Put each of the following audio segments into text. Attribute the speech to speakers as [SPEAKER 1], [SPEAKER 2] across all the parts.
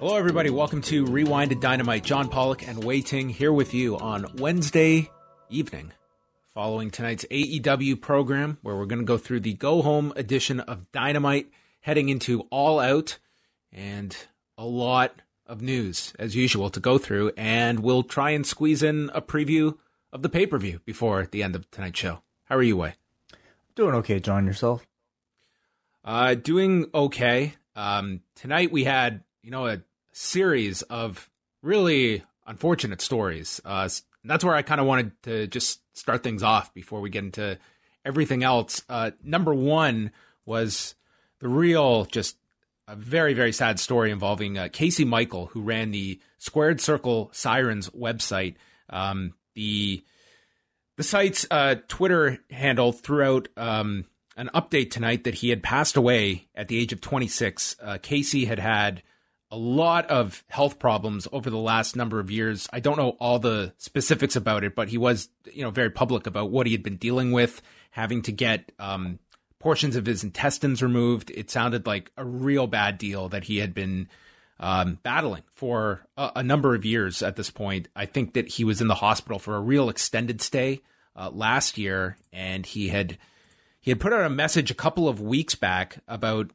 [SPEAKER 1] Hello, everybody. Welcome to Rewind to Dynamite. John Pollock and Wai Ting here with you on Wednesday evening, following tonight's AEW program, where we're going to go through the go home edition of Dynamite, heading into All Out, and a lot of news as usual to go through. And we'll try and squeeze in a preview of the pay per view before the end of tonight's show. How are you, Wai?
[SPEAKER 2] Doing okay, John, yourself?
[SPEAKER 1] Uh, doing okay. Um, tonight we had, you know, a series of really unfortunate stories. Uh, that's where I kind of wanted to just start things off before we get into everything else. Uh, number one was the real, just a very, very sad story involving uh, Casey Michael, who ran the Squared Circle Sirens website. Um, the the site's uh, Twitter handle threw out um, an update tonight that he had passed away at the age of 26. Uh, Casey had had a lot of health problems over the last number of years. I don't know all the specifics about it, but he was, you know, very public about what he had been dealing with, having to get um, portions of his intestines removed. It sounded like a real bad deal that he had been um, battling for a, a, number of years at this point. I think that he was in the hospital for a real extended stay uh, last year, and he had he had put out a message a couple of weeks back about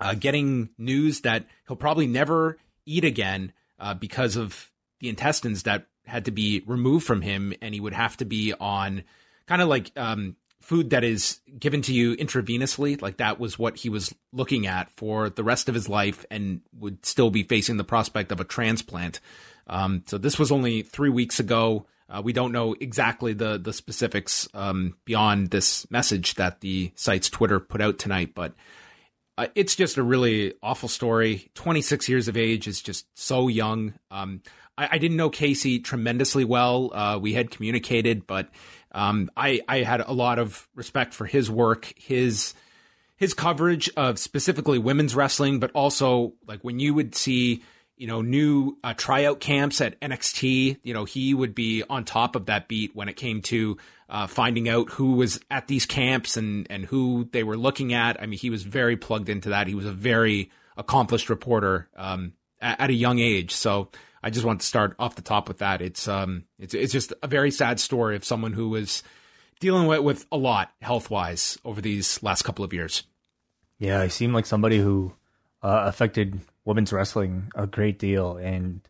[SPEAKER 1] uh, getting news that he'll probably never eat again uh, because of the intestines that had to be removed from him, and he would have to be on kind of like um, food that is given to you intravenously. Like that was what he was looking at for the rest of his life, and would still be facing the prospect of a transplant. Um, so this was only three weeks ago. Uh, we don't know exactly the the specifics um, beyond this message that the site's Twitter put out tonight, but uh, it's just a really awful story. 26 years of age is just so young. Um, I, I, didn't know Casey tremendously well. Uh, we had communicated, but um, I, I had a lot of respect for his work, his his coverage of specifically women's wrestling, but also like when you would see you know new uh, tryout camps at NXT, you know he would be on top of that beat when it came to uh, finding out who was at these camps and and who they were looking at. I mean, he was very plugged into that. He was a very accomplished reporter um, at, at, a young age. So I just want to start off the top with that. It's um it's it's just a very sad story of someone who was dealing with with a lot health wise over these last couple of years.
[SPEAKER 2] Yeah, he seemed like somebody who uh, affected women's wrestling a great deal and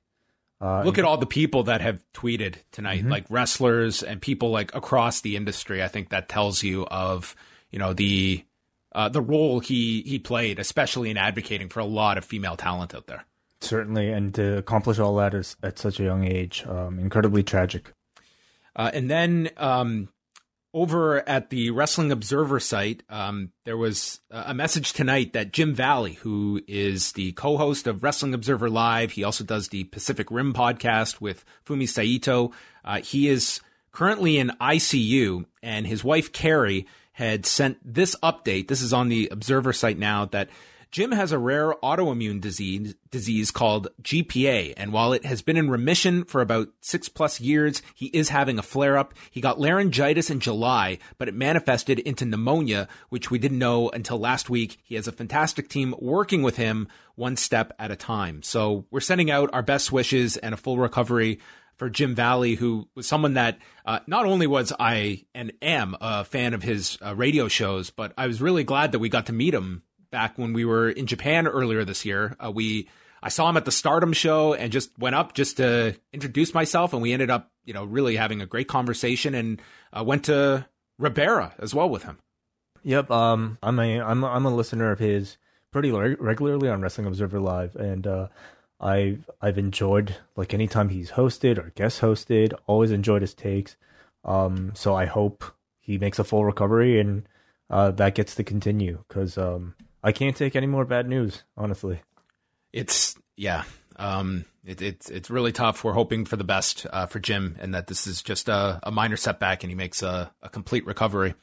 [SPEAKER 1] uh, Look at all the people that have tweeted tonight, mm-hmm. like wrestlers and people like across the industry. I think that tells you of you know the uh, the role he he played, especially in advocating for a lot of female talent out there.
[SPEAKER 2] Certainly, and to accomplish all that is, at such a young age, um, incredibly tragic.
[SPEAKER 1] Uh, and then um, over at the Wrestling Observer site, um, there was a message tonight that Jim Valley, who is the co-host of Wrestling Observer Live, he also does the Pacific Rim podcast with Fumi Saito. Uh, he is currently in ICU, and his wife Carrie had sent this update. This is on the Observer site now that Jim has a rare autoimmune disease, disease called GPA, and while it has been in remission for about six plus years, he is having a flare up. He got laryngitis in July, but it manifested into pneumonia, which we didn't know until last week. He has a fantastic team working with him one step at a time. So we're sending out our best wishes and a full recovery for Jim Valley, who was someone that uh, not only was I and am a fan of his uh, radio shows, but I was really glad that we got to meet him back when we were in Japan earlier this year. Uh, we I saw him at the Stardom show and just went up just to introduce myself, and we ended up, you know, really having a great conversation and uh, went to Ribera as well with him.
[SPEAKER 2] Yep, um, I'm a I'm a, I'm a listener of his pretty regularly on Wrestling Observer Live, and uh, I've I've enjoyed like anytime he's hosted or guest hosted, always enjoyed his takes. Um, so I hope he makes a full recovery and uh, that gets to continue because um, I can't take any more bad news, honestly.
[SPEAKER 1] It's yeah. Um, it, it's it's really tough. We're hoping for the best uh, for Jim, and that this is just a, a minor setback, and he makes a, a complete recovery.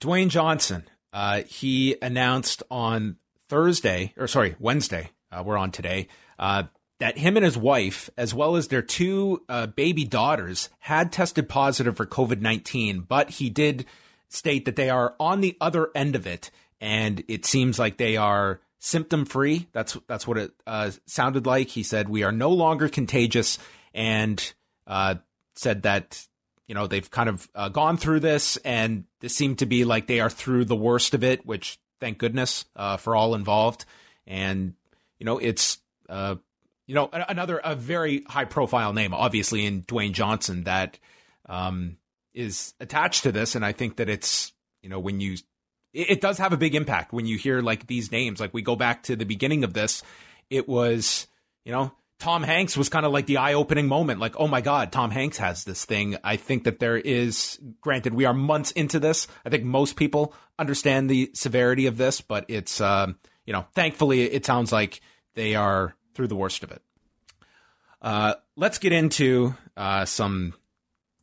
[SPEAKER 1] Dwayne Johnson, uh, he announced on Thursday, or sorry, Wednesday. Uh, we're on today. Uh, that him and his wife, as well as their two uh, baby daughters, had tested positive for COVID nineteen, but he did state that they are on the other end of it and it seems like they are symptom free. That's that's what it uh, sounded like. He said we are no longer contagious, and uh, said that you know they've kind of uh, gone through this, and this seemed to be like they are through the worst of it. Which thank goodness uh, for all involved. And you know it's uh, you know another a very high profile name, obviously in Dwayne Johnson that um, is attached to this, and I think that it's you know when you it, it does have a big impact when you hear like these names. Like we go back to the beginning of this, it was, you know, Tom Hanks was kind of like the eye opening moment. Like, oh my God, Tom Hanks has this thing. I think that there is, granted, we are months into this. I think most people understand the severity of this, but it's, um, you know, thankfully it sounds like they are through the worst of it. Uh, let's get into uh, some,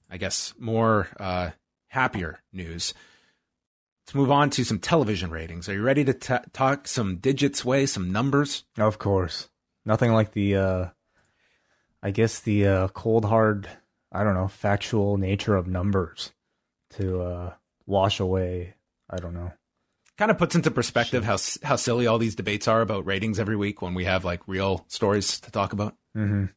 [SPEAKER 1] I guess, more uh, happier news. Let's move on to some television ratings. Are you ready to t- talk some digits Wai, some numbers?
[SPEAKER 2] Of course. Nothing like the, uh, I guess the uh, cold hard, I don't know, factual nature of numbers to uh, wash away. I don't know.
[SPEAKER 1] Kind of puts into perspective how how silly all these debates are about ratings every week when we have like real stories to talk about.
[SPEAKER 2] Mm-hmm.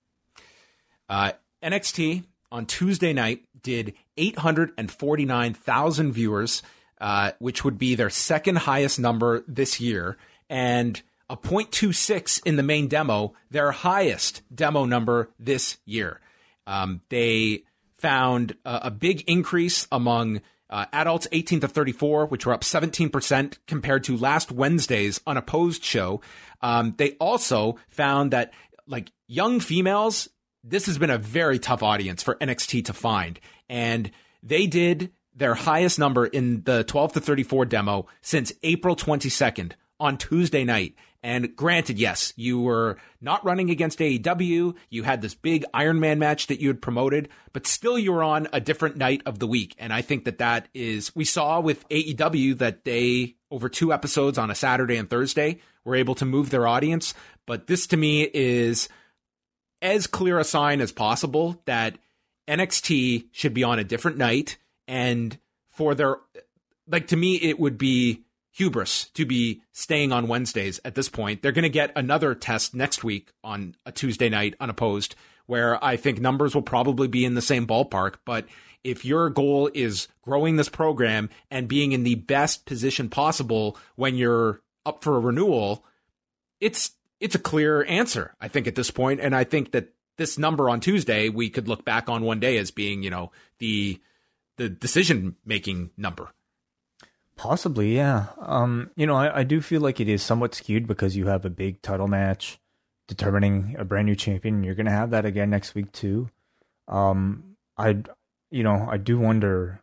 [SPEAKER 1] Uh, NXT on Tuesday night did 849,000 viewers uh, which would be their second highest number this year, and a 0.26 in the main demo, their highest demo number this year. Um, they found a, a, big increase among uh, adults 18 to 34, which were up 17% compared to last Wednesday's unopposed show. Um, they also found that like young females, this has been a very tough audience for NXT to find. And they did their highest number in the 12 to 34 demo since April 22nd on Tuesday night. And granted, yes, you were not running against AEW. You had this big Iron Man match that you had promoted, but still you were on a different night of the week. And I think that that is, we saw with AEW that they, over two episodes on a Saturday and Thursday, were able to move their audience. But this to me is as clear a sign as possible that NXT should be on a different night and for their like to me it would be hubris to be staying on Wednesdays at this point. They're going to get another test next week on a Tuesday night unopposed where I think numbers will probably be in the same ballpark, but if your goal is growing this program and being in the best position possible when you're up for a renewal, it's it's a clear answer, I think, at this point. And I think that this number on Tuesday we could look back on one day as being, you know, the the decision making number.
[SPEAKER 2] Possibly, yeah. Um, you know, I, I do feel like it is somewhat skewed because you have a big title match determining a brand new champion. You're going to have that again next week too. Um, I, you know, I do wonder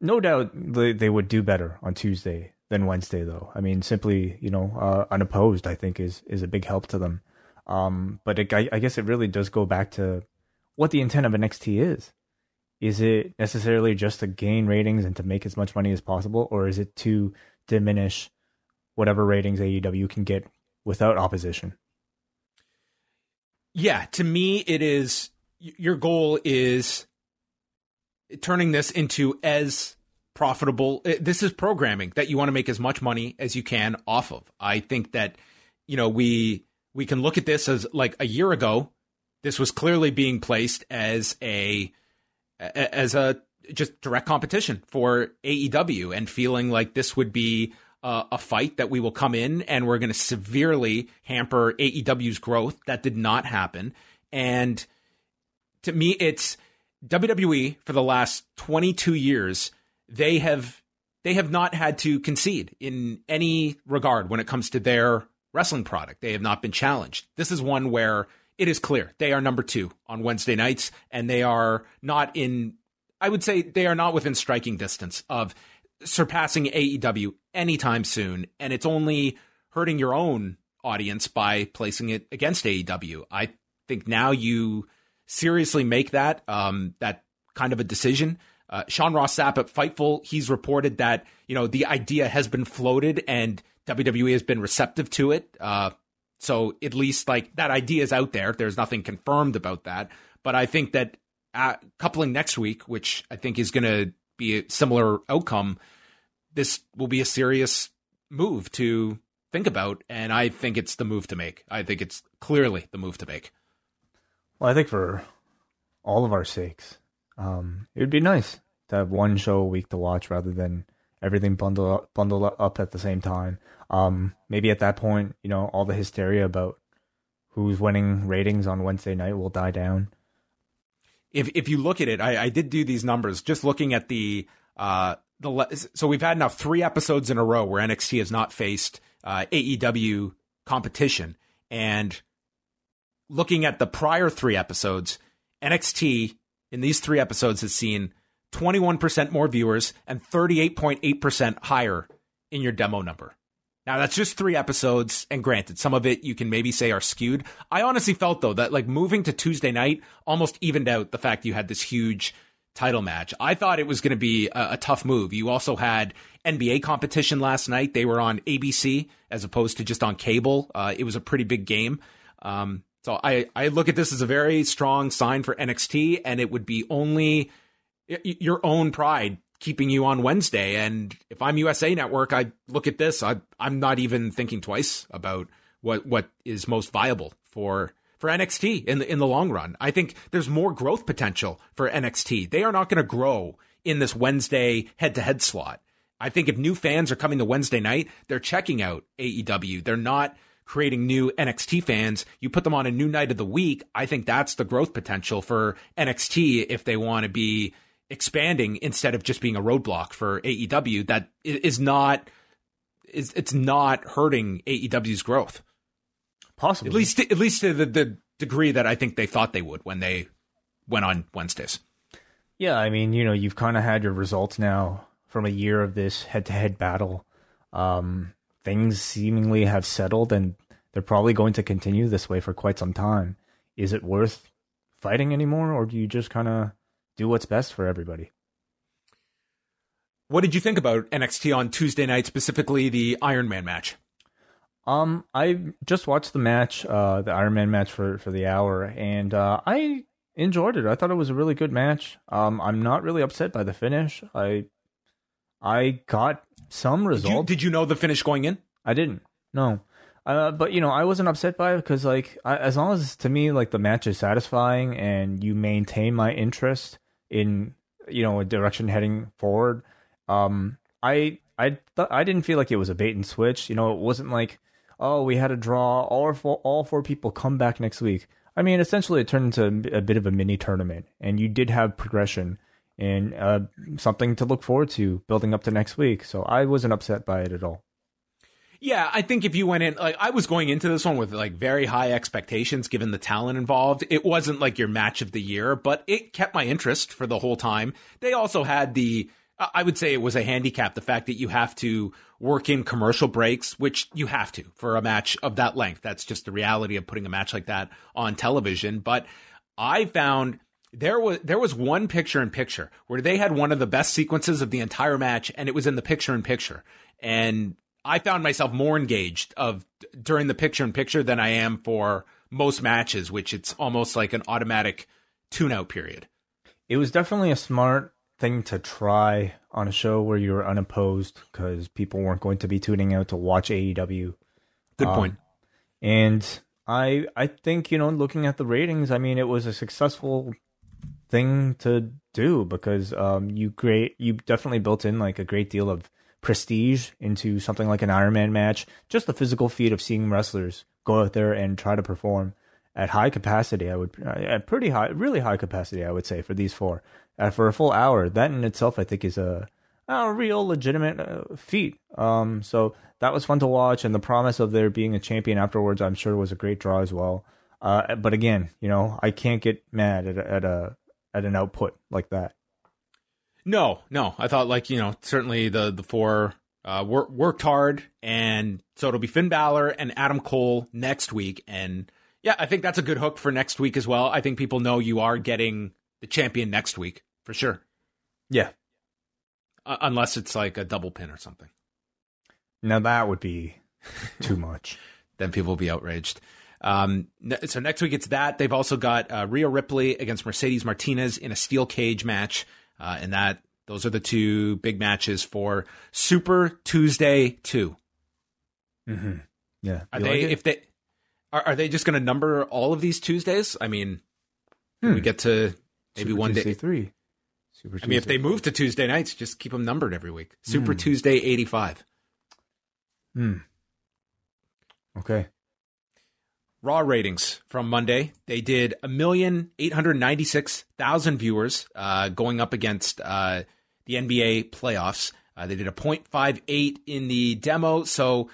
[SPEAKER 2] no doubt they, they would do better on Tuesday than Wednesday, though. I mean, simply you know uh, unopposed, I think is is a big help to them. Um, but it, I, I guess it really does go back to what the intent of NXT is. Is it necessarily just to gain ratings and to make as much money as possible, or is it to diminish whatever ratings AEW can get without opposition?
[SPEAKER 1] Yeah, to me, it is your goal is turning this into as profitable. Eh, this is programming that you want to make as much money as you can off of. I think that you know we we can look at this as like a year ago. This was clearly being placed as a as a just direct competition for AEW and feeling like this would be uh, a fight that we will come in and we're going to severely hamper AEW's growth. That did not happen. And to me, it's WWE for the last 22 years. They have they have not had to concede in any regard when it comes to their wrestling product. They have not been challenged. This is one where it is clear they are number two on Wednesday nights, and they are not in. I would say they are not within striking distance of surpassing AEW anytime soon, and it's only hurting your own audience by placing it against AEW. I think now you seriously make that um, that kind of a decision. Uh, Sean Ross Sapp at Fightful, he's reported that you know the idea has been floated and WWE has been receptive to it. Uh, so at least like that idea is out there. There's nothing confirmed about that, but I think that uh, coupling next week, which I think is going to be a similar outcome, this will be a serious move to think about, and I think it's the move to make. I think it's clearly the move to make.
[SPEAKER 2] Well, I think for all of our sakes, um, it would be nice to have one show a week to watch rather than everything bundled up, bundled up at the same time. Um, maybe at that point, you know, all the hysteria about who's winning ratings on Wednesday night will die down.
[SPEAKER 1] If if you look at it, I, I did do these numbers just looking at the uh the so we've had now three episodes in a row where NXT has not faced uh, AEW competition, and looking at the prior three episodes, NXT in these three episodes has seen 21% more viewers and 38.8% higher in your demo number. Now that's just three episodes, and granted, some of it you can maybe say are skewed. I honestly felt though that like moving to Tuesday night almost evened out the fact you had this huge title match. I thought it was going to be a, a, tough move. You also had NBA competition last night. They were on ABC as opposed to just on cable. Uh, it was a pretty big game. Um, so I, I look at this as a very strong sign for NXT, and it would be only your own pride keeping you on Wednesday. And if I'm USA Network, I look at this. I, I'm not even thinking twice about what what is most viable for for NXT in the in the long run. I think there's more growth potential for NXT. They are not going to grow in this Wednesday head to head slot. I think if new fans are coming to Wednesday night, they're checking out AEW. They're not creating new NXT fans. You put them on a new night of the week. I think that's the growth potential for NXT if they want to be expanding instead of just being a roadblock for AEW. That is not is it's not hurting AEW's growth.
[SPEAKER 2] Possibly,
[SPEAKER 1] at least at least to the, the degree that I think they thought they would when they went on Wednesdays.
[SPEAKER 2] Yeah, I mean, you know, you've kind of had your results now from a year of this head-to-head battle. Um, things seemingly have settled and they're probably going to continue this way for quite some time. Is it worth fighting anymore, or do you just kind of do what's best for everybody?
[SPEAKER 1] What did you think about NXT on Tuesday night, specifically the Iron Man match?
[SPEAKER 2] Um, I just watched the match, uh, the Iron Man match for for the hour, and uh, I enjoyed it. I thought it was a really good match. Um, I'm not really upset by the finish. I I got some result.
[SPEAKER 1] Did you, did you know the finish going in?
[SPEAKER 2] I didn't. No. Uh, but you know, I wasn't upset by it because, like, I, as long as to me, like, the match is satisfying and you maintain my interest in, you know, a direction heading forward. Um, I I th- I didn't feel like it was a bait and switch. You know, it wasn't like, oh, we had a draw. All four all four people come back next week. I mean, essentially, it turned into a bit of a mini tournament, and you did have progression and uh, something to look forward to building up to next week. So I wasn't upset by it at all.
[SPEAKER 1] Yeah, I think if you went in, like I was going into this one with like very high expectations given the talent involved. It wasn't like your match of the year, but it kept my interest for the whole time. They also had the I would say it was a handicap. The fact that you have to work in commercial breaks, which you have to for a match of that length. That's just the reality of putting a match like that on television. But I found there was there was one picture in picture where they had one of the best sequences of the entire match, and it was in the picture in picture. And I found myself more engaged of during the picture in picture than I am for most matches, which it's almost like an automatic tune out period.
[SPEAKER 2] It was definitely a smart thing to try on a show where you were unopposed because people weren't going to be tuning out to watch AEW.
[SPEAKER 1] Good um, point.
[SPEAKER 2] And I I think you know looking at the ratings, I mean it was a successful thing to do because um you great you definitely built in like a great deal of prestige into something like an Iron Man match. Just the physical feat of seeing wrestlers go out there and try to perform at high capacity. I would at pretty high, really high capacity. I would say for these four uh, for a full hour. That in itself, I think, is a a real legitimate uh, feat. Um, so that was fun to watch, and the promise of there being a champion afterwards, I'm sure, was a great draw as well. Uh, but again, you know, I can't get mad at, at a at an output like that.
[SPEAKER 1] No, no. I thought like you know certainly the the four uh, work, worked hard, and so it'll be Finn Balor and Adam Cole next week, and yeah, I think that's a good hook for next week as well. I think people know you are getting the champion next week for sure.
[SPEAKER 2] Yeah,
[SPEAKER 1] uh, unless it's like a double pin or something.
[SPEAKER 2] Now that would be too much.
[SPEAKER 1] then people will be outraged. Um, so next week it's that. They've also got uh, Rhea Ripley against Mercedes Martinez in a steel cage match, uh, and that those are the two big matches for Super Tuesday 2
[SPEAKER 2] mm-hmm. Yeah,
[SPEAKER 1] are you they like if they are, are they just going to number all of these Tuesdays? I mean, hmm. we get to maybe
[SPEAKER 2] Super
[SPEAKER 1] one
[SPEAKER 2] Tuesday
[SPEAKER 1] day
[SPEAKER 2] three.
[SPEAKER 1] Super I mean, if they move to Tuesday nights, just keep them numbered every week. Super mm. Tuesday 85.
[SPEAKER 2] Hmm. Okay.
[SPEAKER 1] Raw ratings from Monday. They did a million eight hundred ninety six thousand viewers, uh, going up against uh, the NBA playoffs. Uh, they did a 0.58 in the demo, so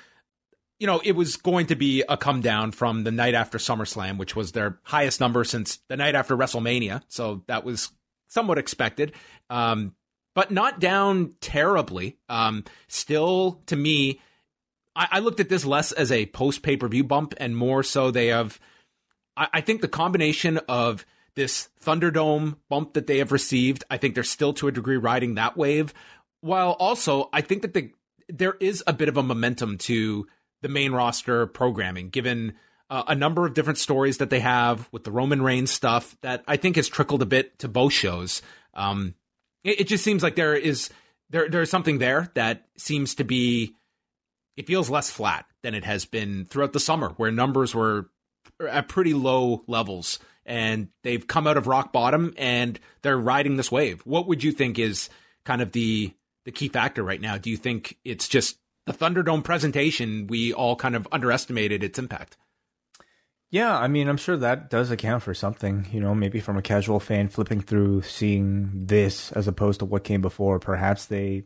[SPEAKER 1] you know it was going to be a come down from the night after SummerSlam, which was their highest number since the night after WrestleMania. So that was somewhat expected, um, but not down terribly. Um, still, to me, I, I, looked at this less as a post pay per view bump and more so they have. I, I think the combination of this Thunderdome bump that they have received, I think they're still to a degree riding that wave. While also, I think that the there is a bit of a momentum to the main roster programming, given uh, a number of different stories that they have with the Roman Reigns stuff that I think has trickled a bit to both shows. Um, it, it, just seems like there is there there's something there that seems to be. It feels less flat than it has been throughout the summer, where numbers were at pretty low levels, and they've come out of rock bottom and they're riding this wave. What would you think is kind of the the key factor right now? Do you think it's just the Thunderdome presentation? We all kind of underestimated its impact.
[SPEAKER 2] Yeah, I mean, I'm sure that does account for something. You know, maybe from a casual fan flipping through, seeing this as opposed to what came before, perhaps they,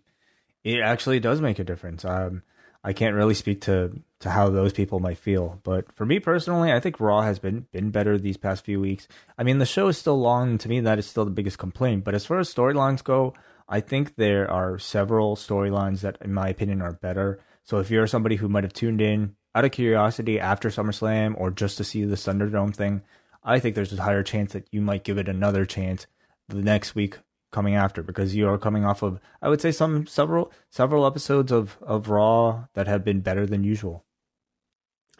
[SPEAKER 2] it actually does make a difference. Um, I can't really speak to to how those people might feel, but for me personally, I think Raw has been been better these past few weeks. I mean, the show is still long. To me, that is still the biggest complaint. But as far as storylines go, I think there are several storylines that, in my opinion, are better. So if you're somebody who might have tuned in out of curiosity after SummerSlam or just to see the Thunderdome thing, I think there's a higher chance that you might give it another chance the next week coming after because you are coming off of I would say some several several episodes of of Raw that have been better than usual.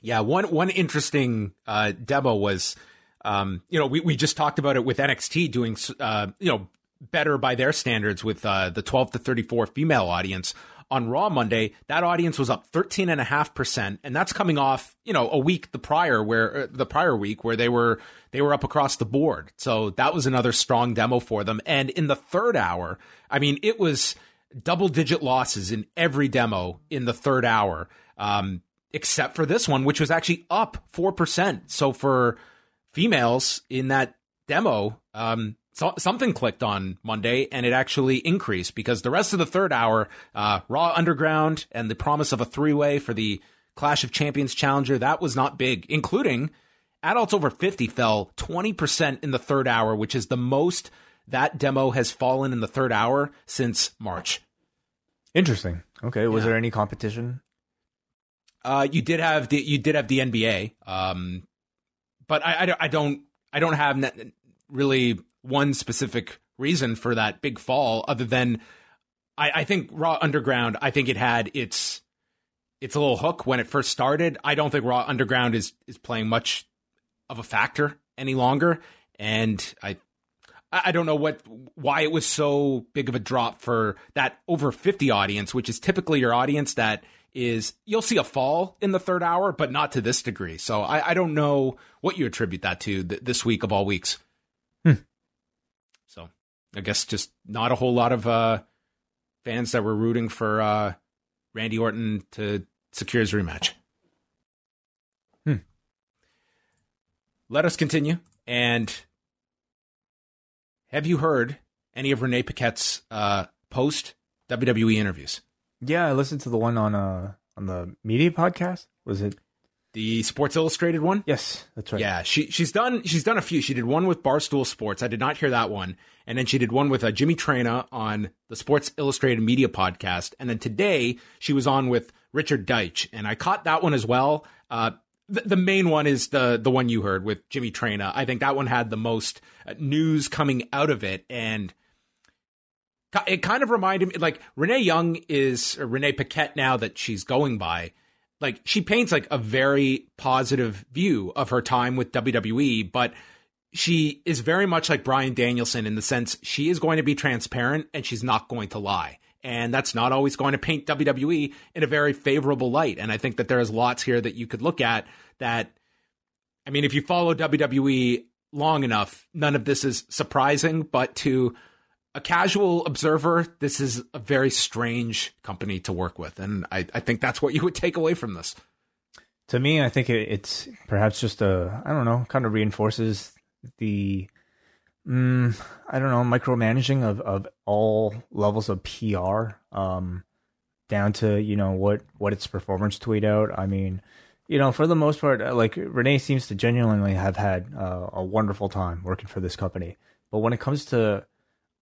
[SPEAKER 1] Yeah, one one interesting uh, demo was, um, you know, we we just talked about it with NXT doing, uh, you know, better by their standards with uh, the 12 to 34 female audience on Raw Monday, that audience was up 13.5%. And that's coming off, you know, a week the prior where uh, the prior week where they were, they were up across the board. So that was another strong demo for them. And in the third hour, I mean, it was double digit losses in every demo in the third hour. Um, except for this one, which was actually up 4%. So for females in that demo, um, so, something clicked on Monday and it actually increased because the rest of the third hour, uh, Raw Underground and the promise of a three way for the Clash of Champions Challenger, that was not big, including adults over 50 fell 20% in the third hour, which is the most that demo has fallen in the third hour since March.
[SPEAKER 2] Interesting. Okay. Was
[SPEAKER 1] Yeah.
[SPEAKER 2] there any competition?
[SPEAKER 1] Uh, you did have the you did have the NBA, um, but I, I, don't- I don't I don't have really one specific reason for that big fall other than I, I think Raw Underground. I think it had its its little hook when it first started. I don't think Raw Underground is is playing much of a factor any longer, and I I don't know what why it was so big of a drop for that over 50 audience, which is typically your audience that is you'll see a fall in the third hour, but not to this degree. So I, I don't know what you attribute that to th- this week of all weeks. I guess just not a whole lot of uh, fans that were rooting for uh, Randy Orton to secure his rematch.
[SPEAKER 2] Hmm.
[SPEAKER 1] Let us continue. And have you heard any of Renee Paquette's uh, post WWE interviews?
[SPEAKER 2] Yeah, I listened to the one on uh on the media podcast. Was it?
[SPEAKER 1] The Sports Illustrated one?
[SPEAKER 2] Yes, that's right.
[SPEAKER 1] Yeah, she she's done she's done a few. She did one with Barstool Sports. I did not hear that one, and then she did one with uh, Jimmy Traina on the Sports Illustrated Media podcast, and then today she was on with Richard Deitsch, and I caught that one as well. Uh, the, the main one is the the one you heard with Jimmy Traina. I think that one had the most uh, news coming out of it, and it kind of reminded me like Renee Young is Renee Paquette now that she's going by like she paints like a very positive view of her time with WWE, but she is very much like Bryan Danielson in the sense she is going to be transparent and she's not going to lie. And that's not always going to paint WWE in a very favorable light. And I think that there's lots here that you could look at that. I mean, if you follow WWE long enough, none of this is surprising, but to a casual observer, this is a very strange company to work with. And I, I think that's what you would take away from this.
[SPEAKER 2] To me, I think it, it's perhaps just a I don't know, kind of reinforces the mm, I don't know micromanaging of of all levels of PR, um, down to you know what what its performance tweet out. I mean, you know, for the most part, uh, like Renee seems to genuinely have had uh, a wonderful time working for this company. But when it comes to,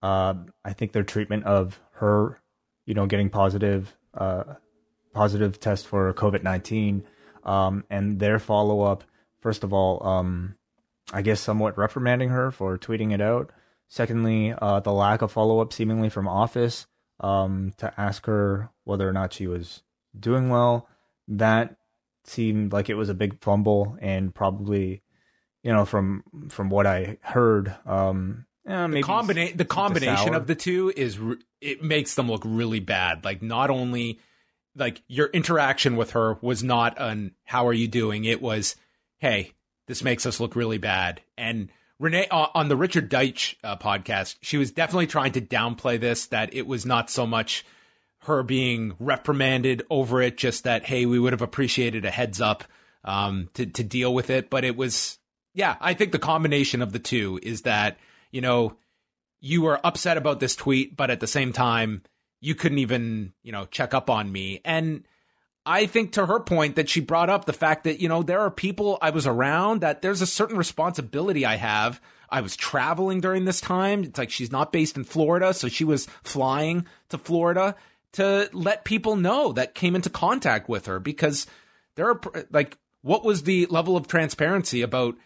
[SPEAKER 2] uh, I think their treatment of her, you know, getting positive, uh, positive test for COVID nineteen, um, and their follow up. First of all, um, I guess somewhat reprimanding her for tweeting it out. Secondly, uh, the lack of follow up seemingly from Office um, to ask her whether or not she was doing well. That seemed like it was a big fumble and probably, you know, from from what I heard, um,
[SPEAKER 1] The, combina- the combination of the two is re- it makes them look really bad. Like not only like your interaction with her was not an how are you doing? It was hey, this makes us look really bad. And Renee uh, on the Richard Deitsch uh, podcast, she was definitely trying to downplay this that it was not so much her being reprimanded over it, just that hey, we would have appreciated a heads up um, to to deal with it. But it was yeah, I think the combination of the two is that you know you were upset about this tweet, but at the same time you couldn't even you know check up on me and. I think to her point that she brought up the fact that, you know, there are people I was around that there's a certain responsibility I have. I was traveling during this time. It's like she's not based in Florida, so she was flying to Florida to let people know that came into contact with her because there are like what was the level of transparency about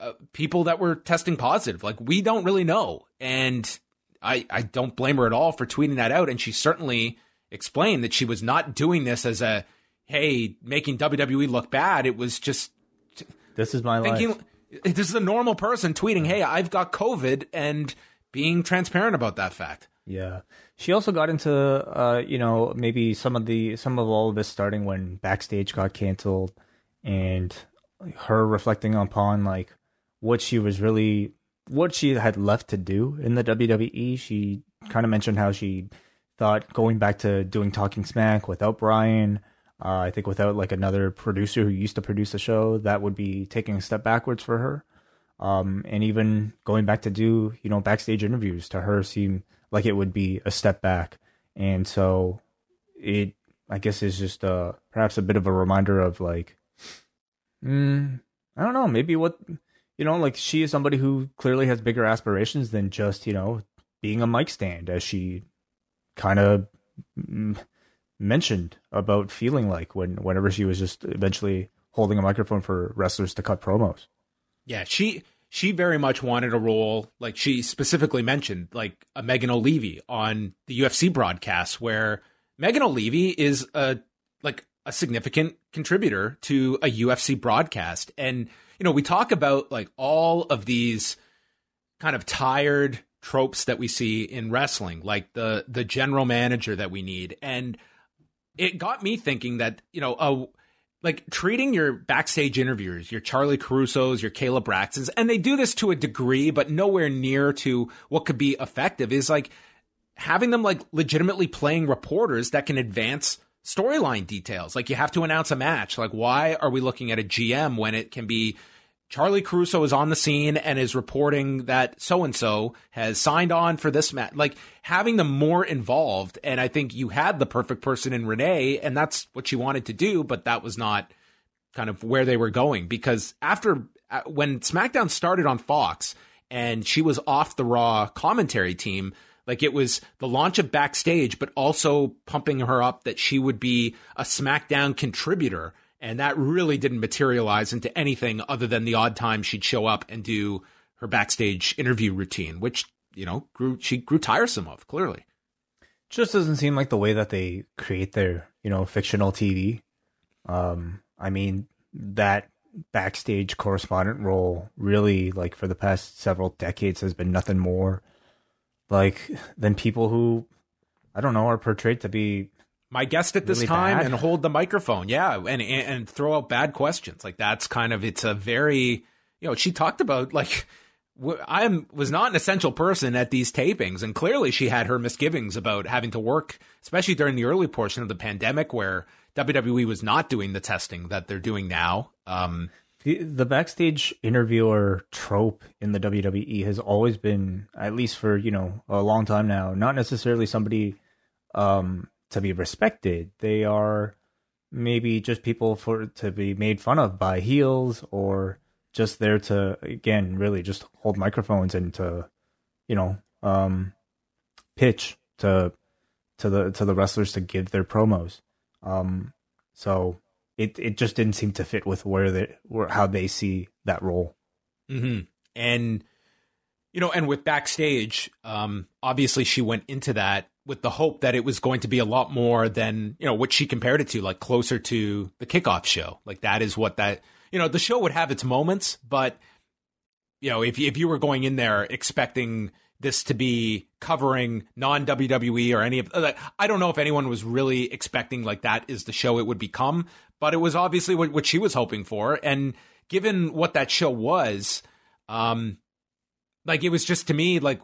[SPEAKER 1] uh, people that were testing positive? Like we don't really know. And I I don't blame her at all for tweeting that out and she certainly explained that she was not doing this as a hey making WWE look bad. It was just
[SPEAKER 2] This is my
[SPEAKER 1] thinking
[SPEAKER 2] life.
[SPEAKER 1] this is a normal person tweeting, "Hey, I've got COVID," and being transparent about that fact.
[SPEAKER 2] Yeah. She also got into uh, you know, maybe some of the some of all of this starting when backstage got canceled and her reflecting upon like what she was really what she had left to do in the WWE. She kind of mentioned how she thought going back to doing Talking Smack without Bryan, uh, I think without like another producer who used to produce the show, that would be taking a step backwards for her. Um, and even going back to do, you know, backstage interviews to her seemed like it would be a step back. And so it, I guess, is just uh, perhaps a bit of a reminder of like, mm, I don't know, maybe what, you know, like she is somebody who clearly has bigger aspirations than just, you know, being a mic stand, as she kind of mm, mentioned about feeling like when whenever she was just eventually holding a microphone for wrestlers to cut promos.
[SPEAKER 1] Yeah, she she very much wanted a role like she specifically mentioned like a Megan Olivi on the UFC broadcast where Megan Olivi is a like a significant contributor to a UFC broadcast and you know we talk about like all of these kind of tired tropes that we see in wrestling like the the general manager that we need and it got me thinking that you know a like treating your backstage interviewers, your Charlie Caruso's, your Kayla Braxton's, and they do this to a degree, but nowhere near to what could be effective, is like having them like legitimately playing reporters that can advance storyline details. Like you have to announce a match. Like, why are we looking at a GM when it can be Charlie Caruso is on the scene and is reporting that so and so has signed on for this match. Like having them more involved. And I think you had the perfect person in Renee, and that's what she wanted to do, but that was not kind of where they were going because after uh, when SmackDown started on Fox and she was off the Raw commentary team, like it was the launch of backstage, but also pumping her up that she would be a SmackDown contributor and that really didn't materialize into anything other than the odd time she'd show up and do her backstage interview routine, which, you know, grew she grew tiresome of, clearly.
[SPEAKER 2] Just doesn't seem like the way that they create their, you know, fictional TV. Um, I mean, that backstage correspondent role really like for the past several decades has been nothing more like than people who I don't know are portrayed to be
[SPEAKER 1] my guest at this really time bad. and hold the microphone. Yeah, and, and, and throw out bad questions. Like that's kind of it's a very you know she talked about like I was not an essential person at these tapings, and clearly she had her misgivings about having to work, especially during the early portion of the pandemic where WWE was not doing the testing that they're doing now. Um,
[SPEAKER 2] the, the backstage interviewer trope in the WWE has always been, at least for you know a long time now, not necessarily somebody um, to be respected. They are maybe just people for to be made fun of by heels or just there to again really just hold microphones and to you know um pitch to to the to the wrestlers to give their promos um so it it just didn't seem to fit with where they where how they see that role
[SPEAKER 1] mm-hmm. and you know and with backstage um obviously she went into that with the hope that it was going to be a lot more than you know what she compared it to, like closer to the kickoff show. Like that is what that you know the show would have its moments, but you know if if you were going in there expecting this to be covering non WWE or any of like, I don't know if anyone was really expecting like that is the show it would become, but it was obviously what, what she was hoping for. And given what that show was, um, like it was just to me like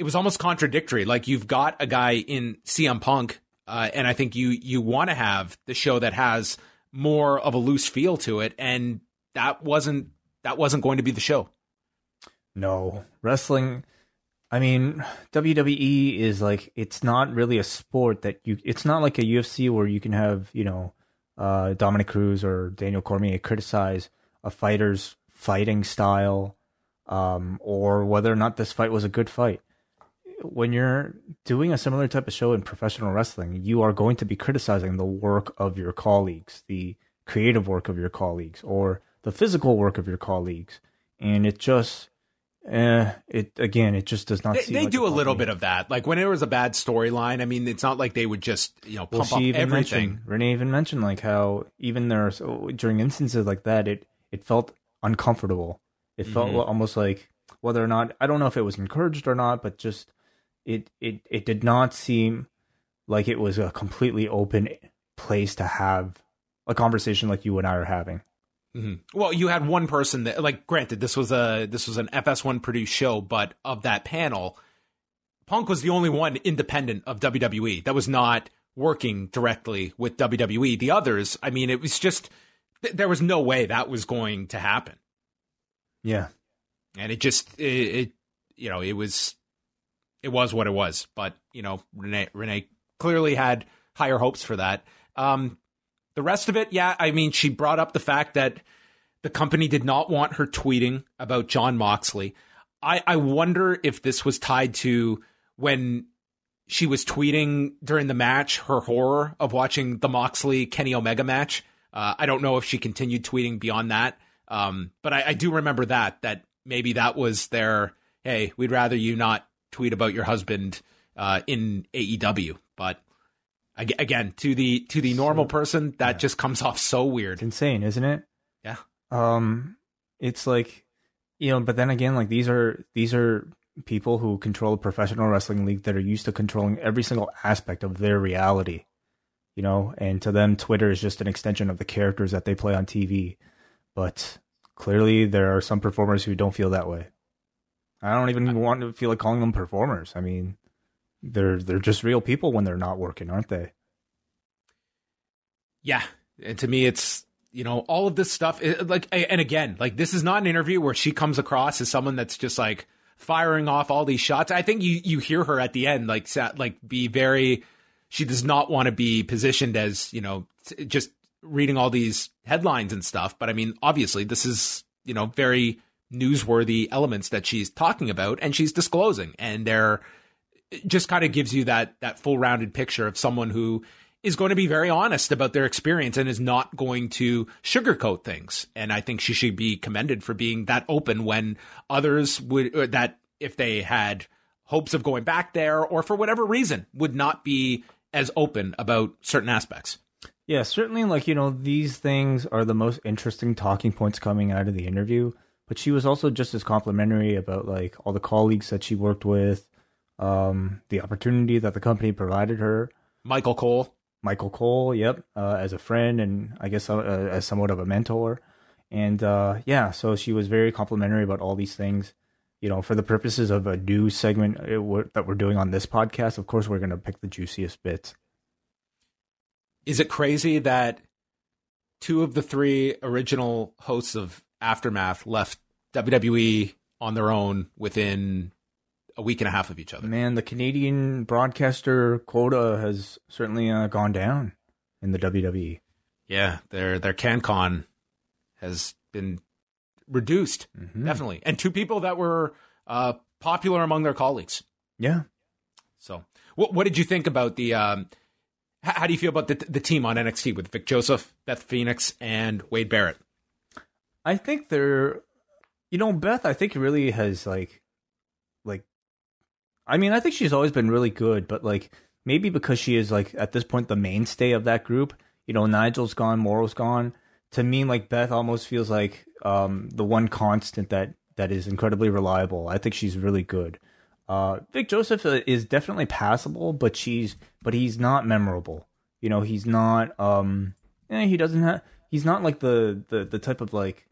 [SPEAKER 1] it was almost contradictory. Like you've got a guy in CM Punk, uh, and I think you you want to have the show that has more of a loose feel to it, and that wasn't that wasn't going to be the show.
[SPEAKER 2] No wrestling. I mean, WWE is like it's not really a sport that you. It's not like a UFC where you can have you know uh, Dominick Cruz or Daniel Cormier criticize a fighter's fighting style, um, or whether or not this fight was a good fight when you're doing a similar type of show in professional wrestling, you are going to be criticizing the work of your colleagues, the creative work of your colleagues, or the physical work of your colleagues. And it just, eh, it again, it just does not.
[SPEAKER 1] They, they
[SPEAKER 2] like
[SPEAKER 1] do a little bit of that. Like when there was a bad storyline, I mean, it's not like they would just you know pump well, up everything.
[SPEAKER 2] Renee even mentioned like how even there during instances like that, it it felt uncomfortable. It felt mm-hmm. almost like whether or not I don't know if it was encouraged or not, but just it it it did not seem like it was a completely open place to have a conversation like you and I are having.
[SPEAKER 1] Mm-hmm. Well, you had one person that, like, granted, this was a this was an FS1 produced show, but of that panel, Punk was the only one independent of WWE that was not working directly with WWE. The others, I mean, it was just there was no way that was going to happen.
[SPEAKER 2] Yeah,
[SPEAKER 1] and it just it, it you know it was it was what it was. But you know, Renee, Renee clearly had higher hopes for that. Um, the rest of it, yeah, I mean, she brought up the fact that the company did not want her tweeting about Jon Moxley. I, I wonder if this was tied to when she was tweeting during the match her horror of watching the Moxley Kenny Omega match. Uh, I don't know if she continued tweeting beyond that, um, but I, I do remember that that maybe that was their hey, we'd rather you not tweet about your husband uh, in AEW. But again, to the to the normal person, that yeah. just comes off so weird.
[SPEAKER 2] It's insane, isn't it?
[SPEAKER 1] Yeah.
[SPEAKER 2] Um, it's like, you know, but then again, like these are these are people who control a professional wrestling league that are used to controlling every single aspect of their reality. You know, and to them, Twitter is just an extension of the characters that they play on TV. But clearly, there are some performers who don't feel that way. I don't even want to feel like calling them performers. I mean, they're they're just real people when they're not working, aren't they?
[SPEAKER 1] Yeah, and to me, it's you know all of this stuff. Like, and again, like this is not an interview where she comes across as someone that's just like firing off all these shots. I think you you hear her at the end like like be very. She does not want to be positioned as you know just reading all these headlines and stuff. But I mean, obviously, this is you know very newsworthy elements that she's talking about and she's disclosing. And they're just kind of gives you that that full rounded picture of someone who is going to be very honest about their experience and is not going to sugarcoat things. And i think she should be commended for being that open when others would that if they had hopes of going back there or for whatever reason would not be as open about certain aspects.
[SPEAKER 2] Yeah certainly like you know these things are the most interesting talking points coming out of the interview but she was also just as complimentary about like all the colleagues that she worked with, um, the opportunity that the company provided her.
[SPEAKER 1] Michael Cole.
[SPEAKER 2] Michael Cole, yep, uh, as a friend and I guess uh, as somewhat of a mentor. And uh, yeah, so she was very complimentary about all these things. You know, for the purposes of a new segment uh, that we're doing on this podcast, of course, we're going to pick the juiciest bits.
[SPEAKER 1] Is it crazy that two of the three original hosts of Aftermath left WWE on their own within a week and a half of each other.
[SPEAKER 2] Man, the Canadian broadcaster quota has certainly uh, gone down in the WWE.
[SPEAKER 1] Yeah, their their CanCon has been reduced, mm-hmm. definitely, and two people that were uh, popular among their colleagues.
[SPEAKER 2] Yeah.
[SPEAKER 1] So, what what did you think about the? Um, how do you feel about the the team on NXT with Vic Joseph, Beth Phoenix, and Wade Barrett?
[SPEAKER 2] I think they're, you know, Beth. I think really has like, like, I mean, I think she's always been really good, but like maybe because she is like at this point the mainstay of that group. You know, Nigel's gone, Mauro's gone. To me, like Beth almost feels like um, the one constant that that is incredibly reliable. I think she's really good. Uh, Vic Joseph uh, is definitely passable, but she's but he's not memorable. You know, he's not. Um, eh, he doesn't have. He's not like the the the type of like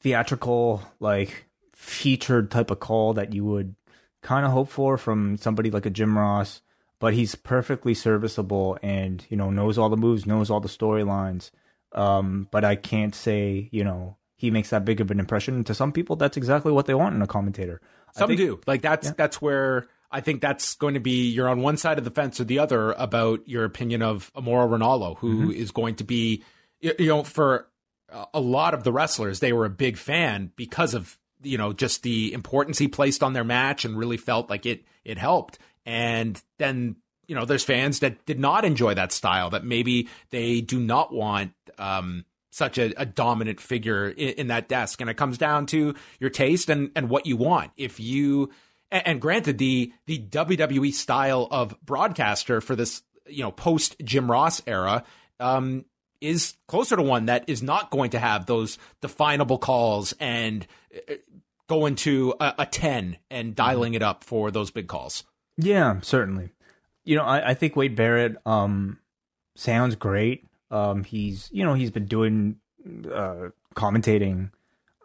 [SPEAKER 2] theatrical, like featured type of call that you would kind of hope for from somebody like a Jim Ross. But he's perfectly serviceable and you know knows all the moves, knows all the storylines. Um, but I can't say you know he makes that big of an impression. To some people, that's exactly what they want in a commentator.
[SPEAKER 1] Some think, do. Like that's yeah. that's where I think that's going to be you're on one side of the fence or the other about your opinion of Mauro Ranallo, who mm-hmm. is going to be you know for a lot of the wrestlers they were a big fan because of you know just the importance he placed on their match and really felt like it it helped. And then you know there's fans that did not enjoy that style that maybe they do not want um, such a, a, dominant figure in, in, that desk. And it comes down to your taste and and what you want. If you and, and granted the the WWE style of broadcaster for this you know post Jim Ross era um, is closer to one that is not going to have those definable calls and going to a, a 10 and dialing it up for those big calls.
[SPEAKER 2] Yeah, certainly. You know, I, I think Wade Barrett um, sounds great. Um, he's, you know, he's been doing uh, commentating,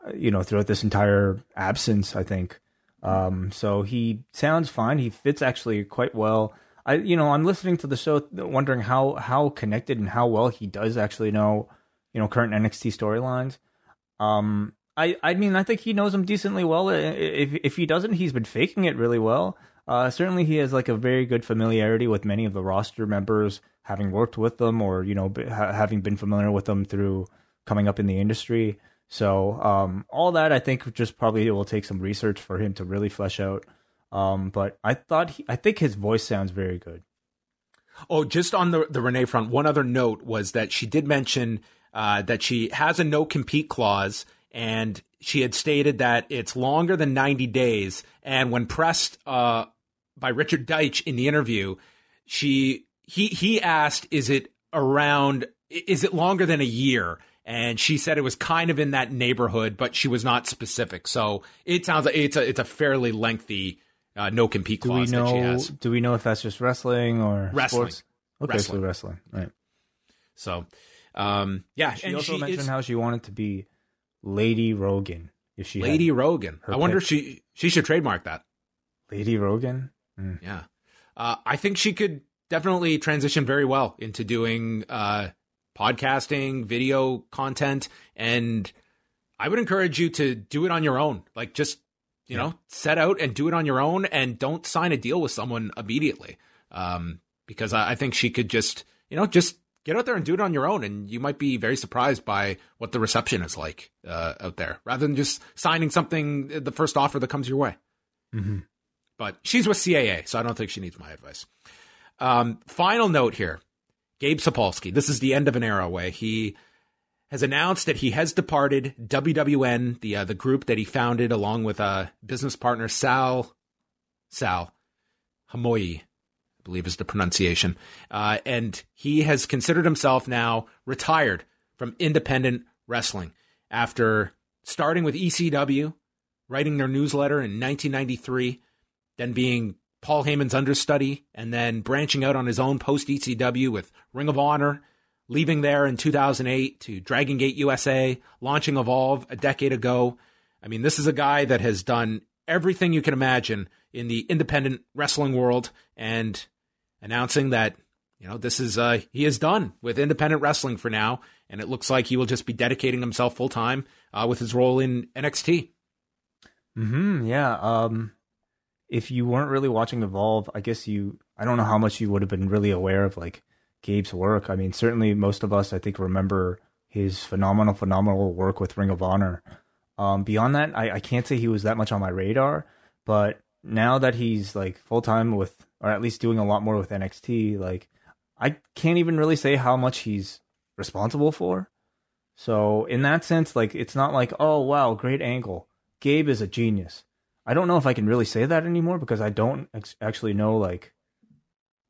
[SPEAKER 2] uh, you know, throughout this entire absence, I think. Um, so he sounds fine. He fits actually quite well. I you know I'm listening to the show wondering how how connected and how well he does actually know you know current NXT storylines. Um, I I mean I think he knows them decently well. If if he doesn't, he's been faking it really well. Uh, certainly he has like a very good familiarity with many of the roster members, having worked with them or you know b- having been familiar with them through coming up in the industry. So um, all that I think just probably will take some research for him to really flesh out. Um, but I thought he, I think his voice sounds very good.
[SPEAKER 1] Oh, just on the the Renee front, one other note was that she did mention uh, that she has a no compete clause, and she had stated that it's longer than 90 days. And when pressed uh, by Richard Deitsch in the interview, she he he asked, "Is it around? Is it longer than a year?" And she said it was kind of in that neighborhood, but she was not specific. So it sounds like it's a it's a fairly lengthy uh, no compete
[SPEAKER 2] Do we
[SPEAKER 1] clause that she
[SPEAKER 2] know?
[SPEAKER 1] has.
[SPEAKER 2] Do we know if that's just wrestling or
[SPEAKER 1] Wrestling.
[SPEAKER 2] Sports? Okay,
[SPEAKER 1] Wrestling.
[SPEAKER 2] so wrestling, right?
[SPEAKER 1] So, um, yeah,
[SPEAKER 2] She
[SPEAKER 1] and
[SPEAKER 2] also
[SPEAKER 1] she
[SPEAKER 2] mentioned
[SPEAKER 1] is
[SPEAKER 2] how she wanted to be Lady Rogan. If she had-
[SPEAKER 1] Lady Rogan. I wonder
[SPEAKER 2] pick.
[SPEAKER 1] if she she should trademark that.
[SPEAKER 2] Lady Rogan.
[SPEAKER 1] Yeah. Uh, I think she could definitely transition very well into doing uh, podcasting, video content, and I would encourage you to do it on your own. Like, just you know, set out and do it on your own, and don't sign a deal with someone immediately. Um, because I, I think she could just, you know, just get out there and do it on your own, and you might be very surprised by what the reception is like uh, out there, rather than just signing something the first offer that comes your way
[SPEAKER 2] Mm-hmm.
[SPEAKER 1] but she's with CAA, so I don't think she needs my advice. Um, final note here Gabe Sapolsky. This is the end of an era way. He has announced that he has departed WWN, the uh, the group that he founded along with uh, business partner Sal Sal Hamaoui, I believe is the pronunciation. Uh, and he has considered himself now retired from independent wrestling after starting with ECW, writing their newsletter in 1993, then being Paul Heyman's understudy, and then branching out on his own post ECW with Ring of Honor, leaving there in 2008 to Dragon Gate USA, launching Evolve a decade ago. I mean, this is a guy that has done everything you can imagine in the independent wrestling world and announcing that, you know, this is, uh, he is done with independent wrestling for now. And it looks like he will just be dedicating himself full time uh, with his role in NXT.
[SPEAKER 2] Hmm. Yeah. Um, if you weren't really watching Evolve, I guess you. I don't know how much you would have been really aware of like Gabe's work. I mean, certainly most of us, I think, remember his phenomenal, phenomenal work with Ring of Honor. Um, beyond that, I, I can't say he was that much on my radar. But now that he's like full time with, or at least doing a lot more with NXT, like I can't even really say how much he's responsible for. So in that sense, like it's not like, oh wow, great angle. Gabe is a genius. I don't know if I can really say that anymore because I don't ex- actually know like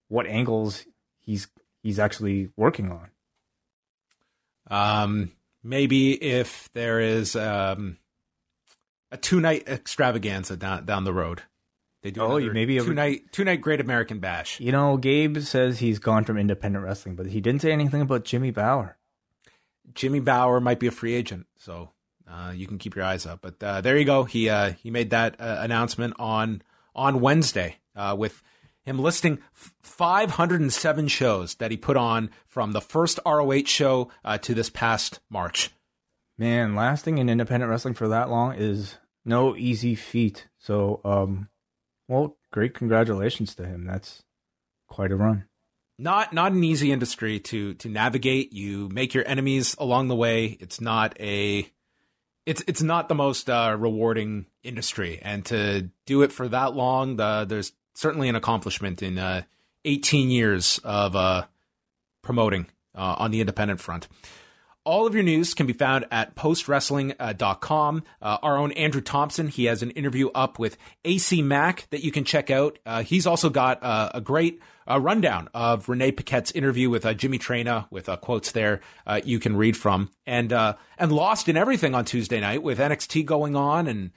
[SPEAKER 2] what angles he's he's actually working on.
[SPEAKER 1] Um, maybe if there is um, a two night extravaganza down down the road, they do.
[SPEAKER 2] Oh, maybe a-
[SPEAKER 1] two night two night Great American Bash.
[SPEAKER 2] You know, Gabe says he's gone from independent wrestling, but he didn't say anything about Jimmy Bauer.
[SPEAKER 1] Jimmy Bauer might be a free agent, so uh, you can keep your eyes up. But uh, there you go. He uh, he made that uh, announcement on on Wednesday uh, with him listing f- 507 shows that he put on from the first ROH show uh, to this past March.
[SPEAKER 2] Man, lasting in independent wrestling for that long is no easy feat. So, um, well, great congratulations to him. That's quite a run.
[SPEAKER 1] not not an easy industry to to navigate. You make your enemies along the way. It's not a it's it's not the most uh, rewarding industry, and to do it for that long, the, there's certainly an accomplishment in uh, 18 years of uh, promoting uh, on the independent front. All of your news can be found at postwrestling.com. Uh, our own Andrew Thompson, he has an interview up with AC Mack that you can check out. Uh, he's also got uh, a great uh, rundown of Renee Paquette's interview with uh, Jimmy Traina with uh, quotes there uh, you can read from. And uh, and Lost in Everything on Tuesday night with NXT going on and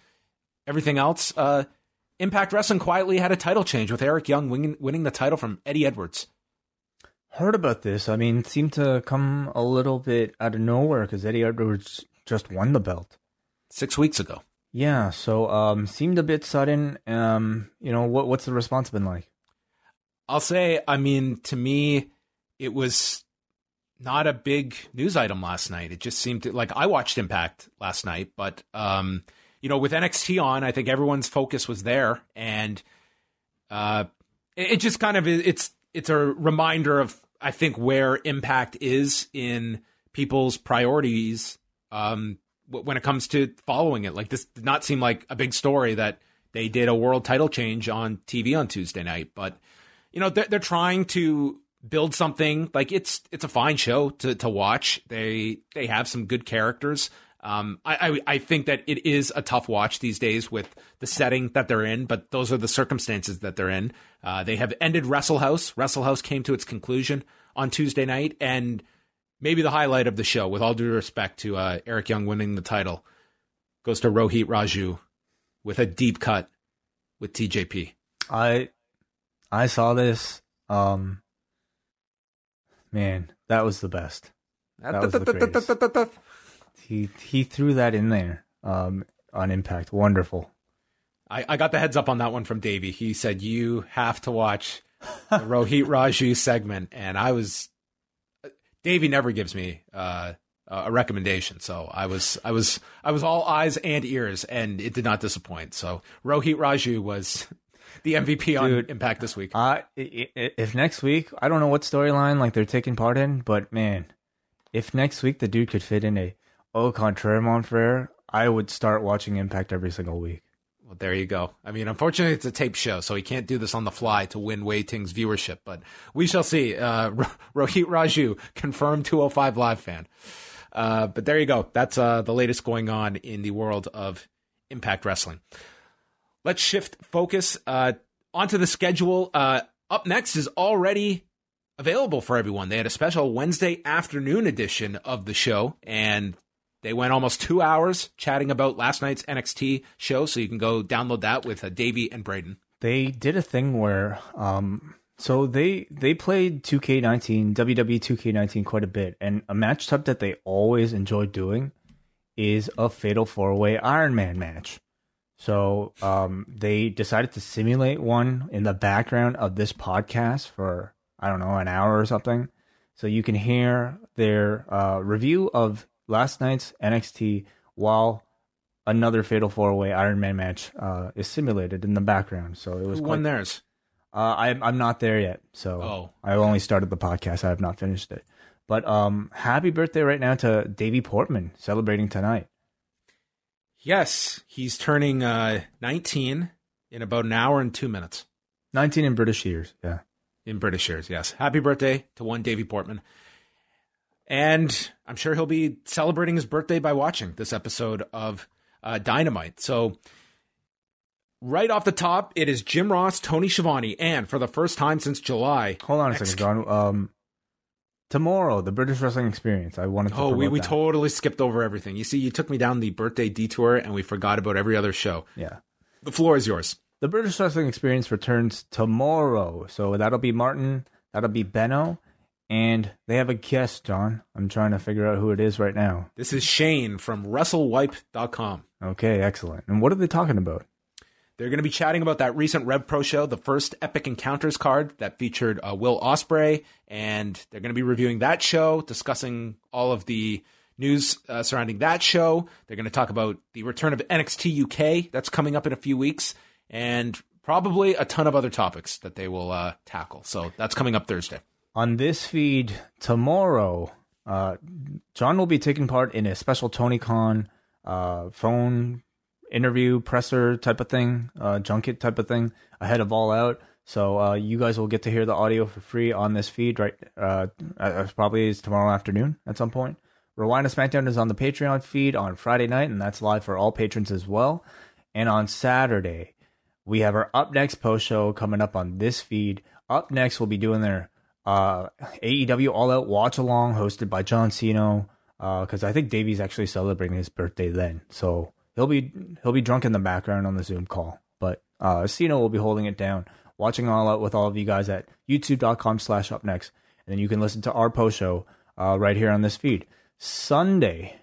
[SPEAKER 1] everything else. Uh, Impact Wrestling quietly had a title change with Eric Young winning, winning the title from Eddie Edwards.
[SPEAKER 2] Heard about this. I mean, it seemed to come a little bit out of nowhere because Eddie Edwards just won the belt.
[SPEAKER 1] Six weeks ago.
[SPEAKER 2] Yeah, so um, seemed a bit sudden. Um, you know, what what's the response been like?
[SPEAKER 1] I'll say, I mean, to me, it was not a big news item last night. It just seemed to, like I watched Impact last night, but um, you know, with NXT on, I think everyone's focus was there, and uh, it, it just kind of it's it's a reminder of I think where Impact is in people's priorities um, when it comes to following it. Like this did not seem like a big story that they did a world title change on TV on Tuesday night, but you know they're, they're trying to build something like it's it's a fine show to to watch. They they have some good characters. Um, I, I, I think that it is a tough watch these days with the setting that they're in, but those are the circumstances that they're in. Uh, they have ended Wrestle House. Wrestle House came to its conclusion on Tuesday night, and maybe the highlight of the show, with all due respect to uh, Eric Young winning the title, goes to Rohit Raju with a deep cut with TJP.
[SPEAKER 2] I I saw this. Um, man, that was the best. That was the greatest. He he threw that in there um, on Impact. Wonderful.
[SPEAKER 1] I, I got the heads up on that one from Davey. He said you have to watch the Rohit Raju segment, and I was Davey never gives me uh, a recommendation, so I was I was I was all eyes and ears, and it did not disappoint. So Rohit Raju was the MVP on
[SPEAKER 2] Dude,
[SPEAKER 1] Impact this week.
[SPEAKER 2] Uh, if next week, I don't know what storyline like they're taking part in, but man, if next week the dude could fit in a Au Contraire Mon Frere, I would start watching Impact every single week.
[SPEAKER 1] Well, there you go. I mean, unfortunately, it's a tape show, so he can't do this on the fly to win Wai Ting's viewership, but we shall see. Uh, Rohit Raju, confirmed 205 Live fan. Uh, but there you go. That's uh, the latest going on in the world of Impact Wrestling. Let's shift focus uh, onto the schedule. Uh, up next is already available for everyone. They had a special Wednesday afternoon edition of the show, and they went almost two hours chatting about last night's NXT show. So you can go download that with uh, Davey and Braden.
[SPEAKER 2] They did a thing where, um, so they they played 2K19, WWE 2K19 quite a bit, and a match type that they always enjoy doing is a Fatal Four Way Iron Man match. So um, they decided to simulate one in the background of this podcast for I don't know an hour or something, so you can hear their uh, review of last night's NXT while another Fatal Four Way Iron Man match uh, is simulated in the background. So it was
[SPEAKER 1] Who
[SPEAKER 2] quite
[SPEAKER 1] won theirs?
[SPEAKER 2] uh, I'm I'm not there yet, so
[SPEAKER 1] Oh.
[SPEAKER 2] I only started the podcast. I have not finished it. But um, happy birthday right now to Davey Portman celebrating tonight.
[SPEAKER 1] Yes, he's turning uh, 19 in about an hour and two minutes
[SPEAKER 2] 19 in British years. Yeah.
[SPEAKER 1] in British years. Yes. Happy birthday to one Davey Portman. And I'm sure he'll be celebrating his birthday by watching this episode of uh, Dynamite. So, right off the top, it is Jim Ross, Tony Schiavone, and for the first time since July.
[SPEAKER 2] Hold on a
[SPEAKER 1] Ex-
[SPEAKER 2] second, John. Um, tomorrow, the British Wrestling Experience. I wanted to.
[SPEAKER 1] Oh, we, we
[SPEAKER 2] that.
[SPEAKER 1] totally skipped over everything. You see, you took me down the birthday detour and we forgot about every other show.
[SPEAKER 2] Yeah.
[SPEAKER 1] The floor is yours.
[SPEAKER 2] The British Wrestling Experience returns tomorrow. So that'll be Martin, that'll be Benno, and they have a guest, John. I'm trying to figure out who it is right now.
[SPEAKER 1] This is Shane from WrestleWipe.com.
[SPEAKER 2] Okay, excellent. And what are they talking about?
[SPEAKER 1] They're going to be chatting about that recent Rev Pro show, the first Epic Encounters card that featured uh, Will Ospreay, and they're going to be reviewing that show, discussing all of the news uh, surrounding that show. They're going to talk about the return of NXT UK that's coming up in a few weeks, and probably a ton of other topics that they will uh, tackle. So that's coming up Thursday.
[SPEAKER 2] On this feed tomorrow, uh, John will be taking part in a special TonyCon uh, phone interview, presser type of thing, uh, junket type of thing ahead of All Out. So uh, you guys will get to hear the audio for free on this feed, right? Uh, uh, probably is tomorrow afternoon at some point. Rewind to SmackDown is on the Patreon feed on Friday night, and that's live for all patrons as well. And on Saturday, we have our up next post show coming up on this feed. Up next, we'll be doing their uh, AEW All Out watch along hosted by John Cena because I think Davey's actually celebrating his birthday then, so he'll be he'll be drunk in the background on the Zoom call. But uh, Cena will be holding it down, watching All Out with all of you guys at YouTube.com/slash Up Next, and then you can listen to our post show uh, right here on this feed. Sunday,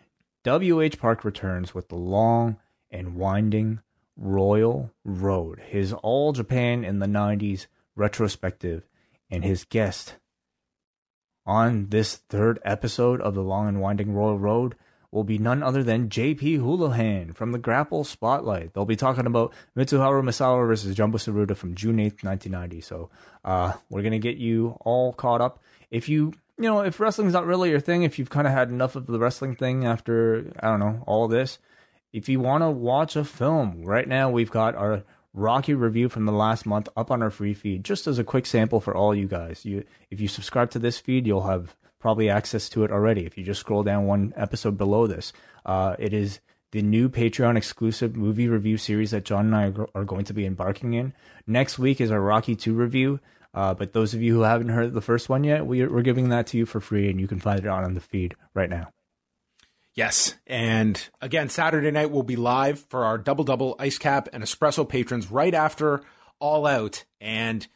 [SPEAKER 2] WH Park returns with the long and winding Royal Road, his All Japan in the 90s retrospective, and his guest on this third episode of the Long and Winding Royal Road will be none other than JP Houlihan from the Grapple Spotlight. They'll be talking about Mitsuharu Misawa versus Jumbo Tsuruta from June 8th, 1990. So uh, we're going to get you all caught up. If you you know, if wrestling's not really your thing, if you've kind of had enough of the wrestling thing after, I don't know, all this, if you want to watch a film, right now we've got our Rocky review from the last month up on our free feed, just as a quick sample for all you guys. You, if you subscribe to this feed, you'll have probably access to it already. If you just scroll down one episode below this, uh, it is the new Patreon exclusive movie review series that John and I are going to be embarking in. Next week is our Rocky 2 review. Uh, but those of you who haven't heard the first one yet, we, are giving that to you for free, and you can find it on, on the feed right now.
[SPEAKER 1] Yes. And again, Saturday night we'll be live for our double double ice cap and espresso patrons right after All Out. And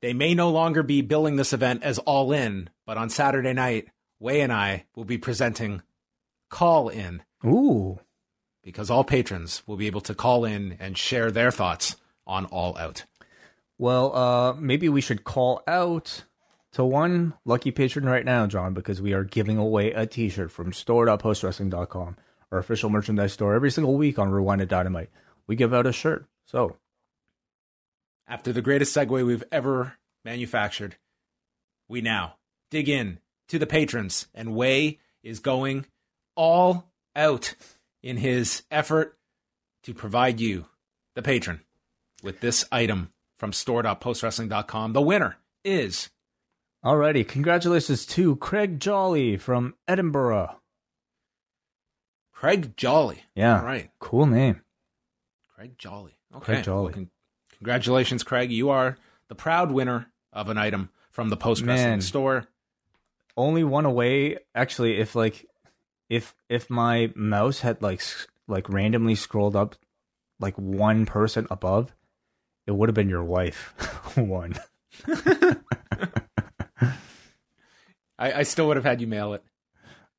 [SPEAKER 1] they may no longer be billing this event as All In, but on Saturday night, Wai and I will be presenting Call In.
[SPEAKER 2] Ooh.
[SPEAKER 1] Because all patrons will be able to call in and share their thoughts on All Out.
[SPEAKER 2] Well, uh, maybe we should call out to one lucky patron right now, John, because we are giving away a T-shirt from store.postwrestling.com, our official merchandise store. Every single week on Rewind Dynamite, we give out a shirt. So,
[SPEAKER 1] after the greatest segue we've ever manufactured, we now dig in to the patrons, and Wai is going all out in his effort to provide you, the patron, with this item from store.postwrestling.com. The winner is.
[SPEAKER 2] Alrighty, congratulations to Craig Jolly from Edinburgh.
[SPEAKER 1] Craig Jolly.
[SPEAKER 2] Yeah.
[SPEAKER 1] All right.
[SPEAKER 2] Cool name.
[SPEAKER 1] Craig Jolly. Okay.
[SPEAKER 2] Craig Jolly.
[SPEAKER 1] Well, con- congratulations, Craig. You are the proud winner of an item from the Post Wrestling store.
[SPEAKER 2] Only one away. Actually, if like, if if my mouse had like like randomly scrolled up, like one person above, it would have been your wife one.
[SPEAKER 1] I, I still would have had you mail it.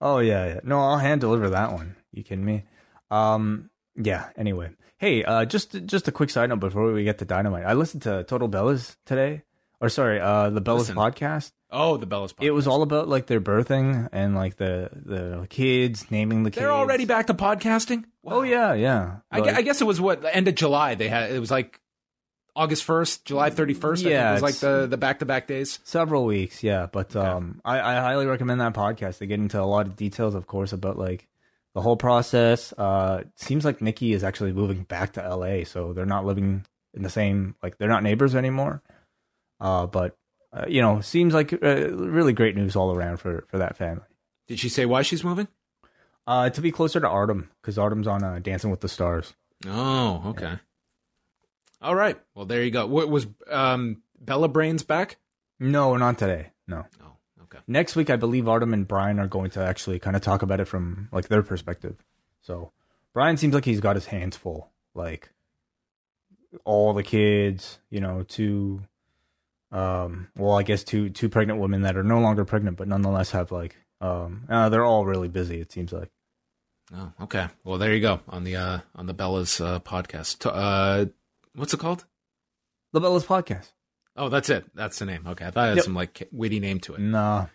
[SPEAKER 2] Oh yeah, yeah. No, I'll hand deliver that one. You kidding me? Um, yeah. Anyway, hey, uh, just just a quick side note before we get to dynamite. I listened to Total Bellas today, or sorry, uh, the Bellas Listen. podcast.
[SPEAKER 1] Oh, the Bellas podcast.
[SPEAKER 2] It was all about like their birthing and like the the kids naming the kids.
[SPEAKER 1] They're already back to podcasting.
[SPEAKER 2] Wow. Oh yeah, yeah.
[SPEAKER 1] I, I, guess it was what end of July. They had it was like August first, July thirty first. Yeah, it was like the the back to back days.
[SPEAKER 2] Several weeks, yeah. But okay. um, I, I highly recommend that podcast. They get into a lot of details, of course, about like the whole process. Uh, seems like Nikki is actually moving back to L.A., so they're not living in the same like they're not neighbors anymore. Uh, but uh, you know, seems like uh, really great news all around for for that family.
[SPEAKER 1] Did she say why she's moving?
[SPEAKER 2] Uh, to be closer to Artem because Artem's on uh, Dancing with the Stars.
[SPEAKER 1] Oh, okay. Yeah. All right. Well, there you go. What was um, Bella Brains back?
[SPEAKER 2] No, not today. No.
[SPEAKER 1] Oh, okay.
[SPEAKER 2] Next week, I believe Artem and Bryan are going to actually kind of talk about it from like their perspective. So Bryan seems like he's got his hands full. Like all the kids, you know, two, um, well, I guess two two pregnant women that are no longer pregnant, but nonetheless have like, um, uh, they're all really busy. It seems like.
[SPEAKER 1] Oh, okay. Well, there you go on the uh, on the Bella's uh, podcast. Uh, What's it called?
[SPEAKER 2] The Bellas Podcast.
[SPEAKER 1] Oh, that's it. That's the name. Okay, I thought it had yep. some like witty name to it.
[SPEAKER 2] Nah.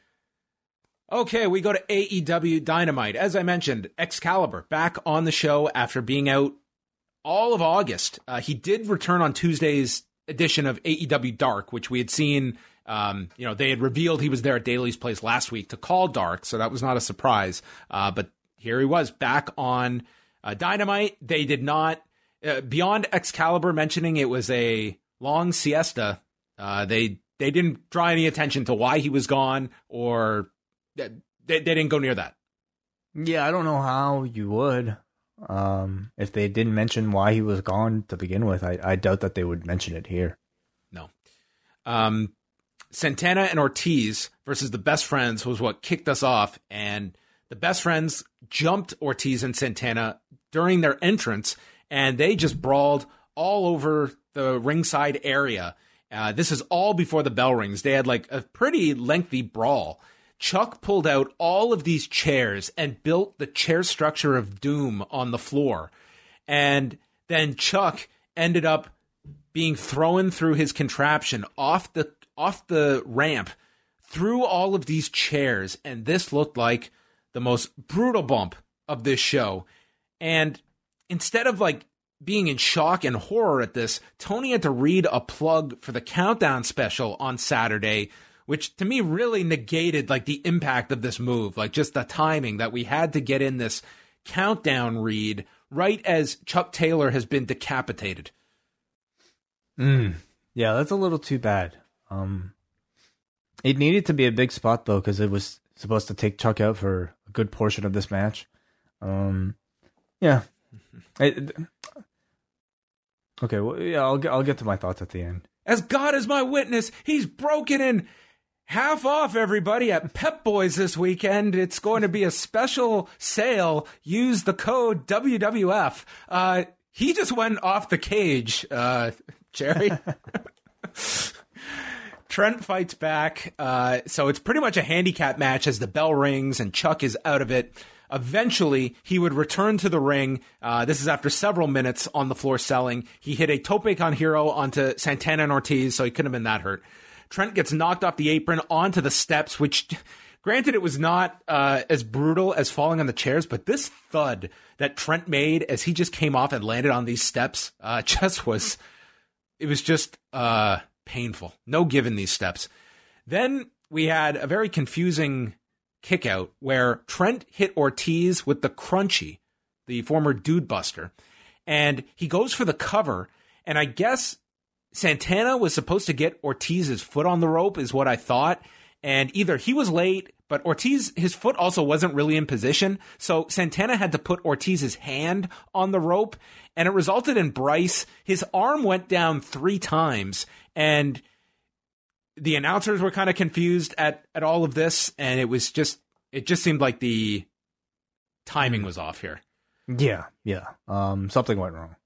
[SPEAKER 1] Okay, we go to AEW Dynamite. As I mentioned, Excalibur back on the show after being out all of August. Uh, he did return on Tuesday's edition of AEW Dark, which we had seen. Um, you know, they had revealed he was there at Daily's Place last week to call Dark, so that was not a surprise. Uh, but here he was back on uh, Dynamite. They did not uh, beyond Excalibur mentioning it was a long siesta, uh, they they didn't draw any attention to why he was gone, or they, they didn't go near that.
[SPEAKER 2] Yeah, I don't know how you would. Um, if they didn't mention why he was gone to begin with, I, I doubt that they would mention it here.
[SPEAKER 1] No. Um, Santana and Ortiz versus the best friends was what kicked us off, and the best friends jumped Ortiz and Santana during their entrance and they just brawled all over the ringside area. Uh, this is all before the bell rings. They had like a pretty lengthy brawl. Chuck pulled out all of these chairs and built the chair structure of doom on the floor. And then Chuck ended up being thrown through his contraption off the off the ramp through all of these chairs and this looked like the most brutal bump of this show. And instead of like being in shock and horror at this, Tony had to read a plug for the countdown special on Saturday, which to me really negated like the impact of this move, like just the timing that we had to get in this countdown read right as Chuck Taylor has been decapitated.
[SPEAKER 2] Mm. Yeah, that's a little too bad. Um, it needed to be a big spot though, because it was supposed to take Chuck out for a good portion of this match. Um, yeah. It, okay, well, yeah, I'll get I'll get to my thoughts at the end.
[SPEAKER 1] As God is my witness, he's broken in half off everybody at Pep Boys this weekend. It's going to be a special sale. Use the code WWF. Uh, he just went off the cage, uh, Jerry. Trent fights back. Uh, so it's pretty much a handicap match as the bell rings and Chuck is out of it. Eventually, he would return to the ring. Uh, this is after several minutes on the floor selling. He hit a tope con hilo onto Santana and Ortiz, so he couldn't have been that hurt. Trent gets knocked off the apron onto the steps, which, granted, it was not uh, as brutal as falling on the chairs, but this thud that Trent made as he just came off and landed on these steps uh, just was, it was just uh, painful. No giving these steps. Then we had a very confusing kickout where Trent hit Ortiz with the crunchy, the former dude buster, and he goes for the cover. And I guess Santana was supposed to get Ortiz's foot on the rope, is what I thought. And either he was late, but Ortiz, his foot also wasn't really in position. So Santana had to put Ortiz's hand on the rope, and it resulted in Bryce. His arm went down three times, and the announcers were kind of confused at at all of this, and it was just it just seemed like the timing was off here.
[SPEAKER 2] Yeah, yeah. Um, something went wrong.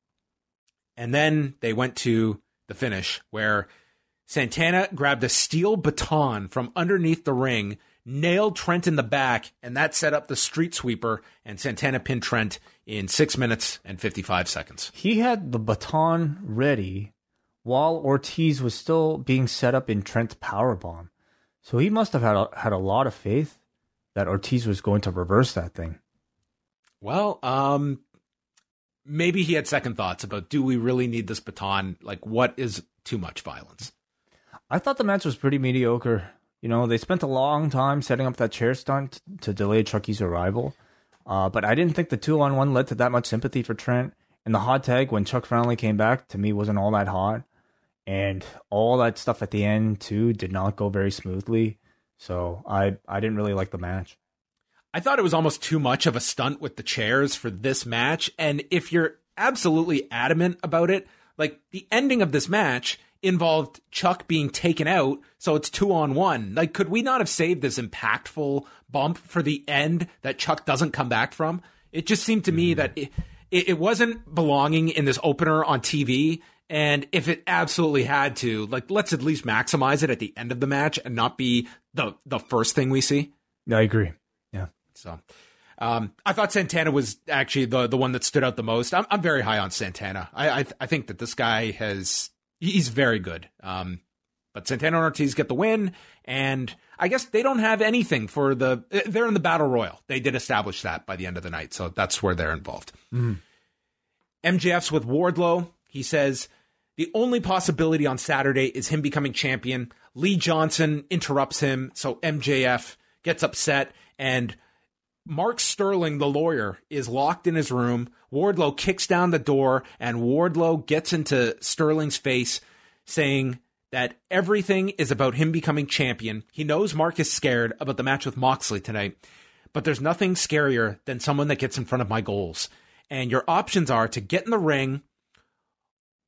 [SPEAKER 1] And then they went to the finish where Santana grabbed a steel baton from underneath the ring, nailed Trent in the back, and that set up the street sweeper. And Santana pinned Trent in six minutes and 55 seconds.
[SPEAKER 2] He had the baton ready while Ortiz was still being set up in Trent's power bomb. So he must have had a, had a lot of faith that Ortiz was going to reverse that thing.
[SPEAKER 1] Well, um, maybe he had second thoughts about do we really need this baton? Like, what is too much violence?
[SPEAKER 2] I thought the match was pretty mediocre. You know, they spent a long time setting up that chair stunt to delay Chucky's arrival. Uh, but I didn't think the two on one led to that much sympathy for Trent. And the hot tag when Chuck finally came back to me wasn't all that hot. And all that stuff at the end too did not go very smoothly. So I I didn't really like the match.
[SPEAKER 1] I thought it was almost too much of a stunt with the chairs for this match. And if you're absolutely adamant about it, like the ending of this match involved Chuck being taken out, so it's two on one. Like, could we not have saved this impactful bump for the end that Chuck doesn't come back from? It just seemed to me mm-hmm. that it, it wasn't belonging in this opener on TV. And if it absolutely had to, like, let's at least maximize it at the end of the match and not be the the first thing we see.
[SPEAKER 2] I agree. Yeah.
[SPEAKER 1] So, um, I thought Santana was actually the the one that stood out the most. I'm I'm very high on Santana. I I, I think that this guy has he's very good. Um, but Santana and Ortiz get the win, and I guess they don't have anything for the. They're in the battle royal. They did establish that by the end of the night, so that's where they're involved.
[SPEAKER 2] Mm.
[SPEAKER 1] MJF's with Wardlow. He says the only possibility on Saturday is him becoming champion. Lee Johnson interrupts him, so MJF gets upset, and Mark Sterling, the lawyer, is locked in his room. Wardlow kicks down the door, and Wardlow gets into Sterling's face, saying that everything is about him becoming champion. He knows Mark is scared about the match with Moxley tonight, but there's nothing scarier than someone that gets in front of my goals. And your options are to get in the ring,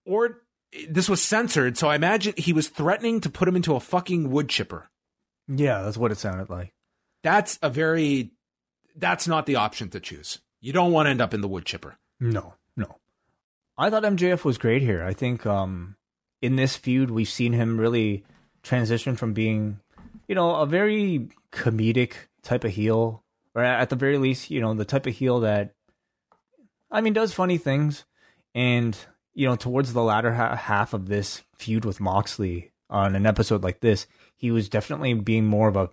[SPEAKER 1] or this was censored, so I imagine he was threatening to put him into a fucking wood chipper.
[SPEAKER 2] Yeah, that's what it sounded like.
[SPEAKER 1] That's a very that's not the option to choose. You don't want to end up in the wood chipper.
[SPEAKER 2] No, no. I thought MJF was great here. I think um, in this feud, we've seen him really transition from being, you know, a very comedic type of heel, or at the very least, you know, the type of heel that, I mean, does funny things. And, you know, towards the latter ha- half of this feud with Moxley on an episode like this, he was definitely being more of a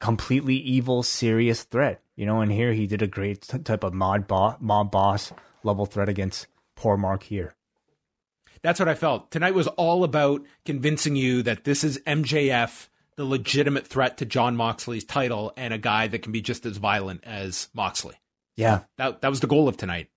[SPEAKER 2] completely evil, serious threat. You know, and here he did a great t- type of mob, bo- mob boss level threat against poor Mark here.
[SPEAKER 1] That's what I felt. Tonight was all about convincing you that this is MJF the legitimate threat to Jon Moxley's title and a guy that can be just as violent as Moxley.
[SPEAKER 2] Yeah.
[SPEAKER 1] That that was the goal of tonight.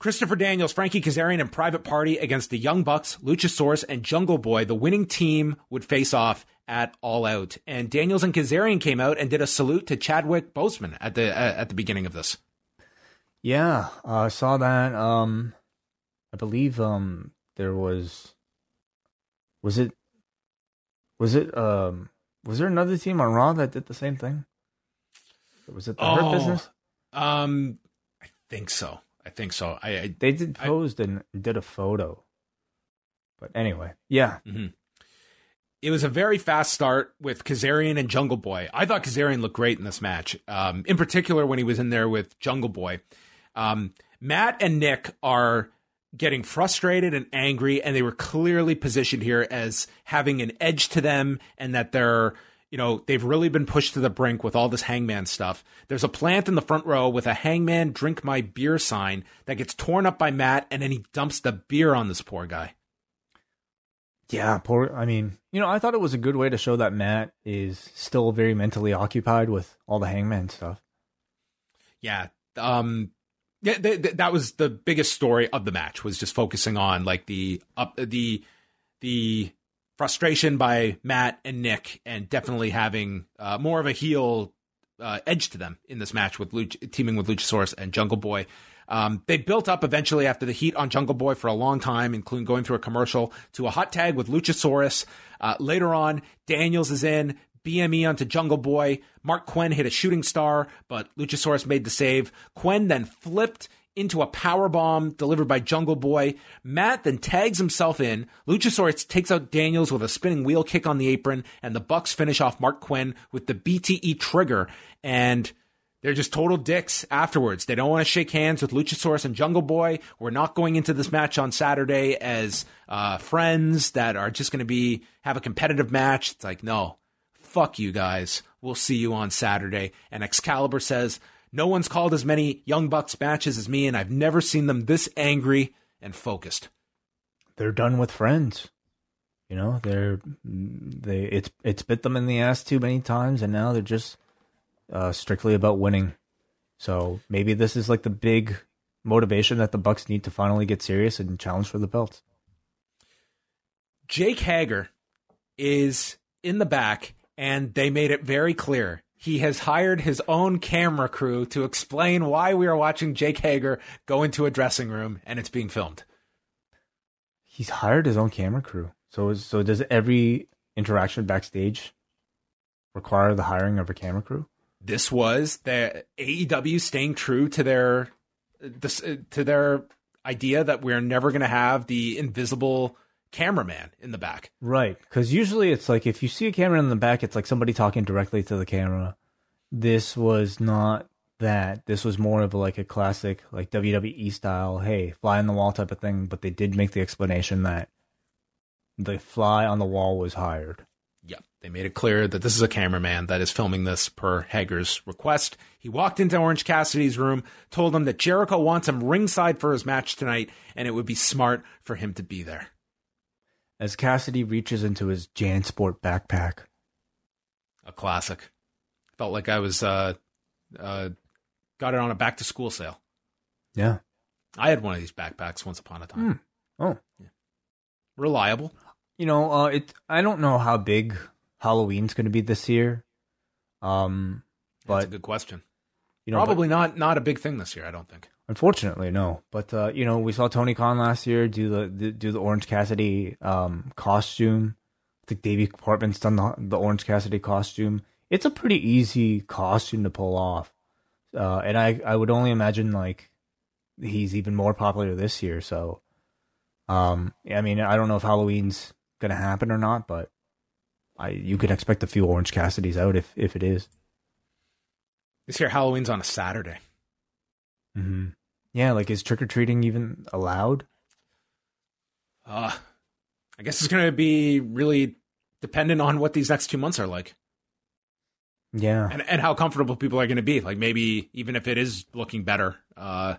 [SPEAKER 1] Christopher Daniels, Frankie Kazarian, and Private Party against the Young Bucks, Luchasaurus, and Jungle Boy. The winning team would face off at All Out. And Daniels and Kazarian came out and did a salute to Chadwick Boseman at the uh, at the beginning of this.
[SPEAKER 2] Yeah, uh, I saw that. Um, I believe um there was was it was it um was there another team on Raw that did the same thing? Was it the Hurt
[SPEAKER 1] Oh.
[SPEAKER 2] Business?
[SPEAKER 1] Um, I think so. I think so. I, I
[SPEAKER 2] They did
[SPEAKER 1] I-
[SPEAKER 2] posed and did a photo. But anyway, yeah,
[SPEAKER 1] it was a very fast start with Kazarian and Jungle Boy. I thought Kazarian looked great in this match, um, in particular when he was in there with Jungle Boy. Um, Matt and Nick are getting frustrated and angry, and they were clearly positioned here as having an edge to them, and that they're, you know, they've really been pushed to the brink with all this hangman stuff. There's a plant in the front row with a hangman drink my beer sign that gets torn up by Matt, and then he dumps the beer on this poor guy.
[SPEAKER 2] yeah. Poor. I mean, you know, I thought it was a good way to show that Matt is still very mentally occupied with all the Hangman stuff.
[SPEAKER 1] yeah um yeah, th- th- that was the biggest story of the match was just focusing on like the up the the frustration by Matt and Nick and definitely having uh, more of a heel uh, edge to them in this match with Luch- teaming with Luchasaurus and Jungle Boy. Um, they built up eventually after the heat on Jungle Boy for a long time, including going through a commercial to a hot tag with Luchasaurus. Uh, later on, Daniels is in, BME onto Jungle Boy. Marq Quen hit a shooting star, but Luchasaurus made the save. Quen then flipped into a power bomb delivered by Jungle Boy. Matt then tags himself in. Luchasaurus takes out Daniels with a spinning wheel kick on the apron, and the Bucks finish off Marq Quen with the BTE trigger. And they're just total dicks afterwards. They don't want to shake hands with Luchasaurus and Jungle Boy. We're not going into this match on Saturday as uh, friends that are just going to be have a competitive match. It's like, no, fuck you guys. We'll see you on Saturday. And Excalibur says, no one's called as many Young Bucks matches as me, and I've never seen them this angry and focused.
[SPEAKER 2] They're done with friends. You know, they're they it's it's bit them in the ass too many times, and now they're just uh, strictly about winning. So maybe this is like the big motivation that the Bucks need to finally get serious and challenge for the belts.
[SPEAKER 1] Jake Hager is in the back, and they made it very clear. He has hired his own camera crew to explain why we are watching Jake Hager go into a dressing room and it's being filmed.
[SPEAKER 2] He's hired his own camera crew. So so does every interaction backstage require the hiring of a camera crew?
[SPEAKER 1] This was the AEW staying true to their this, to their idea that we're never going to have the invisible cameraman in the back.
[SPEAKER 2] Right, because usually it's like if you see a camera in the back, it's like somebody talking directly to the camera. This was not that. This was more of like a classic, like WWE style, hey, fly on the wall type of thing. But they did make the explanation that the fly on the wall was hired.
[SPEAKER 1] Yep. They made it clear that this is a cameraman that is filming this per Hager's request. He walked into Orange Cassidy's room, told him that Jericho wants him ringside for his match tonight, and it would be smart for him to be there.
[SPEAKER 2] As Cassidy reaches into his JanSport backpack,
[SPEAKER 1] A classic. Felt like I was uh uh got it on a back to school sale.
[SPEAKER 2] yeah,
[SPEAKER 1] I had one of these backpacks once upon a time.
[SPEAKER 2] oh,
[SPEAKER 1] Reliable.
[SPEAKER 2] you know, uh, it. I don't know how big Halloween's going to be this year, um,
[SPEAKER 1] That's a good question.
[SPEAKER 2] you know, but-
[SPEAKER 1] Probably not not a big thing this year, I don't think.
[SPEAKER 2] Unfortunately, no. But uh, you know, we saw Tony Khan last year do the, do the Orange Cassidy um, costume. I think Davey Portman's done the, the Orange Cassidy costume. It's a pretty easy costume to pull off, uh, and I I would only imagine like he's even more popular this year. So, um, I mean, I don't know if Halloween's gonna happen or not, but I you could expect a few Orange Cassidys out if if it is.
[SPEAKER 1] This year Halloween's on a Saturday.
[SPEAKER 2] Mm-hmm. Yeah, like is trick or treating even allowed?
[SPEAKER 1] Uh, I guess it's going to be really dependent on what these next two months are like
[SPEAKER 2] Yeah.
[SPEAKER 1] and, and how comfortable people are going to be. Like maybe even if it is looking better, uh,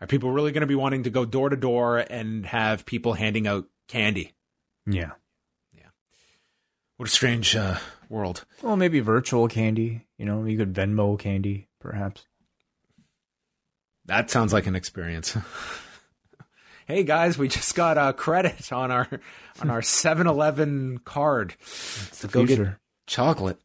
[SPEAKER 1] are people really going to be wanting to go door to door and have people handing out candy?
[SPEAKER 2] Yeah. Yeah.
[SPEAKER 1] What a strange uh, world.
[SPEAKER 2] Well, maybe virtual candy. You know, you could Venmo candy, perhaps.
[SPEAKER 1] That sounds like an experience. hey guys, we just got a credit on our on our 7-Eleven card.
[SPEAKER 2] It's the
[SPEAKER 1] Go get
[SPEAKER 2] future.
[SPEAKER 1] chocolate.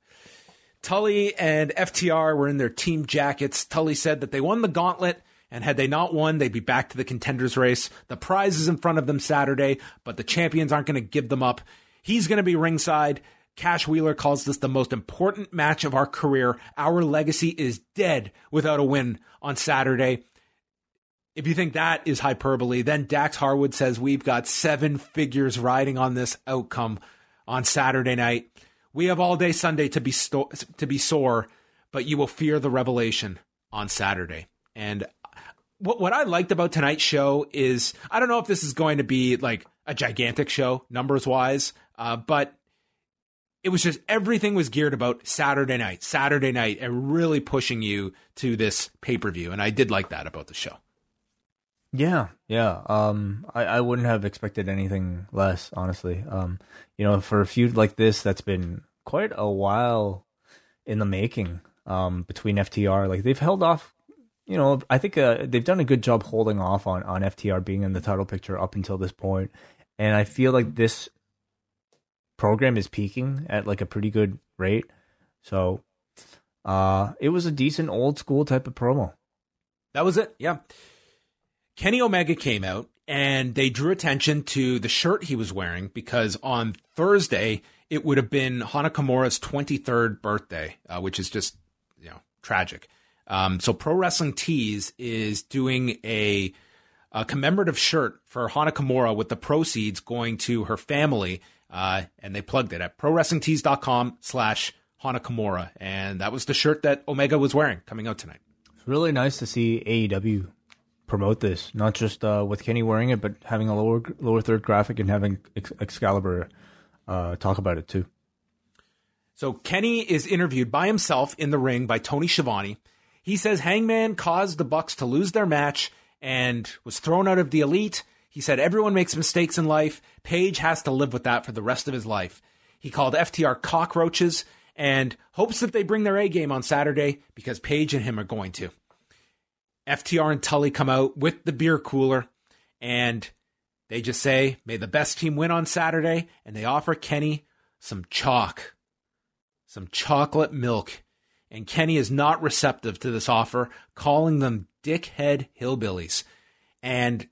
[SPEAKER 1] Tully and FTR were in their team jackets. Tully said that they won the gauntlet, and had they not won, they'd be back to the contenders race. The prize is in front of them Saturday, but the champions aren't going to give them up. He's going to be ringside. Cash Wheeler calls this the most important match of our career. Our legacy is dead without a win on Saturday. If you think that is hyperbole, then Dax Harwood says we've got seven figures riding on this outcome on Saturday night. We have all day Sunday to be sto- to be sore, but you will fear the revelation on Saturday. And what what I liked about tonight's show is I don't know if this is going to be like a gigantic show numbers wise, uh, but it was just everything was geared about Saturday night, Saturday night, and really pushing you to this pay per view. And I did like that about the show.
[SPEAKER 2] Yeah, yeah. Um, I, I wouldn't have expected anything less, honestly. Um, you know, for a feud like this, that's been quite a while in the making. Um, between FTR, like they've held off. You know, I think uh, they've done a good job holding off on on FTR being in the title picture up until this point, and I feel like this program is peaking at like a pretty good rate. So, uh, it was a decent old school type of promo.
[SPEAKER 1] That was it. Yeah. Kenny Omega came out and they drew attention to the shirt he was wearing because on Thursday it would have been Hana Kimura's 23rd birthday, uh, which is just, you know, tragic. Um, so Pro Wrestling Tees is doing a, a commemorative shirt for Hana Kimura with the proceeds going to her family. Uh, and they plugged it at prowrestlingtees.com slash Hana Kimura. And that was the shirt that Omega was wearing coming out tonight.
[SPEAKER 2] It's really nice to see AEW promote this, not just uh, with Kenny wearing it, but having a lower lower third graphic and having Ex- Excalibur uh, talk about it too.
[SPEAKER 1] So Kenny is interviewed by himself in the ring by Tony Schiavone. He says Hangman caused the Bucks to lose their match and was thrown out of the elite. He said everyone makes mistakes in life. Page has to live with that for the rest of his life. He called FTR cockroaches and hopes that they bring their A game on Saturday because Page and him are going to. FTR and Tully come out with the beer cooler and they just say, may the best team win on Saturday. And they offer Kenny some chalk, some chocolate milk. And Kenny is not receptive to this offer, calling them dickhead hillbillies. And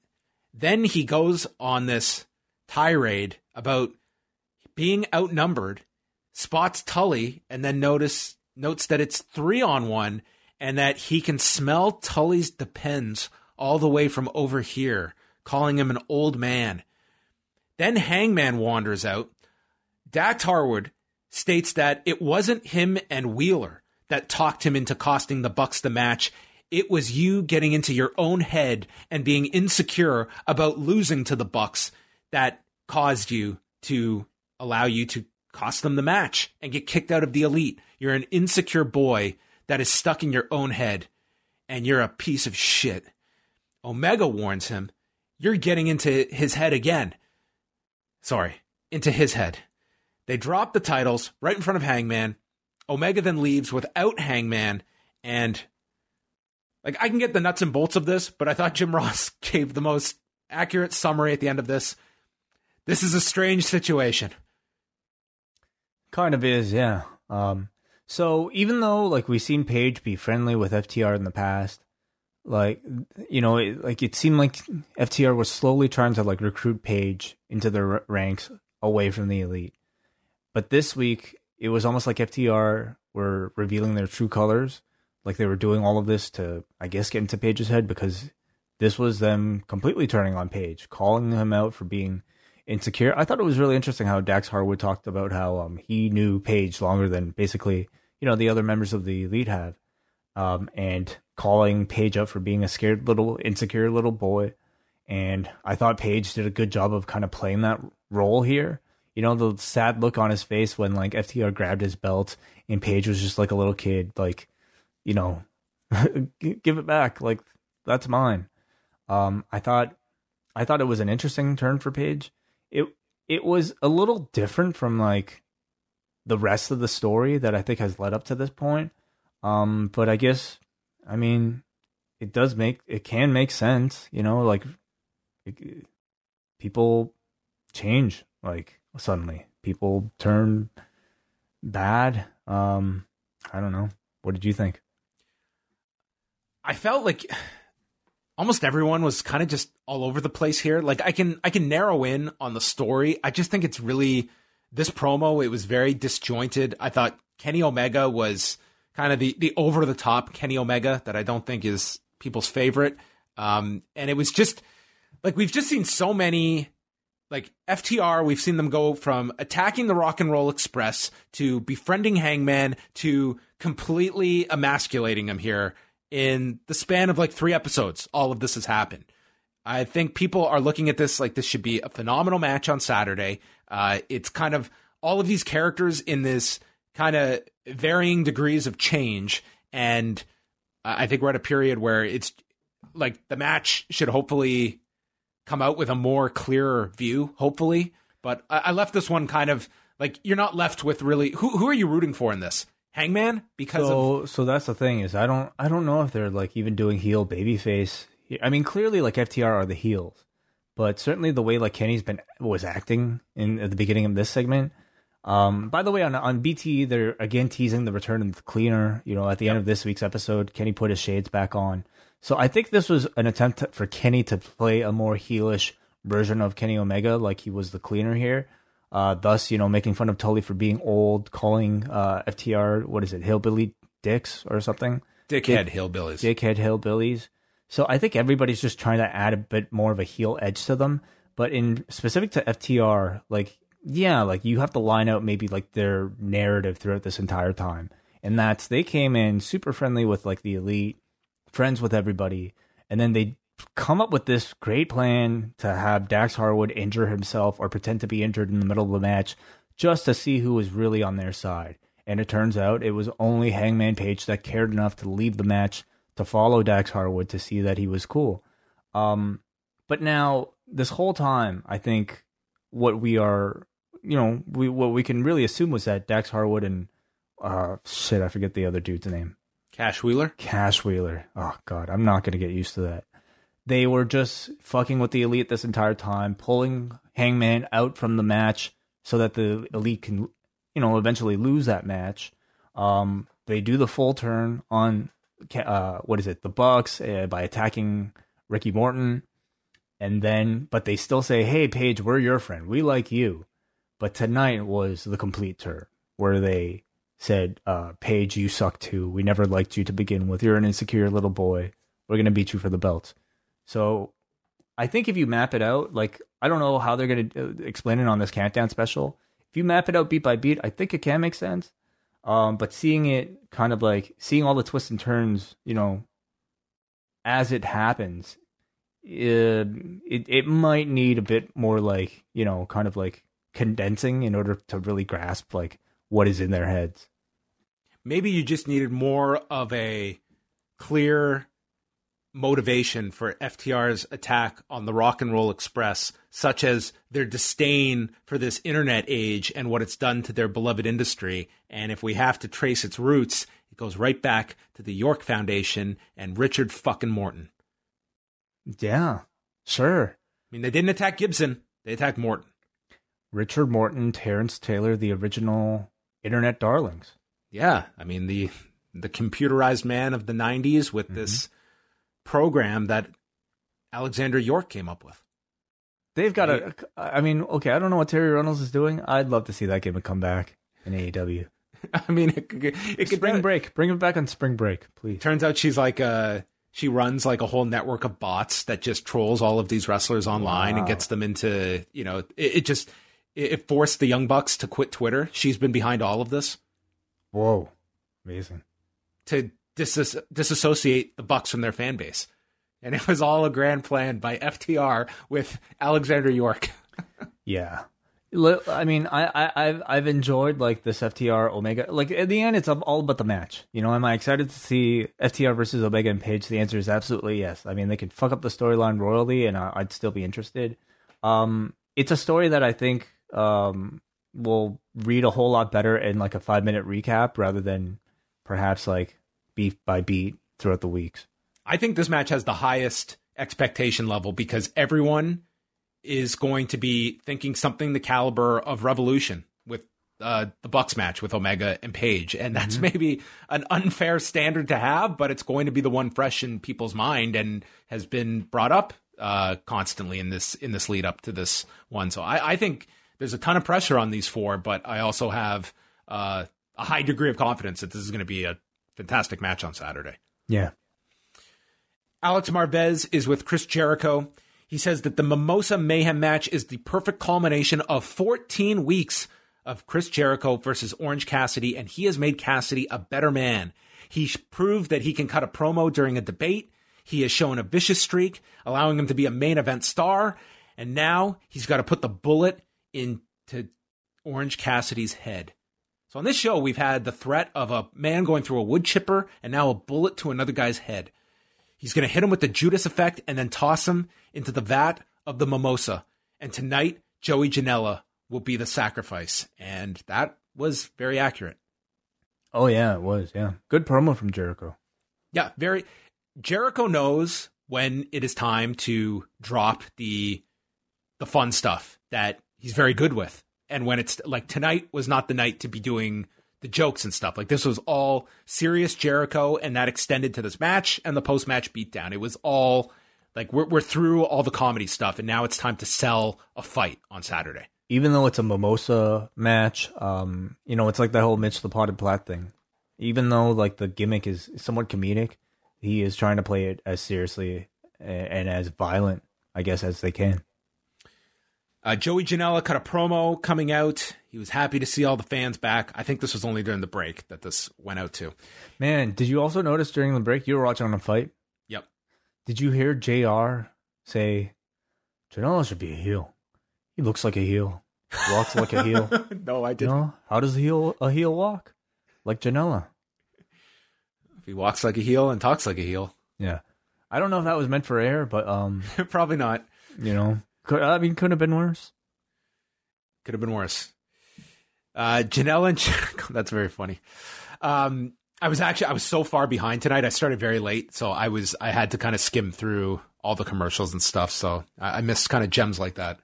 [SPEAKER 1] then he goes on this tirade about being outnumbered, spots Tully, and then notice notes that it's three on one and that he can smell Tully's depends all the way from over here, calling him an old man. Then Hangman wanders out. Dax Harwood states that it wasn't him and Wheeler that talked him into costing the Bucks the match. It was you getting into your own head and being insecure about losing to the Bucks that caused you to allow you to cost them the match and get kicked out of the elite. You're an insecure boy that is stuck in your own head and you're a piece of shit. Omega warns him, you're getting into his head again. Sorry, into his head. They drop the titles right in front of Hangman. Omega then leaves without Hangman and like I can get the nuts and bolts of this, but I thought Jim Ross gave the most accurate summary at the end of this. This is a strange situation.
[SPEAKER 2] Kind of is, yeah. Um, so even though like we've seen Page be friendly with FTR in the past, like you know, it, like it seemed like FTR was slowly trying to like recruit Page into their ranks away from the elite. But this week, it was almost like FTR were revealing their true colors, like they were doing all of this to, I guess, get into Page's head because this was them completely turning on Page, calling him out for being insecure. I thought it was really interesting how Dax Harwood talked about how um, he knew Page longer than basically you know the other members of the elite have, um, and calling Page up for being a scared little insecure little boy. And I thought Page did a good job of kind of playing that role here. You know the sad look on his face when like FTR grabbed his belt and Page was just like a little kid, like you know, give it back, like that's mine. Um, I thought I thought it was an interesting turn for Page. It it was a little different from like the rest of the story that I think has led up to this point. Um, but I guess, I mean, it does make it can make sense, you know, like it, people change like suddenly. People turn bad. Um, I don't know. What did you think?
[SPEAKER 1] I felt like almost everyone was kind of just all over the place here. Like I can I can narrow in on the story. I just think it's really this promo. It was very disjointed. I thought Kenny Omega was kind of the the over the top Kenny Omega that I don't think is people's favorite. Um, and it was just like we've just seen so many like FTR, we've seen them go from attacking the Rock and Roll Express to befriending Hangman to completely emasculating him here in the span of like three episodes. All of this has happened. I think people are looking at this like this should be a phenomenal match on Saturday. Uh, it's kind of all of these characters in this kind of varying degrees of change. And I think we're at a period where it's like the match should hopefully come out with a more clearer view, hopefully. But I, I left this one kind of like you're not left with really who who are you rooting for in this? Hangman because
[SPEAKER 2] so
[SPEAKER 1] of
[SPEAKER 2] so that's the thing is I don't I don't know if they're like even doing heel babyface. I mean clearly like FTR are the heels, but certainly the way like Kenny's been was acting in at the beginning of this segment. Um, by the way, on on BT, they're again teasing the return of the cleaner. You know, at the
[SPEAKER 1] Yep.
[SPEAKER 2] end of this week's episode, Kenny put his shades back on. So I think this was an attempt to- for Kenny to play a more heelish version of Kenny Omega, like he was the cleaner here. Uh, thus, you know, making fun of Tully for being old, calling uh, FTR what is it, hillbilly dicks or something,
[SPEAKER 1] dickhead hillbillies.
[SPEAKER 2] dickhead hillbillies. So I think everybody's just trying to add a bit more of a heel edge to them. But in specific to FTR, like yeah, like you have to line out maybe like their narrative throughout this entire time, and that's they came in super friendly with like the elite, friends with everybody, and then they come up with this great plan to have Dax Harwood injure himself or pretend to be injured in the middle of the match just to see who was really on their side. And it turns out it was only Hangman Page that cared enough to leave the match to follow Dax Harwood to see that he was cool. Um, but now this whole time, I think what we are, you know, we what we can really assume was that Dax Harwood and uh shit, I forget the other dude's name.
[SPEAKER 1] Cash Wheeler.
[SPEAKER 2] Cash Wheeler. Oh god, I'm not gonna get used to that. They were just fucking with the elite this entire time, pulling Hangman out from the match so that the elite can, you know, eventually lose that match. Um, they do the full turn on, uh, what is it, the Bucks uh, by attacking Ricky Morton, and then, but they still say, "Hey, Page, we're your friend. We like you." But tonight was the complete turn where they said, uh, Page, you suck too. We never liked you to begin with. You're an insecure little boy. We're to beat you for the belt. So I think if you map it out, like, I don't know how they're to uh, explain it on this countdown special. If you map it out beat by beat, I think it can make sense. Um, but seeing it kind of like seeing all the twists and turns, you know, as it happens, uh, it it might need a bit more like you know, kind of like condensing in order to really grasp like what is in their heads.
[SPEAKER 1] maybe you just needed more of a clear motivation for FTR's attack on the Rock and Roll Express, such as their disdain for this internet age and what it's done to their beloved industry. And if we have to trace its roots, it goes right back to the York Foundation and Richard fucking Morton.
[SPEAKER 2] Yeah, sure.
[SPEAKER 1] I mean, they didn't attack Gibson, they attacked Morton.
[SPEAKER 2] Richard Morton, Terrence Taylor, the original internet darlings.
[SPEAKER 1] Yeah, I mean the the computerized man of the '90s with mm-hmm. this program that Alexandra York came up with.
[SPEAKER 2] They've got a. I mean, okay, I don't know what Terri Runnels is doing. I'd love to see that gimmick come back in AEW.
[SPEAKER 1] I mean, it, could- it could
[SPEAKER 2] Spring break, bring it back on spring break, please.
[SPEAKER 1] Turns out she's like a she runs like a whole network of bots that just trolls all of these wrestlers online and gets them into you know it, it just it, it forced the young bucks to quit Twitter. She's been behind all of this
[SPEAKER 2] Whoa, amazing.
[SPEAKER 1] to dis- disassociate the bucks from their fan base, and it was all a grand plan by FTR with Alexandra York.
[SPEAKER 2] Yeah. I mean, I, I, I've, I've enjoyed like this FTR Omega. Like at the end, it's all about the match. You know, am I excited to see FTR versus Omega and Page? The answer is absolutely yes. I mean, they could fuck up the storyline royally, and I, I'd still be interested. Um, it's a story that I think um will read a whole lot better in like a five minute recap rather than perhaps like beat by beat throughout the weeks.
[SPEAKER 1] I think this match has the highest expectation level because everyone is going to be thinking something the caliber of Revolution with uh, the Bucks match with Omega and Page, and that's mm-hmm. maybe an unfair standard to have, but it's going to be the one fresh in people's mind and has been brought up uh, constantly in this in this lead up to this one. So I, I, think there's a ton of pressure on these four, but I also have uh, a high degree of confidence that this is going to be a fantastic match on Saturday.
[SPEAKER 2] Yeah.
[SPEAKER 1] Alex Marvez is with Chris Jericho. He says that the Mimosa Mayhem match is the perfect culmination of 14 weeks of Chris Jericho versus Orange Cassidy, and he has made Cassidy a better man. He proved that he can cut a promo during a debate. He has shown a vicious streak, allowing him to be a main event star. And now he's got to put the bullet into Orange Cassidy's head. So on this show, we've had the threat of a man going through a wood chipper and now a bullet to another guy's head. He's going to hit him with the Judas effect and then toss him into the vat of the mimosa. And tonight, Joey Janela will be the sacrifice. And that was very accurate.
[SPEAKER 2] Oh, yeah, it was. Yeah. Good promo from Jericho.
[SPEAKER 1] Yeah, very. Jericho knows when it is time to drop the the fun stuff that he's very good with. And when it's like tonight was not the night to be doing the jokes and stuff. Like this was all serious Jericho, and that extended to this match and the post match beatdown. It was all like we're we're through all the comedy stuff, and now it's time to sell a fight on Saturday.
[SPEAKER 2] Even though it's a mimosa match, um, you know, it's like that whole Mitch the Potted Plat thing. Even though like the gimmick is somewhat comedic, he is trying to play it as seriously and as violent, I guess, as they can.
[SPEAKER 1] Uh, Joey Janela cut a promo coming out. He was happy to see all the fans back. I think this was only during the break that this went out to.
[SPEAKER 2] Man, did you also notice during the break you were watching on a fight?
[SPEAKER 1] Yep.
[SPEAKER 2] Did you hear JR say Janela should be a heel? He looks like a heel. Walks like a heel.
[SPEAKER 1] no, I didn't. No?
[SPEAKER 2] How does a heel a heel walk? Like Janela.
[SPEAKER 1] If he walks like a heel and talks like a heel.
[SPEAKER 2] Yeah. I don't know if that was meant for air, but um
[SPEAKER 1] probably not.
[SPEAKER 2] You know, could, I mean, could have been worse.
[SPEAKER 1] Could have been worse. Uh, Janela and that's very funny. Um, I was actually I was so far behind tonight. I started very late, so I was I had to kind of skim through all the commercials and stuff. So I, I missed kind of gems like that.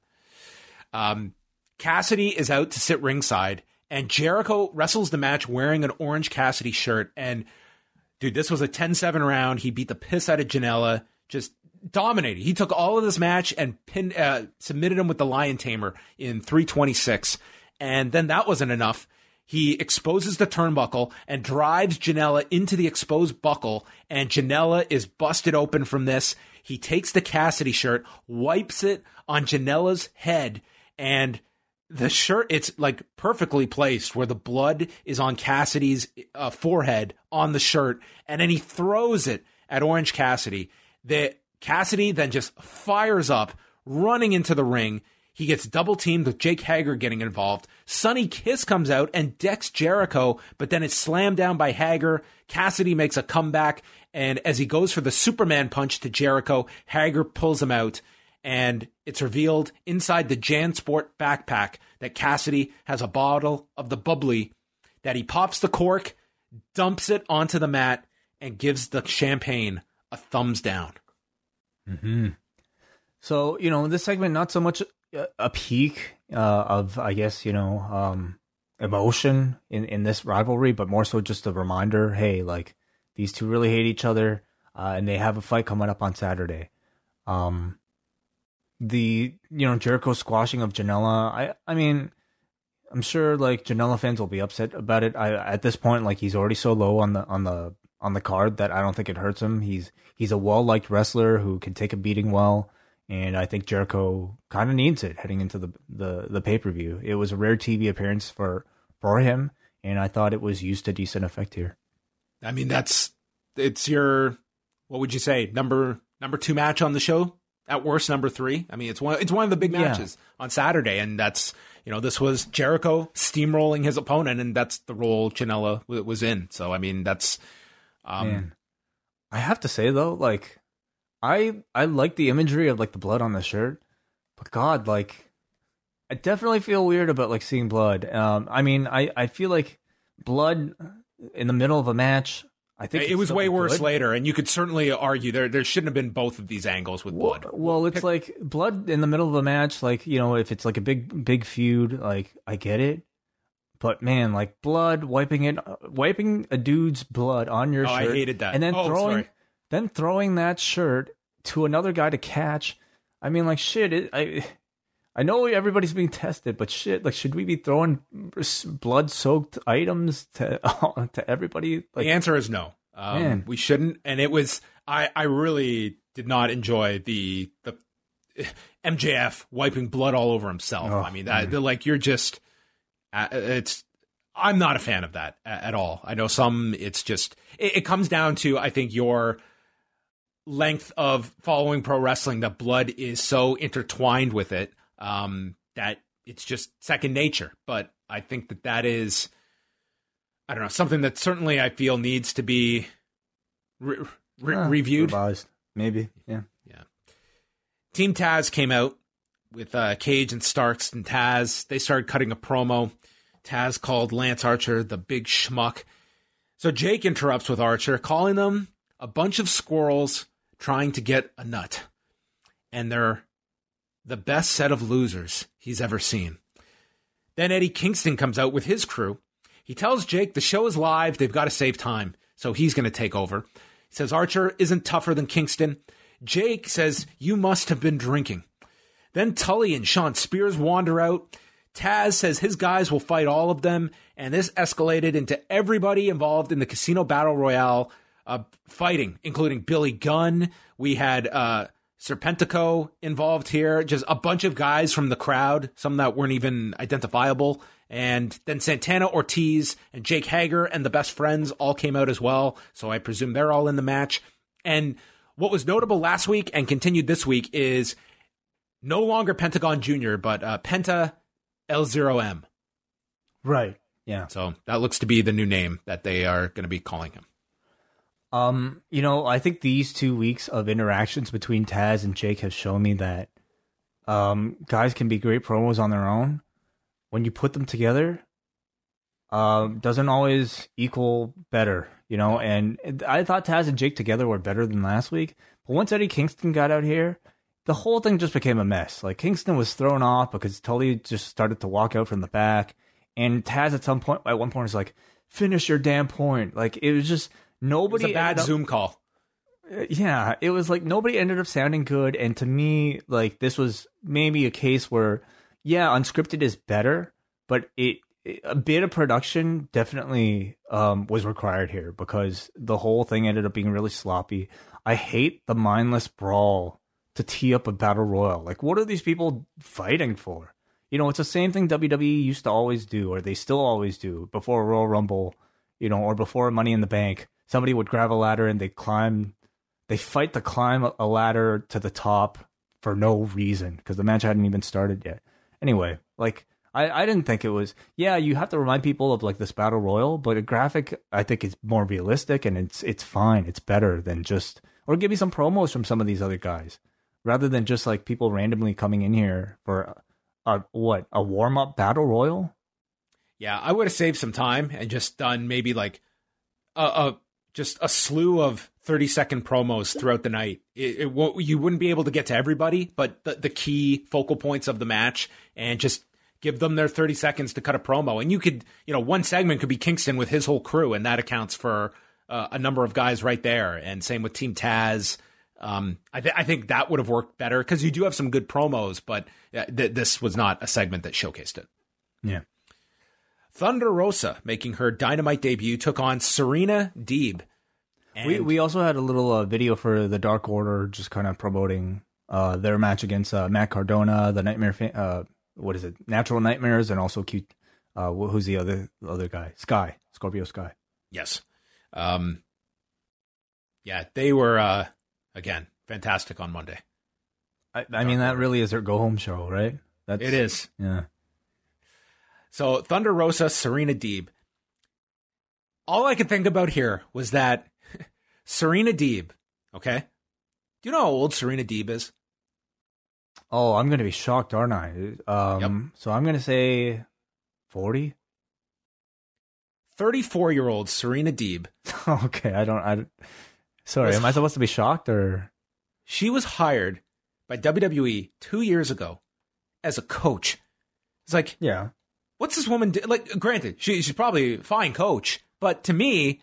[SPEAKER 1] Um, Cassidy is out to sit ringside, and Jericho wrestles the match wearing an orange Cassidy shirt. And dude, this was a 10-7 round. He beat the piss out of Janela. Just dominated. He took all of this match and pinned, uh, submitted him with the Lion Tamer in 326. And then that wasn't enough. He exposes the turnbuckle and drives Janela into the exposed buckle, and Janela is busted open from this. He takes the Cassidy shirt, wipes it on Janela's head, and the shirt, it's like perfectly placed where the blood is on Cassidy's uh, forehead on the shirt, and then he throws it at Orange Cassidy. The Cassidy then just fires up, running into the ring. He gets double teamed with Jake Hager getting involved. Sonny Kiss comes out and decks Jericho, but then it's slammed down by Hager. Cassidy makes a comeback, and as he goes for the Superman punch to Jericho, Hager pulls him out, and it's revealed inside the JanSport backpack that Cassidy has a bottle of the bubbly that he pops the cork, dumps it onto the mat, and gives the champagne a thumbs down.
[SPEAKER 2] Hmm. So you know, this segment not so much a peak uh, of, I guess you know, um, emotion in in this rivalry, but more so just a reminder. Hey, like these two really hate each other, uh, and they have a fight coming up on Saturday. Um, the you know Jericho squashing of Janela. I I mean, I'm sure like Janela fans will be upset about it. I at this point like he's already so low on the on the on the card that I don't think it hurts him. He's he's a well liked wrestler who can take a beating well, and I think Jericho kind of needs it heading into the the, the pay per view. It was a rare TV appearance for for him, and I thought it was used to decent effect here.
[SPEAKER 1] I mean, that's it's your what would you say number number two match on the show at worst number three. I mean, it's one it's one of the big matches yeah. on Saturday, and that's you know this was Jericho steamrolling his opponent, and that's the role Janela was in. So I mean, that's um, Man.
[SPEAKER 2] I have to say though, like I I like the imagery of like the blood on the shirt, but God, like I definitely feel weird about like seeing blood. Um, I mean, I I feel like blood in the middle of a match. I think
[SPEAKER 1] it was
[SPEAKER 2] still
[SPEAKER 1] way worse
[SPEAKER 2] good.
[SPEAKER 1] later, and you could certainly argue there there shouldn't have been both of these angles with
[SPEAKER 2] Well,
[SPEAKER 1] blood.
[SPEAKER 2] well, it's like blood in the middle of a match. Like you know, if it's like a big big feud, like I get it. But man, like blood wiping it, wiping a dude's blood on your
[SPEAKER 1] Oh, I
[SPEAKER 2] shirt,
[SPEAKER 1] hated that.
[SPEAKER 2] and then
[SPEAKER 1] Oh,
[SPEAKER 2] throwing,
[SPEAKER 1] sorry.
[SPEAKER 2] then throwing that shirt to another guy to catch. I mean, like shit. It, I, I know everybody's being tested, but shit, like should we be throwing blood-soaked items to to everybody? Like,
[SPEAKER 1] the answer is no. Um,
[SPEAKER 2] Man.
[SPEAKER 1] we shouldn't. And it was I I really did not enjoy the the MJF wiping blood all over himself.
[SPEAKER 2] Oh,
[SPEAKER 1] I mean that like you're just it's I'm not a fan of that at all. I know some it's just it, it comes down to I think your length of following pro wrestling that blood is so intertwined with it um, that it's just second nature. But I think that that is I don't know something that certainly I feel needs to be re- re-
[SPEAKER 2] uh,
[SPEAKER 1] reviewed.
[SPEAKER 2] revised, maybe. Yeah, yeah.
[SPEAKER 1] Team Taz came out with uh, Cage and Starks and Taz. They started cutting a promo. Taz called Lance Archer the big schmuck. So Jake interrupts with Archer, calling them a bunch of squirrels trying to get a nut. And they're the best set of losers he's ever seen. Then Eddie Kingston comes out with his crew. He tells Jake the show is live, they've got to save time, so he's going to take over. He says Archer isn't tougher than Kingston. Jake says, You must have been drinking. Then Tully and Shawn Spears wander out. Taz says his guys will fight all of them, and this escalated into everybody involved in the Casino Battle Royale uh, fighting, including Billy Gunn. We had uh, Serpentico involved here, just a bunch of guys from the crowd, some that weren't even identifiable. And then Santana Ortiz and Jake Hager and the best friends all came out as well. So I presume they're all in the match. And what was notable last week and continued this week is no longer Pentagon Jr., but uh, Penta L0M.
[SPEAKER 2] Right. Yeah.
[SPEAKER 1] So that looks to be the new name that they are going to be calling him.
[SPEAKER 2] Um, you know, I think these two weeks of interactions between Taz and Jake have shown me that um guys can be great promos on their own. When you put them together, um, doesn't always equal better, you know. And I thought Taz and Jake together were better than last week, but once Eddie Kingston got out here, the whole thing just became a mess. Like Kingston was thrown off because Tully just started to walk out from the back, and Taz at some point, at one point, was like, "Finish your damn point!" Like it was just
[SPEAKER 1] It
[SPEAKER 2] nobody.
[SPEAKER 1] a bad
[SPEAKER 2] up-
[SPEAKER 1] Zoom call.
[SPEAKER 2] yeah, it was like nobody ended up sounding good, and to me, like this was maybe a case where, yeah, unscripted is better, but it a bit of production definitely um, was required here because the whole thing ended up being really sloppy. I hate the mindless brawl to tee up a battle royal. Like, what are these people fighting for? You know, it's the same thing WWE used to always do, or they still always do before a Royal Rumble, you know, or before Money in the Bank. Somebody would grab a ladder and they climb, they fight to climb a ladder to the top for no reason because the match hadn't even started yet. Anyway, like I, I didn't think it was. Yeah, you have to remind people of like this battle royal, but a graphic I think is more realistic and it's it's fine. It's better than just or give me some promos from some of these other guys rather than just like people randomly coming in here for a what a warm up battle royal.
[SPEAKER 1] Yeah, I would have saved some time and just done maybe like a, a just a slew of 30 second promos throughout the night. It, it won't, you wouldn't be able to get to everybody, but the, the key focal points of the match and just give them their 30 seconds to cut a promo. And you could, you know, one segment could be Kingston with his whole crew, and that accounts for uh, a number of guys right there. And same with Team Taz. Um, I, th- I think that would have worked better because you do have some good promos, but uh, th- this was not a segment that showcased it.
[SPEAKER 2] Yeah.
[SPEAKER 1] Thunder Rosa, making her dynamite debut, took on Serena Deeb. And
[SPEAKER 2] We we also had a little uh, video for the Dark Order, just kind of promoting uh, their match against uh, Matt Cardona, the Nightmare. Fa- uh, what is it? Natural Nightmares, and also QT. Uh, who's the other the other guy? Sky, Scorpio Sky.
[SPEAKER 1] yes, um, yeah, they were uh, again fantastic on Monday.
[SPEAKER 2] I, I mean, that really is her go home show, right? That's
[SPEAKER 1] It is
[SPEAKER 2] Yeah.
[SPEAKER 1] so Thunder Rosa, Serena Deeb. All I could think about here was that Serena Deeb. Okay, do you know how old Serena Deeb is?
[SPEAKER 2] Oh, I'm going to be shocked, aren't I? Um, So I'm going to say 40.
[SPEAKER 1] 34 year old Serena Deeb.
[SPEAKER 2] okay, I don't. I sorry.
[SPEAKER 1] Was-
[SPEAKER 2] Am I supposed to be shocked or?
[SPEAKER 1] She was hired by WWE two years ago as a coach. It's like,
[SPEAKER 2] Yeah.
[SPEAKER 1] what's this woman do? Like, granted, she, she's probably a fine coach, but to me,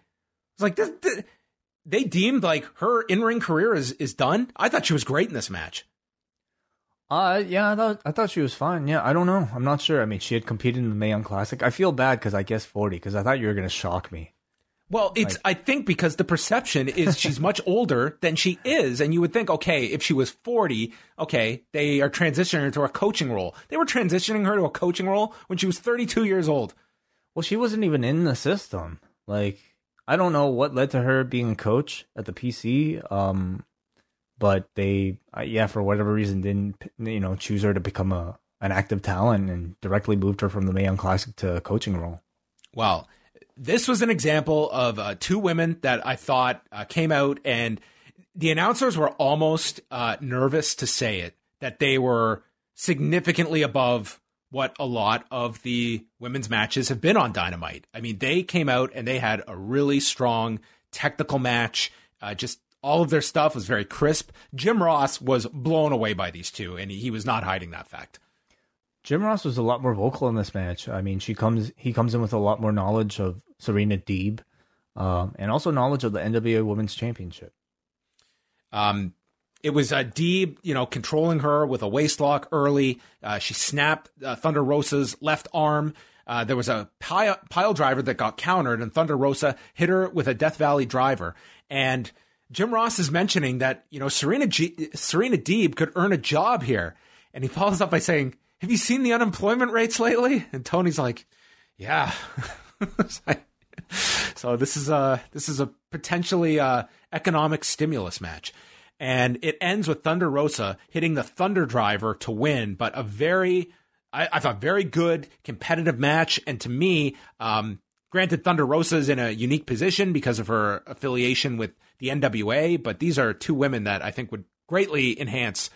[SPEAKER 1] it's like this, this- they deemed like her in ring career is is done. I thought she was great in this match.
[SPEAKER 2] Uh, yeah, I thought I thought she was fine. Yeah, I don't know. I'm not sure. I mean, she had competed in the Mae Young Classic. I feel bad because I guess 40 because I thought you were going to shock me.
[SPEAKER 1] Well, it's I think because the perception is she's much older than she is, and you would think, okay, if she was forty, okay, they are transitioning her to a coaching role. They were transitioning her to a coaching role when she was thirty-two years old.
[SPEAKER 2] Well, she wasn't even in the system. Like, I don't know what led to her being a coach at the PC. Um, but they, uh, yeah, for whatever reason, didn't you know choose her to become a an active talent and directly moved her from the Mae Young Classic to a coaching role.
[SPEAKER 1] Well, this was an example of uh, two women that I thought uh, came out, and the announcers were almost uh, nervous to say it that they were significantly above what a lot of the women's matches have been on Dynamite. I mean, they came out and they had a really strong technical match. Uh, just all of their stuff was very crisp. Jim Ross was blown away by these two, and he, he was not hiding that fact.
[SPEAKER 2] Jim Ross was a lot more vocal in this match. I mean, she comes he comes in with a lot more knowledge of Serena Deeb, um, and also knowledge of the NWA Women's Championship.
[SPEAKER 1] Um, it was uh, Deeb, you know, controlling her with a waist lock early. Uh, she snapped uh, Thunder Rosa's left arm. Uh, there was a pile, pile driver that got countered, and Thunder Rosa hit her with a Death Valley driver. And Jim Ross is mentioning that you know Serena G- Serena Deeb could earn a job here, and he follows up by saying, "Have you seen the unemployment rates lately?" And Tony's like, "Yeah." So this is a this is a potentially uh, economic stimulus match, and it ends with Thunder Rosa hitting the Thunder Driver to win. But a very, I, I thought, very good competitive match. And to me, um, granted, Thunder Rosa is in a unique position because of her affiliation with the NWA. But these are two women that I think would greatly enhance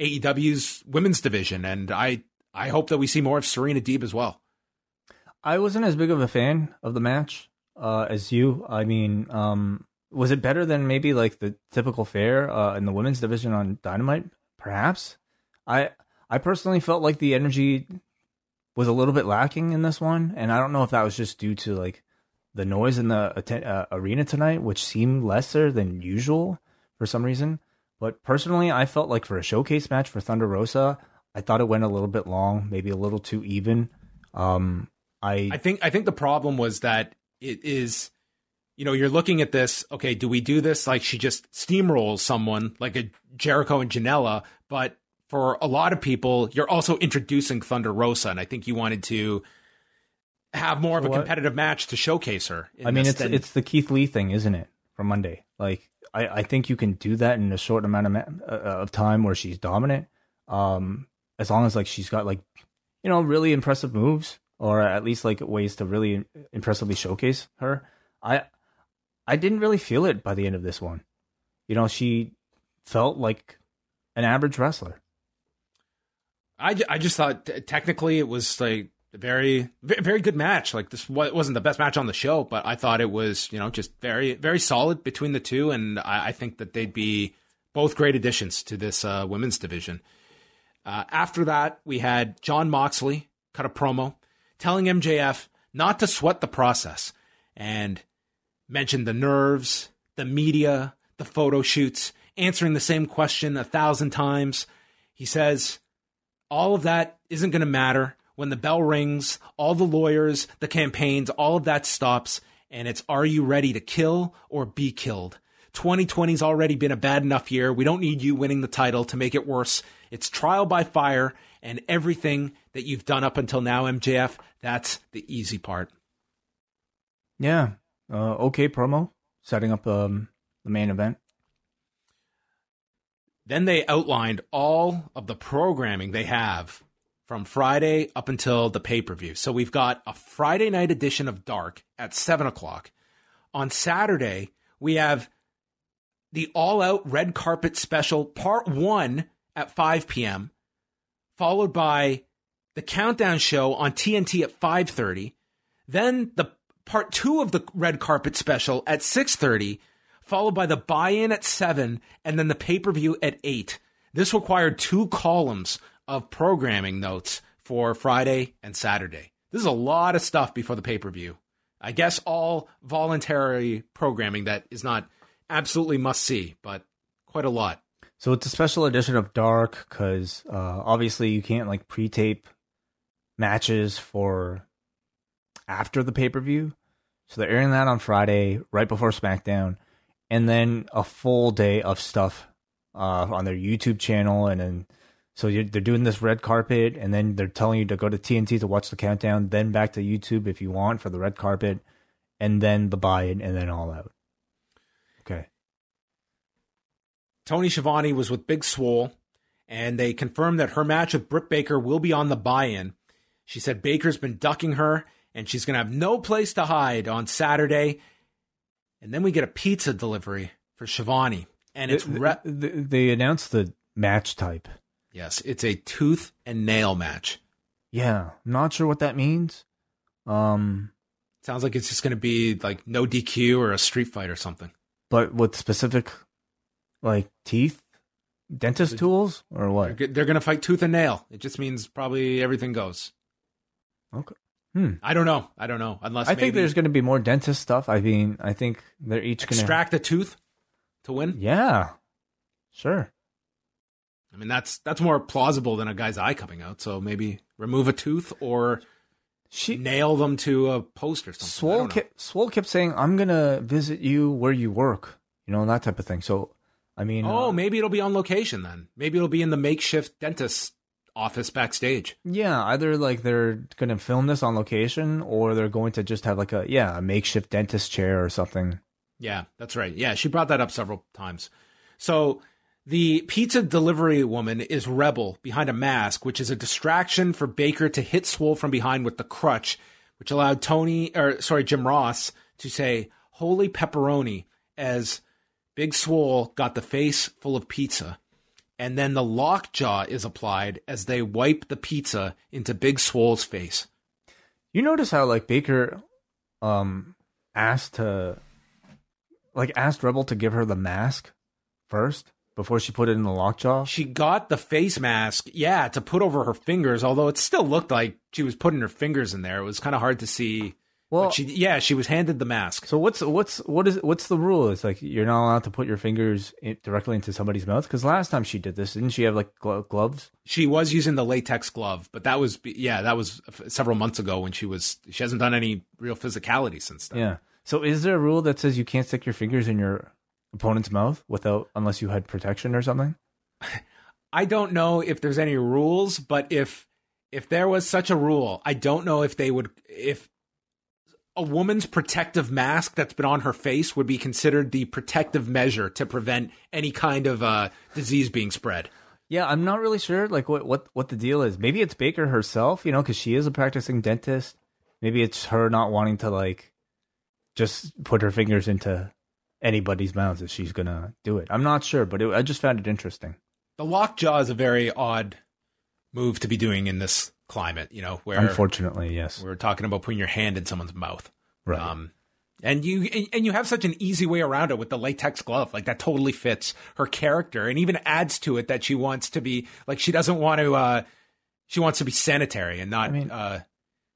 [SPEAKER 1] AEW's women's division, and I I hope that we see more of Serena Deeb as well.
[SPEAKER 2] I wasn't as big of a fan of the match uh, as you. I mean, um, was it better than maybe like the typical fare uh, in the women's division on Dynamite? Perhaps. I I personally felt like the energy was a little bit lacking in this one, and I don't know if that was just due to like the noise in the uh, arena tonight, which seemed lesser than usual for some reason. But personally, I felt like for a showcase match for Thunder Rosa, I thought it went a little bit long, maybe a little too even. Um, I
[SPEAKER 1] I think I think the problem was that it is, you know, you're looking at this. Okay, do we do this like she just steamrolls someone like a Jericho and Janela? But for a lot of people, you're also introducing Thunder Rosa, and I think you wanted to have more of a
[SPEAKER 2] So what?
[SPEAKER 1] competitive match to showcase her.
[SPEAKER 2] I mean, it's
[SPEAKER 1] than-
[SPEAKER 2] it's the Keith Lee thing, isn't it? From Monday, like I, I think you can do that in a short amount of ma- uh, of time where she's dominant. Um, as long as like she's got like, you know, really impressive moves or at least like ways to really impressively showcase her. I I didn't really feel it by the end of this one. You know, she felt like an average wrestler.
[SPEAKER 1] I, I just thought t- technically it was like very very good match. Like this wasn't the best match on the show, but I thought it was you know just very very solid between the two, and I, I think that they'd be both great additions to this uh, women's division. Uh, after that, we had Jon Moxley cut a promo telling MJF not to sweat the process and mentioned the nerves, the media, the photo shoots, answering the same question a thousand times. He says, all of that isn't going to matter when the bell rings, all the lawyers, the campaigns, all of that stops, and it's are you ready to kill or be killed? 2020's already been a bad enough year. We don't need you winning the title to make it worse. It's trial by fire, and everything that you've done up until now, MJF, that's the easy part.
[SPEAKER 2] Yeah. Uh, okay promo setting up um the main event.
[SPEAKER 1] Then they outlined all of the programming they have from Friday up until the pay per view. So we've got a Friday night edition of Dark at 7 o'clock. On Saturday, we have the all out red carpet special, part one at 5 p.m. followed by the countdown show on TNT at 5:30, then the part 2 of the red carpet special at 6:30, followed by the buy-in at 7 and then the pay-per-view at 8. This required two columns of programming notes for Friday and Saturday. This is a lot of stuff before the pay-per-view. I guess all voluntary programming that is not absolutely must see, but quite a lot.
[SPEAKER 2] So it's a special edition of Dark because uh, obviously you can't like pre-tape matches for after the pay-per-view. So they're airing that on Friday, right before SmackDown, and then a full day of stuff uh, on their YouTube channel, and then so they're doing this red carpet, and then they're telling you to go to TNT to watch the countdown, then back to YouTube if you want for the red carpet, and then the buy-in, and then all out. Okay.
[SPEAKER 1] Tony Schiavone was with Big Swole, and they confirmed that her match with Britt Baker will be on the buy-in. She said Baker's been ducking her, and she's going to have no place to hide on Saturday. And then we get a pizza delivery for Schiavone, and it's re-
[SPEAKER 2] they, they announced the match type.
[SPEAKER 1] Yes, it's a tooth and nail match.
[SPEAKER 2] Yeah, I'm not sure what that means. Um,
[SPEAKER 1] Sounds like it's just going to be like no DQ or a street fight or something.
[SPEAKER 2] but with specific like teeth, dentist tools, or
[SPEAKER 1] They're,
[SPEAKER 2] what?
[SPEAKER 1] they're going to fight tooth and nail. It just means probably everything goes.
[SPEAKER 2] Okay. Hmm.
[SPEAKER 1] I don't know. I don't know. Unless
[SPEAKER 2] I think there's going to be more dentist stuff. I mean, I think they're each going to.
[SPEAKER 1] extract a tooth to win.
[SPEAKER 2] Yeah, sure.
[SPEAKER 1] I mean, that's that's more plausible than a guy's eye coming out. So maybe remove a tooth or
[SPEAKER 2] She
[SPEAKER 1] nail them to a post or something.
[SPEAKER 2] Swole kept, Swole kept saying, "I'm gonna visit you where you work," you know that type of thing. So, I mean,
[SPEAKER 1] Oh,
[SPEAKER 2] uh,
[SPEAKER 1] maybe it'll be on location then. Maybe it'll be in the makeshift dentist office backstage.
[SPEAKER 2] yeah, either like they're gonna film this on location, or they're going to just have like a yeah a makeshift dentist chair or something.
[SPEAKER 1] Yeah, that's right. Yeah, she brought that up several times. So the pizza delivery woman is Rebel behind a mask, which is a distraction for Baker to hit Swole from behind with the crutch, which allowed Tony, or sorry, Jim Ross to say, holy pepperoni, as Big Swole got the face full of pizza. And then the lockjaw is applied as they wipe the pizza into Big Swole's face.
[SPEAKER 2] You notice how like Baker, um, asked to, like asked Rebel to give her the mask first before she put it in the lockjaw.
[SPEAKER 1] She got the face mask, yeah, to put over her fingers, although it still looked like she was putting her fingers in there. It was kind of hard to see.
[SPEAKER 2] Well,
[SPEAKER 1] but she, yeah, she was handed the mask.
[SPEAKER 2] So what's what's what is what's the rule? It's like you're not allowed to put your fingers in, directly into somebody's mouth. Because last time she did this, didn't she have like glo- gloves?
[SPEAKER 1] She was using the latex glove, but that was, yeah, that was several months ago when she was, she hasn't done any real physicality since then.
[SPEAKER 2] Yeah. So is there a rule that says you can't stick your fingers in your opponent's mouth without unless you had protection or something?
[SPEAKER 1] I don't know if there's any rules, but if if there was such a rule, I don't know if they would if a woman's protective mask that's been on her face would be considered the protective measure to prevent any kind of uh, disease being spread.
[SPEAKER 2] Yeah, I'm not really sure like what what what the deal is. Maybe it's Baker herself, you know, because she is a practicing dentist. Maybe it's her not wanting to like just put her fingers into anybody's mouth if she's gonna do it. I'm not sure, but it, I just found it interesting.
[SPEAKER 1] The lockjaw is a very odd move to be doing in this climate, you know, where
[SPEAKER 2] Unfortunately, yes.
[SPEAKER 1] we're talking about putting your hand in someone's mouth.
[SPEAKER 2] Right.
[SPEAKER 1] Um, and you and you have such an easy way around it with the latex glove. Like that totally fits her character and even adds to it that she wants to be like she doesn't want to uh she wants to be sanitary and not
[SPEAKER 2] I mean-
[SPEAKER 1] uh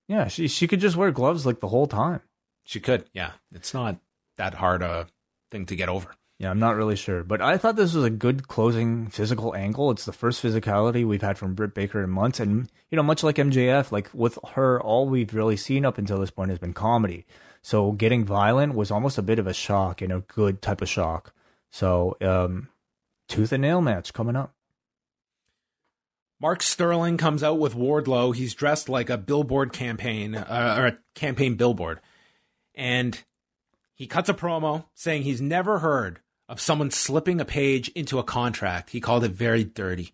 [SPEAKER 2] Yeah, she she could just wear gloves like the whole time.
[SPEAKER 1] she could. Yeah. It's not that hard a thing to get over.
[SPEAKER 2] Yeah, I'm not really sure, but I thought this was a good closing physical angle. It's the first physicality we've had from Britt Baker in months, and you know, much like MJF, like with her, all we've really seen up until this point has been comedy. So getting violent was almost a bit of a shock and a good type of shock. So, um, tooth and nail match coming up.
[SPEAKER 1] Mark Sterling comes out with Wardlow. He's dressed like a billboard campaign uh, or a campaign billboard. And he cuts a promo saying he's never heard of someone slipping a page into a contract. He called it very dirty.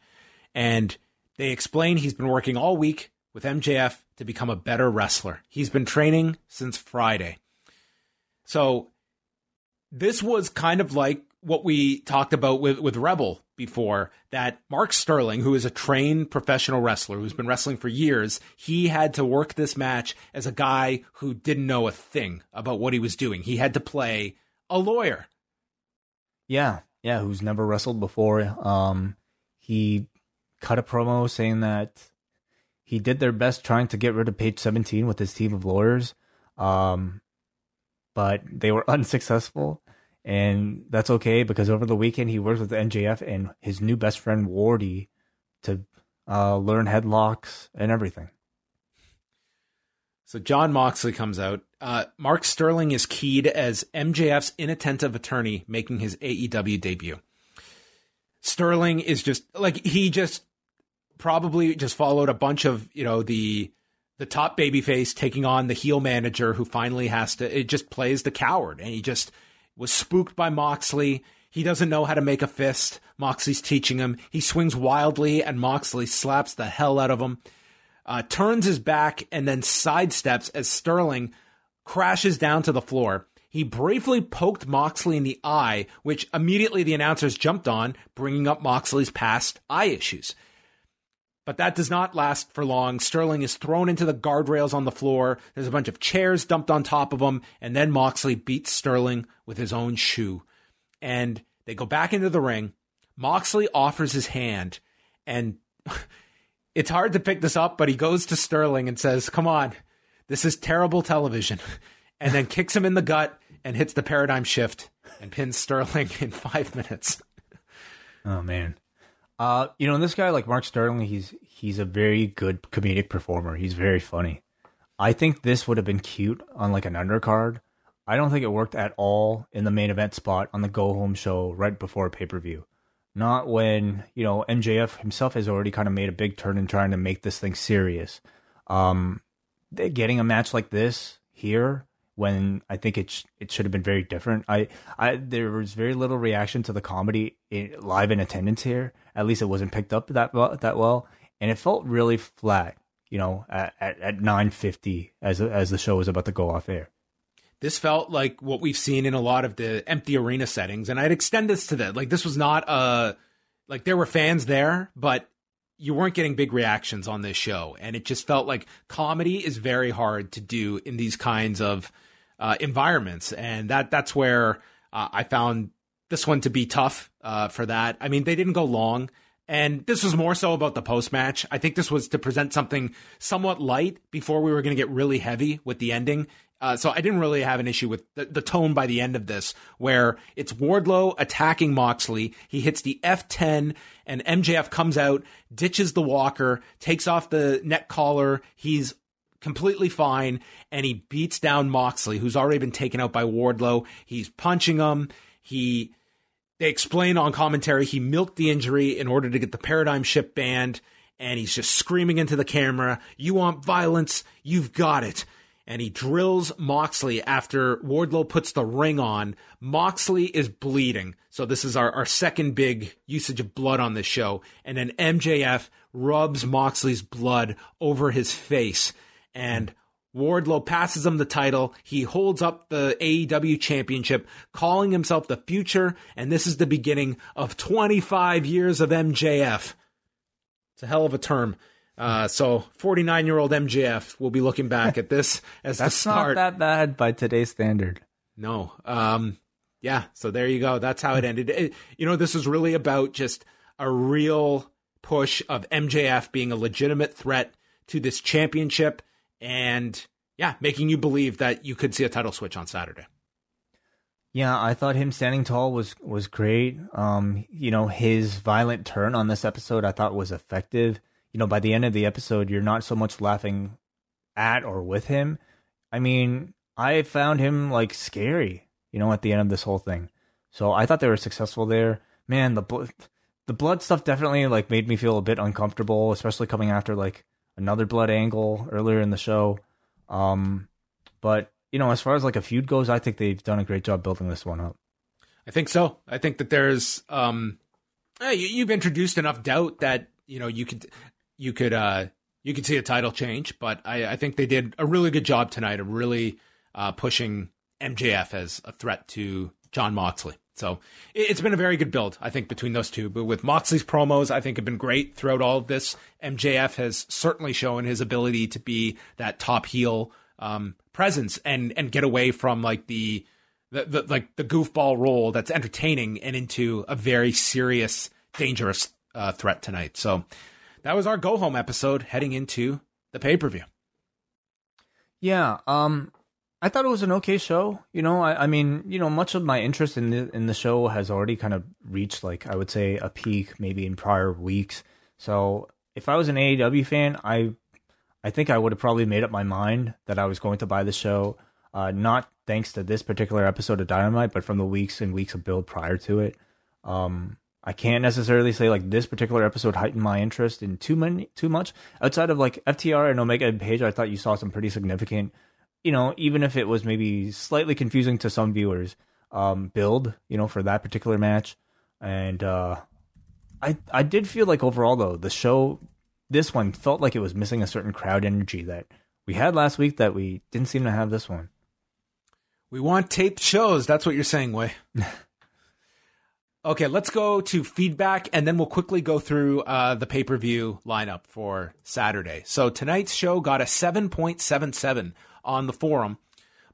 [SPEAKER 1] And they explain he's been working all week with MJF to become a better wrestler. He's been training since Friday. So this was kind of like what we talked about with, with Rebel before that Mark Sterling, who is a trained professional wrestler who's been wrestling for years, he had to work this match as a guy who didn't know a thing about what he was doing. He had to play a lawyer.
[SPEAKER 2] Yeah, yeah, who's never wrestled before. Um, he cut a promo saying that he did their best trying to get rid of page 17 with his team of lawyers. Um, but they were unsuccessful. And that's okay because over the weekend he worked with MJF and his new best friend Wardy to uh, learn headlocks and everything.
[SPEAKER 1] So Jon Moxley comes out. Uh, Mark Sterling is keyed as MJF's inattentive attorney making his AEW debut. Sterling is just like he just probably just followed a bunch of you know the the top babyface taking on the heel manager who finally has to it just plays the coward and he just was spooked by Moxley. He doesn't know how to make a fist. Moxley's teaching him. He swings wildly and Moxley slaps the hell out of him. Uh, turns his back and then sidesteps as Sterling crashes down to the floor. He briefly poked Moxley in the eye, which immediately the announcers jumped on, bringing up Moxley's past eye issues. But that does not last for long. Sterling is thrown into the guardrails on the floor. There's a bunch of chairs dumped on top of him. And then Moxley beats Sterling with his own shoe. And they go back into the ring. Moxley offers his hand. And it's hard to pick this up, but he goes to Sterling and says, Come on, this is terrible television. And then kicks him in the gut and hits the paradigm shift and pins Sterling in five minutes.
[SPEAKER 2] Oh, man. Uh, you know, and this guy like Mark Sterling, he's he's a very good comedic performer. He's very funny. I think this would have been cute on like an undercard. I don't think it worked at all in the main event spot on the go home show right before pay per view. Not when you know MJF himself has already kind of made a big turn in trying to make this thing serious. Um, getting a match like this here when I think it sh- it should have been very different. I I there was very little reaction to the comedy in, live in attendance here. At least it wasn't picked up that well, that well, and it felt really flat. You know, at at, at nine fifty as as the show was about to go off air.
[SPEAKER 1] This felt like what we've seen in a lot of the empty arena settings, and I'd extend this to that. Like this was not a like there were fans there, but you weren't getting big reactions on this show, and it just felt like comedy is very hard to do in these kinds of uh, environments, and that that's where uh, I found this one to be tough uh, for that. I mean, they didn't go long, and this was more so about the post match. I think this was to present something somewhat light before we were going to get really heavy with the ending. Uh, so I didn't really have an issue with the, the, tone by the end of this, where it's Wardlow attacking Moxley. He hits the F10, and MJF comes out, ditches the walker, takes off the neck collar. He's completely fine, and he beats down Moxley, who's already been taken out by Wardlow. He's punching him. He they explain on commentary he milked the injury in order to get the paradigm shift banned, and he's just screaming into the camera, "You want violence? You've got it." And he drills Moxley after Wardlow puts the ring on. Moxley is bleeding. So this is our, our second big usage of blood on this show. And then MJF rubs Moxley's blood over his face and Wardlow passes him the title. He holds up the AEW championship, calling himself the future, and this is the beginning of 25 years of MJF. It's a hell of a term. Uh, so 49 year old MJF will be looking back at this as
[SPEAKER 2] That's
[SPEAKER 1] the start.
[SPEAKER 2] not that bad by today's standard.
[SPEAKER 1] No. Um, yeah. So there you go. That's how it ended. It, you know, this is really about just a real push of MJF being a legitimate threat to this championship and yeah, making you believe that you could see a title switch on Saturday.
[SPEAKER 2] Yeah, I thought him standing tall was was great. Um, you know, his violent turn on this episode I thought was effective. You know, by the end of the episode, you're not so much laughing at or with him. I mean, I found him like scary, you know, at the end of this whole thing. So I thought they were successful there. Man, the blood, the blood stuff definitely like made me feel a bit uncomfortable, especially coming after like another blood angle earlier in the show. Um, but you know, as far as like a feud goes, I think they've done a great job building this one up.
[SPEAKER 1] I think so. I think that there's um, you, you've introduced enough doubt that you know you could you could uh you could see a title change, but I, I think they did a really good job tonight of really uh, pushing MJF as a threat to Jon Moxley. So it's been a very good build, I think, between those two. But with Moxley's promos, I think have been great throughout all of this. MJF has certainly shown his ability to be that top heel um, presence and and get away from like the, the, the like the goofball role that's entertaining and into a very serious, dangerous uh, threat tonight. So that was our go home episode heading into the pay per view.
[SPEAKER 2] Yeah, um, I thought it was an okay show. You know, I, I mean, you know, much of my interest in the in the show has already kind of reached like I would say a peak maybe in prior weeks. So if I was an AEW fan, I I think I would have probably made up my mind that I was going to buy the show. Uh, not thanks to this particular episode of Dynamite, but from the weeks and weeks of build prior to it. Um, I can't necessarily say like this particular episode heightened my interest in too many too much. Outside of like FTR and Omega and Page, I thought you saw some pretty significant you know, even if it was maybe slightly confusing to some viewers, um, build, you know, for that particular match. And uh, I I did feel like overall though the show, this one felt like it was missing a certain crowd energy that we had last week that we didn't seem to have this one.
[SPEAKER 1] We want taped shows. That's what you're saying, Wai. okay, let's go to feedback, and then we'll quickly go through uh, the pay per view lineup for Saturday. So tonight's show got a 7.77 on the forum.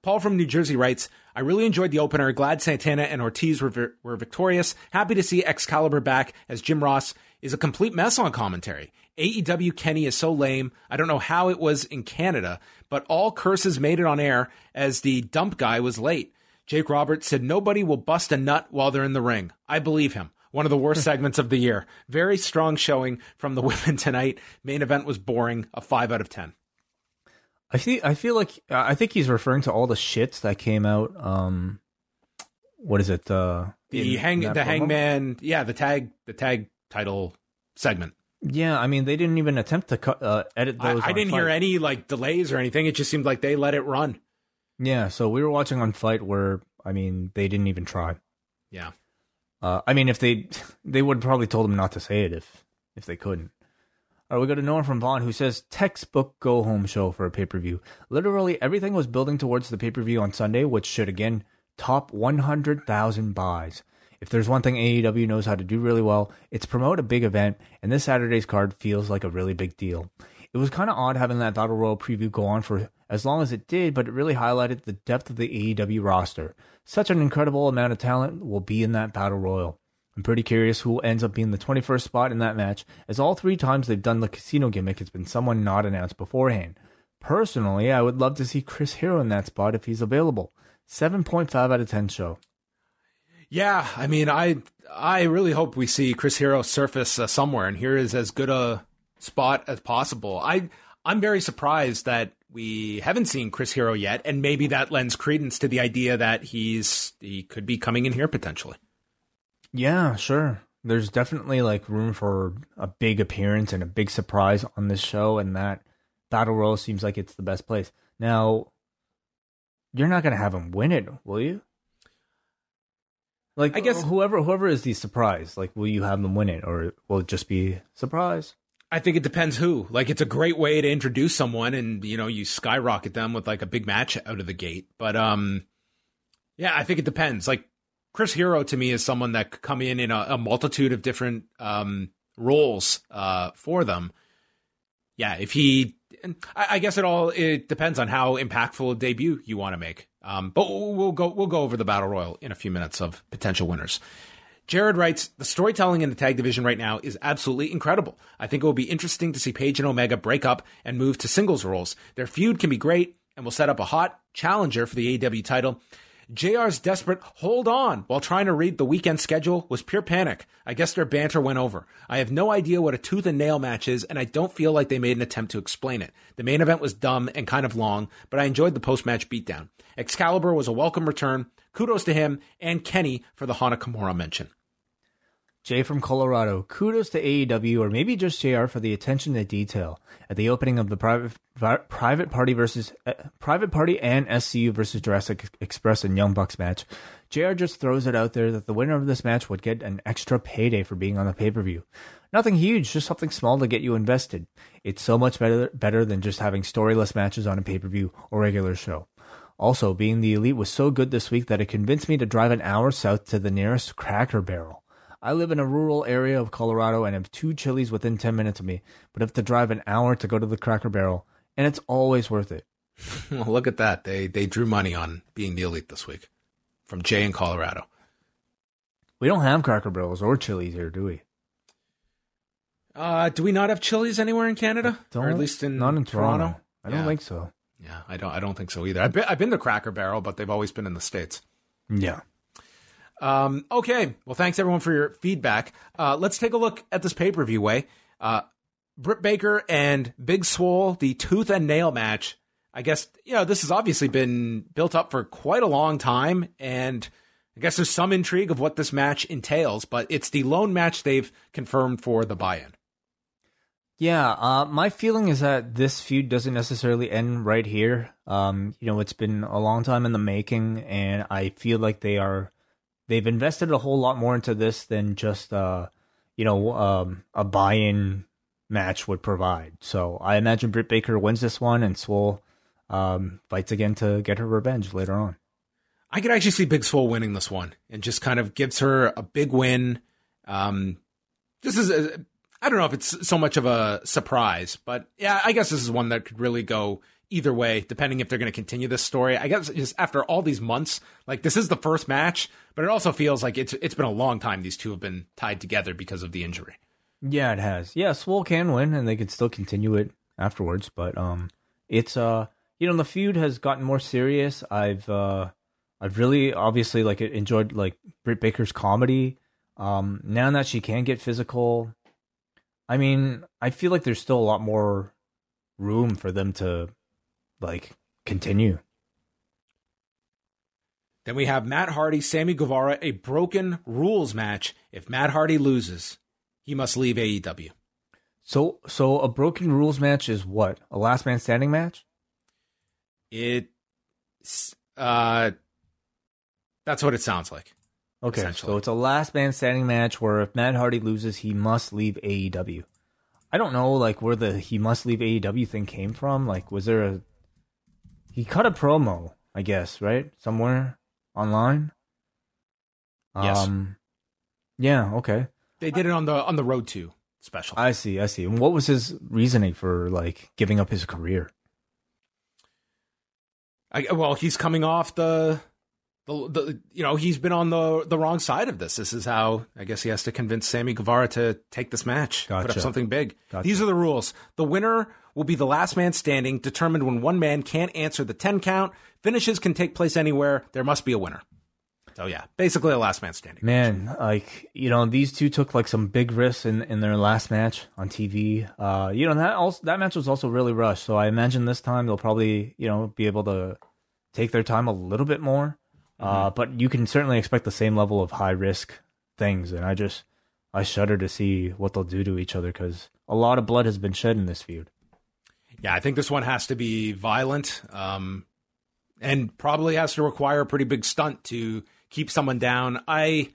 [SPEAKER 1] Paul from New Jersey writes, I really enjoyed the opener. Glad Santana and Ortiz were, were victorious. Happy to see Excalibur back as Jim Ross is a complete mess on commentary. AEW Kenny is so lame. I don't know how it was in Canada, but all curses made it on air as the dump guy was late. Jake Roberts said nobody will bust a nut while they're in the ring. I believe him. One of the worst segments of the year. Very strong showing from the women tonight. Main event was boring. A 5 out of 10.
[SPEAKER 2] I feel I feel like I think he's referring to all the shits that came out. Um, what is it? Uh,
[SPEAKER 1] the hang the promo? hangman, yeah, the tag the tag title segment.
[SPEAKER 2] Yeah, I mean they didn't even attempt to cut, uh, edit those.
[SPEAKER 1] I, I didn't
[SPEAKER 2] fight.
[SPEAKER 1] hear any like delays or anything. It just seemed like they let it run.
[SPEAKER 2] Yeah, so we were watching on FITE where I mean they didn't even try.
[SPEAKER 1] Yeah.
[SPEAKER 2] Uh, I mean, if they they would probably told him not to say it if if they couldn't. All right, we got a Noah from Vaughan who says textbook go home show for a pay per view. Literally everything was building towards the pay per view on Sunday, which should again top 100,000 buys. If there's one thing AEW knows how to do really well, it's promote a big event, and this Saturday's card feels like a really big deal. It was kind of odd having that Battle Royal preview go on for as long as it did, but it really highlighted the depth of the AEW roster. Such an incredible amount of talent will be in that Battle Royal. I'm pretty curious who ends up being the 21st spot in that match, as all three times they've done the casino gimmick, it's been someone not announced beforehand. Personally, I would love to see Chris Hero in that spot if he's available. 7.5 out of 10 show.
[SPEAKER 1] Yeah, I mean, I I really hope we see Chris Hero surface uh, somewhere, and here is as good a spot as possible. I I'm very surprised that we haven't seen Chris Hero yet, and maybe that lends credence to the idea that he's he could be coming in here potentially.
[SPEAKER 2] Yeah, sure. There's definitely like room for a big appearance and a big surprise on this show, and that battle royal seems like it's the best place. Now, you're not gonna have him win it, will you? Like, I guess whoever whoever is the surprise, like, will you have them win it, or will it just be surprise?
[SPEAKER 1] I think it depends who. Like, it's a great way to introduce someone, and you know, you skyrocket them with like a big match out of the gate. But um, yeah, I think it depends. Like, Chris Hero to me is someone that could come in in a, a multitude of different um, roles uh, for them. Yeah, if he, I, I, guess it all it depends on how impactful a debut you want to make. Um, but we'll go we'll go over the battle royal in a few minutes of potential winners. Jared writes, the storytelling in the tag division right now is absolutely incredible. I think it will be interesting to see Page and Omega break up and move to singles roles. Their feud can be great and will set up a hot challenger for the AEW title. JR's desperate hold on while trying to read the weekend schedule was pure panic. I guess their banter went over. I have no idea what a tooth and nail match is, and I don't feel like they made an attempt to explain it. The main event was dumb and kind of long, but I enjoyed the post match beatdown. Excalibur was a welcome return. Kudos to him and Kenny for the Hana Kimura mention.
[SPEAKER 2] Jay from Colorado, kudos to AEW or maybe just JR for the attention to detail at the opening of the private private party versus uh, private party and SCU versus Jurassic Express and Young Bucks match. JR just throws it out there that the winner of this match would get an extra payday for being on the pay per view. Nothing huge, just something small to get you invested. It's so much better better than just having storyless matches on a pay per view or regular show. Also, being the elite was so good this week that it convinced me to drive an hour south to the nearest Cracker Barrel. I live in a rural area of Colorado and have two Chili's within 10 minutes of me, but have to drive an hour to go to the Cracker Barrel, and it's always worth it.
[SPEAKER 1] well, look at that. They they drew money on being the elite this week from Jay in Colorado.
[SPEAKER 2] We don't have Cracker Barrels or Chili's here, do we?
[SPEAKER 1] Uh, do we not have Chili's anywhere in Canada, or at least in
[SPEAKER 2] not in Toronto.
[SPEAKER 1] Toronto?
[SPEAKER 2] I don't think so.
[SPEAKER 1] Yeah, I don't. I don't think so either. I've been, I've been to Cracker Barrel, but they've always been in the states.
[SPEAKER 2] Yeah.
[SPEAKER 1] Um, okay. Well, thanks everyone for your feedback. Uh, let's take a look at this pay per view Wai. Uh, Britt Baker and Big Swole, the tooth and nail match. I guess, you know, this has obviously been built up for quite a long time. And I guess there's some intrigue of what this match entails, but it's the lone match they've confirmed for the buy in.
[SPEAKER 2] Yeah, uh, my feeling is that this feud doesn't necessarily end right here. Um, you know, it's been a long time in the making, and I feel like they are they've invested a whole lot more into this than just uh, you know, um, a buy-in match would provide. So I imagine Britt Baker wins this one, and Swole um, fights again to get her revenge later on.
[SPEAKER 1] I could actually see Big Swole winning this one and just kind of gives her a big win. Um, this is, a, I don't know if it's so much of a surprise, but yeah, I guess this is one that could really go either way, depending if they're going to continue this story. I guess just after all these months, like this is the first match, but it also feels like it's it's been a long time these two have been tied together because of the injury.
[SPEAKER 2] Yeah, it has. Yeah, Swole can win, and they could still continue it afterwards. But um, it's uh, you know, the feud has gotten more serious. I've uh, I've really obviously like enjoyed like Britt Baker's comedy. Um, now that she can get physical, I mean, I feel like there's still a lot more room for them to like continue.
[SPEAKER 1] Then we have Matt Hardy, Sammy Guevara, a broken rules match. If Matt Hardy loses, he must leave AEW.
[SPEAKER 2] So, so a broken rules match is what a last man standing match.
[SPEAKER 1] It, uh, that's what it sounds like.
[SPEAKER 2] Okay, so it's a last man standing match where if Matt Hardy loses, he must leave AEW. I don't know, like where the he must leave AEW thing came from. Like, was there a he cut a promo? I guess right somewhere online.
[SPEAKER 1] Yes.
[SPEAKER 2] Um, yeah. Okay.
[SPEAKER 1] They did it on the on the road to special.
[SPEAKER 2] I see. I see. And what was his reasoning for like giving up his career?
[SPEAKER 1] I, well, he's coming off the, the the you know he's been on the the wrong side of this. This is how I guess he has to convince Sammy Guevara to take this match, put up something big.
[SPEAKER 2] Gotcha.
[SPEAKER 1] These are the rules. The winner will be the last man standing, determined when one man can't answer the ten count. Finishes can take place anywhere. There must be a winner. So yeah, basically a last man standing.
[SPEAKER 2] Man, like you know, these two took like some big risks in, in their last match on TV. Uh, you know that also that match was also really rushed. So I imagine this time they'll probably you know be able to take their time a little bit more. Uh, but you can certainly expect the same level of high risk things. And I just I shudder to see what they'll do to each other because a lot of blood has been shed in this feud.
[SPEAKER 1] Yeah, I think this one has to be violent, um, and probably has to require a pretty big stunt to keep someone down. I,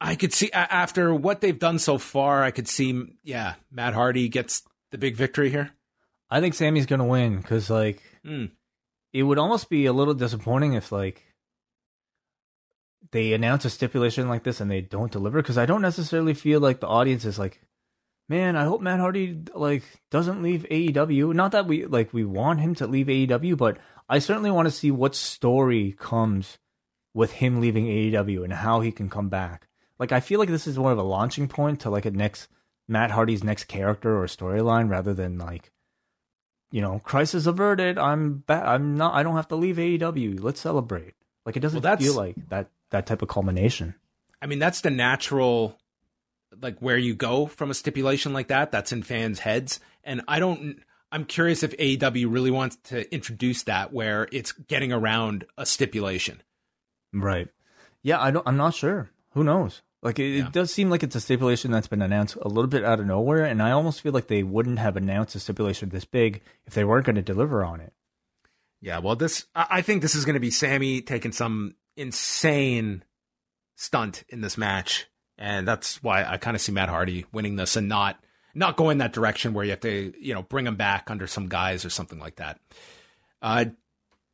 [SPEAKER 1] I could see after what they've done so far, I could see, yeah, Matt Hardy gets the big victory here.
[SPEAKER 2] I think Sammy's gonna win because like
[SPEAKER 1] Mm.
[SPEAKER 2] It would almost be a little disappointing if like they announce a stipulation like this and they don't deliver because I don't necessarily feel like the audience is like, man, I hope Matt Hardy like doesn't leave AEW. Not that we like we want him to leave AEW, but I certainly want to see what story comes with him leaving AEW and how he can come back. Like I feel like this is more of a launching point to like a next Matt Hardy's next character or storyline rather than like you know, crisis averted. I'm back. I'm not. I don't have to leave AEW. Let's celebrate. Like it doesn't
[SPEAKER 1] Well,
[SPEAKER 2] feel like that. That type of culmination.
[SPEAKER 1] I mean, that's the natural, like where you go from a stipulation like that. That's in fans' heads, and I don't. I'm curious if AEW really wants to introduce that where it's getting around a stipulation.
[SPEAKER 2] Right. Yeah. I don't. I'm not sure. Who knows? Like it,
[SPEAKER 1] Yeah.
[SPEAKER 2] it does seem like it's a stipulation that's been announced a little bit out of nowhere, and I almost feel like they wouldn't have announced a stipulation this big if they weren't going to deliver on it.
[SPEAKER 1] Yeah, well, this I think this is going to be Sammy taking some insane stunt in this match, and that's why I kind of see Matt Hardy winning this and not not going that direction where you have to you know bring him back under some guys or something like that. Uh,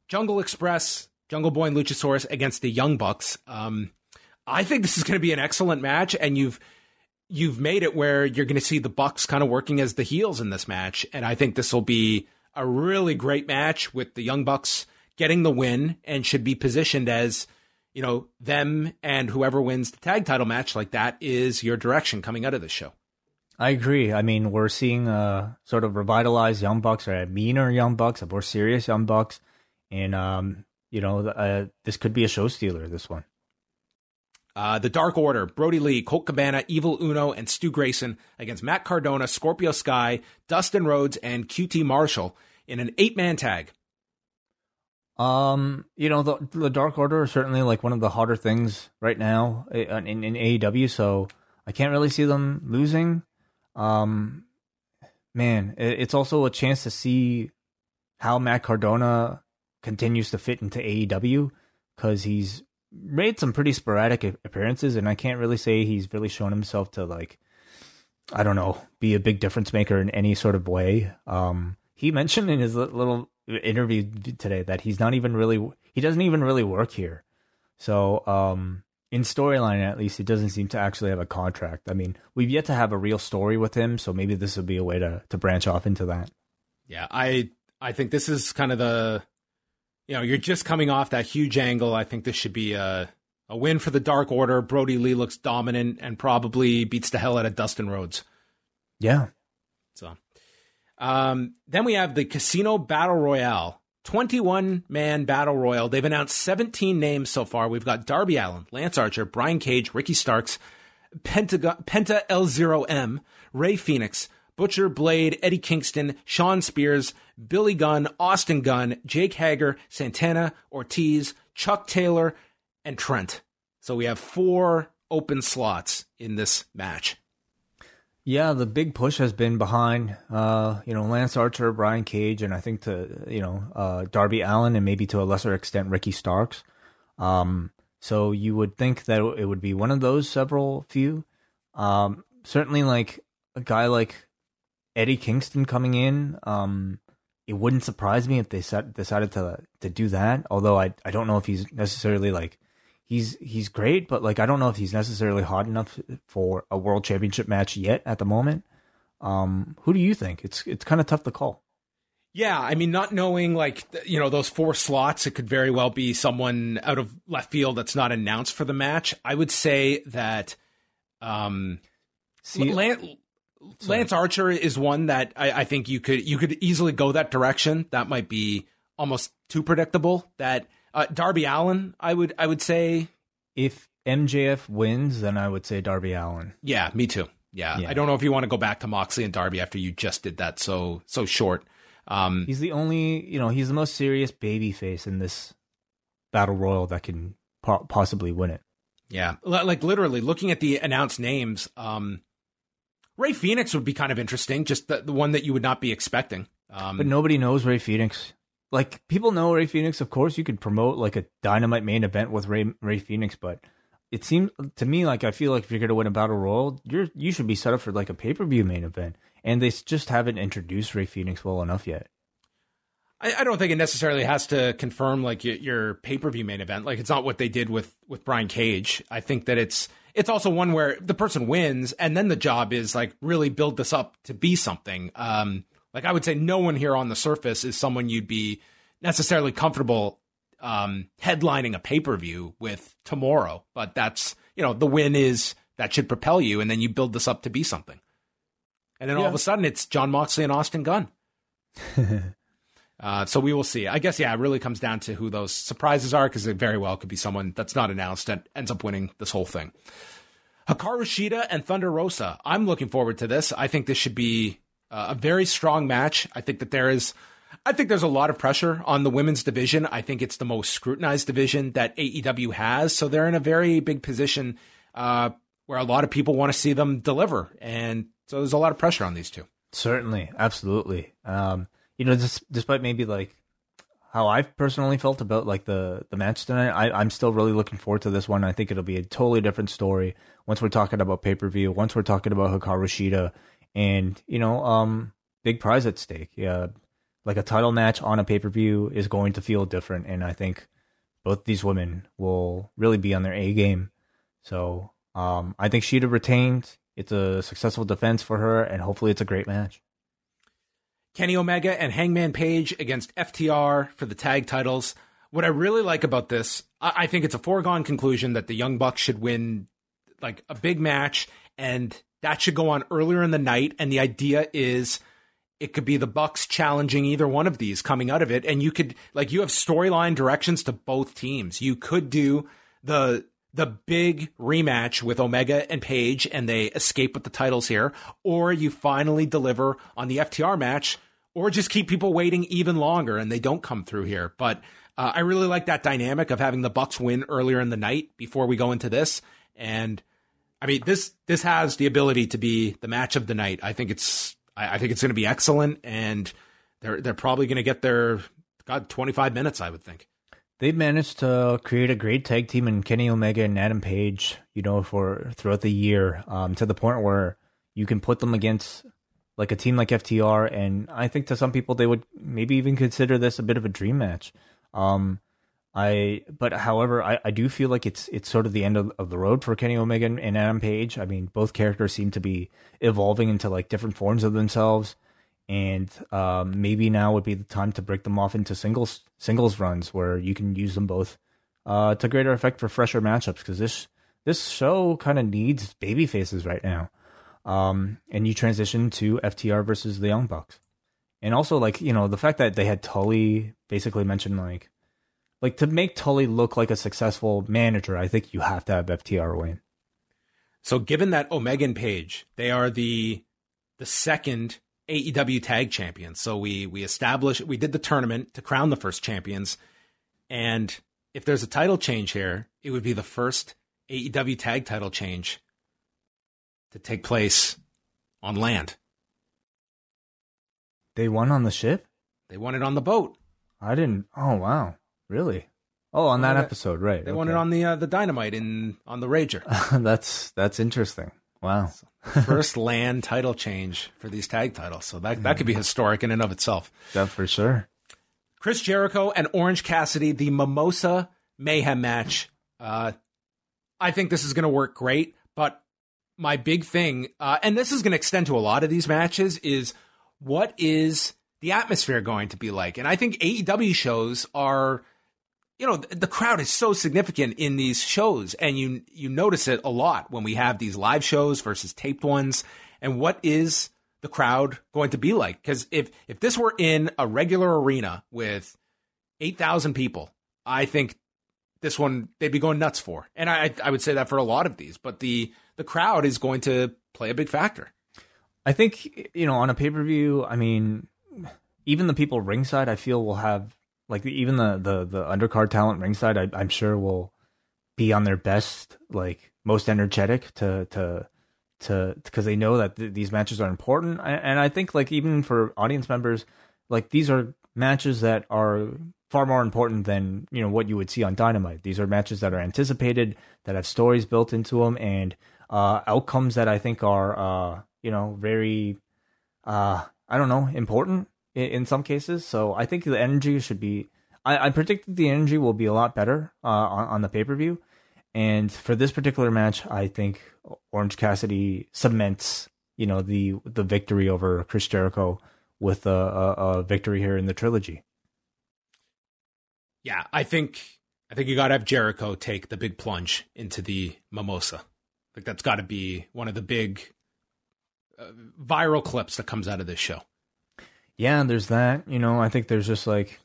[SPEAKER 1] Jungle Express, Jungle Boy and Luchasaurus against the Young Bucks. Um, I think this is going to be an excellent match, and you've you've made it where you're going to see the Bucks kind of working as the heels in this match, and I think this will be a really great match with the Young Bucks getting the win and should be positioned as you know them and whoever wins the tag title match like that is your direction coming out of this show.
[SPEAKER 2] I agree. I mean, we're seeing a sort of revitalized Young Bucks or a meaner Young Bucks, a more serious Young Bucks, and um, you know, uh, this could be a show stealer. This one.
[SPEAKER 1] Uh, the Dark Order, Brodie Lee, Colt Cabana, Evil Uno, and Stu Grayson against Matt Cardona, Scorpio Sky, Dustin Rhodes, and QT Marshall in an eight man tag.
[SPEAKER 2] Um, you know, the, the Dark Order are certainly like one of the hotter things right now in, in, in AEW, so I can't really see them losing. Um, man, it, it's also a chance to see how Matt Cardona continues to fit into AEW because he's made some pretty sporadic appearances, and I can't really say he's really shown himself to like, I don't know, be a big difference maker in any sort of way. Um, he mentioned in his little interview today that he's not even really, he doesn't even really work here. So, um, in storyline at least, he doesn't seem to actually have a contract. I mean, we've yet to have a real story with him, so maybe this will be a way to to branch off into that.
[SPEAKER 1] Yeah, I I think this is kind of the you know, you're just coming off that huge angle. I think this should be a, a win for the Dark Order. Brodie Lee looks dominant and probably beats the hell out of Dustin Rhodes.
[SPEAKER 2] Yeah.
[SPEAKER 1] So, um, then we have the Casino Battle Royale, 21 man battle royal. They've announced 17 names so far. We've got Darby Allin, Lance Archer, Brian Cage, Ricky Starks, Pentagon, Penta L0M, Rey Fenix, Butcher, Blade, Eddie Kingston, Shawn Spears, Billy Gunn, Austin Gunn, Jake Hager, Santana, Ortiz, Chuck Taylor, and Trent. So we have four open slots in this match.
[SPEAKER 2] Yeah, the big push has been behind, uh, you know, Lance Archer, Brian Cage, and I think to you know uh, Darby Allin, and maybe to a lesser extent Ricky Starks. Um, so you would think that it would be one of those several few. Um, certainly, like a guy like Eddie Kingston coming in. Um, it wouldn't surprise me if they set, decided to to do that. Although I I don't know if he's necessarily like he's he's great, but like I don't know if he's necessarily hot enough for a world championship match yet at the moment. Um, who do you think? It's it's kind of tough to call.
[SPEAKER 1] Yeah, I mean, not knowing like you know those four slots, it could very well be someone out of left field that's not announced for the match. I would say that um, See, Lance, Sorry. Lance Archer is one that I, I, think you could you could easily go that direction. That might be almost too predictable. That uh, Darby Allin, I would I would say,
[SPEAKER 2] if MJF wins, then I would say Darby Allin.
[SPEAKER 1] Yeah, me too. Yeah. yeah. I don't know if you want to go back to Moxley and Darby after you just did that so so short.
[SPEAKER 2] Um, he's the only, you know, he's the most serious baby face in this battle royal that can po- possibly win it.
[SPEAKER 1] Yeah, like literally looking at the announced names. Um, Rey Fenix would be kind of interesting, just the, the one that you would not be expecting.
[SPEAKER 2] Um, but nobody knows Rey Fenix. Like people know Rey Fenix, of course. You could promote like a Dynamite main event with Ray Rey Fenix, but it seems to me like I feel like if you're gonna win a battle royal, you're you should be set up for like a pay per view main event, and they just haven't introduced Rey Fenix well enough yet.
[SPEAKER 1] I, I don't think it necessarily has to confirm like your, your pay per view main event. Like it's not what they did with with Brian Cage. I think that it's it's also one where the person wins and then the job is like really build this up to be something. Um, like I would say no one here on the surface is someone you'd be necessarily comfortable um, headlining a pay-per-view with tomorrow, but that's, you know, the win is that should propel you and then you build this up to be something. And then yeah. all of a sudden it's Jon Moxley and Austin Gunn. Uh, so we will see. I guess yeah, it really comes down to who those surprises are because it very well could be someone that's not announced and ends up winning this whole thing. Hikaru Shida and Thunder Rosa. I'm looking forward to this. I think this should be uh, a very strong match. I think that there is. I think there's a lot of pressure on the women's division. I think it's the most scrutinized division that AEW has. So they're in a very big position uh, where a lot of people want to see them deliver. And so there's a lot of pressure on these two.
[SPEAKER 2] Certainly. Absolutely. Um, you know, despite maybe like how I've personally felt about like the the match tonight, I, I'm still really looking forward to this one. I think it'll be a totally different story once we're talking about pay per view, once we're talking about Hikaru Shida, and you know, um, big prize at stake. Yeah, like a title match on a pay per view is going to feel different, and I think both these women will really be on their A game. So um, I think Shida retained. It's a successful defense for her, and hopefully it's a great match.
[SPEAKER 1] Kenny Omega and Hangman Page against FTR for the tag titles. What I really like about this, I, I think it's a foregone conclusion that the Young Bucks should win like a big match, and that should go on earlier in the night. And the idea is it could be the Bucks challenging either one of these coming out of it, and you could like you have storyline directions to both teams. You could do the the big rematch with Omega and Page and they escape with the titles here, or you finally deliver on the FTR match, or just keep people waiting even longer and they don't come through here. But uh, I really like that dynamic of having the Bucks win earlier in the night before we go into this. And I mean, this this has the ability to be the match of the night. I think it's I, I think it's going to be excellent, and they're they're probably going to get their God twenty five minutes. I would think
[SPEAKER 2] they've managed to create a great tag team in Kenny Omega and Adam Page, you know, for throughout the year, um, to the point where you can put them against like a team like FTR, and I think to some people they would maybe even consider this a bit of a dream match. Um, I, but however, I, I do feel like it's it's sort of the end of, of the road for Kenny Omega and, and Adam Page. I mean, both characters seem to be evolving into like different forms of themselves and um, maybe now would be the time to break them off into singles singles runs where you can use them both uh, to greater effect for fresher matchups because this this show kind of needs baby faces right now. Um, and you transition to FTR versus the Young Bucks, and also like you know the fact that they had Tully basically mentioned like like to make Tully look like a successful manager, I think you have to have FTR win.
[SPEAKER 1] So given that Omega and Page, they are the the second AEW tag champions. So we we established we did the tournament to crown the first champions. And if there's a title change here, it would be the first AEW tag title change to take place on land.
[SPEAKER 2] They won on the ship?
[SPEAKER 1] They won it on the boat.
[SPEAKER 2] I didn't Oh wow. Really? Oh, on that episode, right.
[SPEAKER 1] They okay. won it on the uh, the dynamite in on the Rager.
[SPEAKER 2] that's that's interesting. Wow.
[SPEAKER 1] First land title change for these tag titles. So that, that could be historic in and of itself.
[SPEAKER 2] That for sure.
[SPEAKER 1] Chris Jericho and Orange Cassidy, the Mimosa Mayhem match. Uh, I think this is going to work great, but my big thing, uh, and this is going to extend to a lot of these matches, is what is the atmosphere going to be like? And I think AEW shows are you know the crowd is so significant in these shows and you you notice it a lot when we have these live shows versus taped ones and what is the crowd going to be like? Cuz if if this were in a regular arena with 8000 people i think this one they'd be going nuts for. And i i would say that for a lot of these but the the crowd is going to play a big factor.
[SPEAKER 2] I think you know on a pay-per-view i mean even the people ringside i feel will have like even the the the undercard talent ringside, I, I'm sure will be on their best, like most energetic to to to because they know that th- these matches are important, and I think like even for audience members, like these are matches that are far more important than you know what you would see on Dynamite. These are matches that are anticipated, that have stories built into them, and uh, outcomes that I think are uh, you know very uh, I don't know important in, some cases. So I think the energy should be. I, I predict the energy will be a lot better uh, on, on the pay per view. And for this particular match, I think Orange Cassidy cements, you know, the the victory over Chris Jericho with a, a, a victory here in the trilogy.
[SPEAKER 1] Yeah, I think I think you got to have Jericho take the big plunge into the mimosa. Like that's got to be one of the big uh, viral clips that comes out of this show
[SPEAKER 2] yeah, there's that. You know, I think there's just like,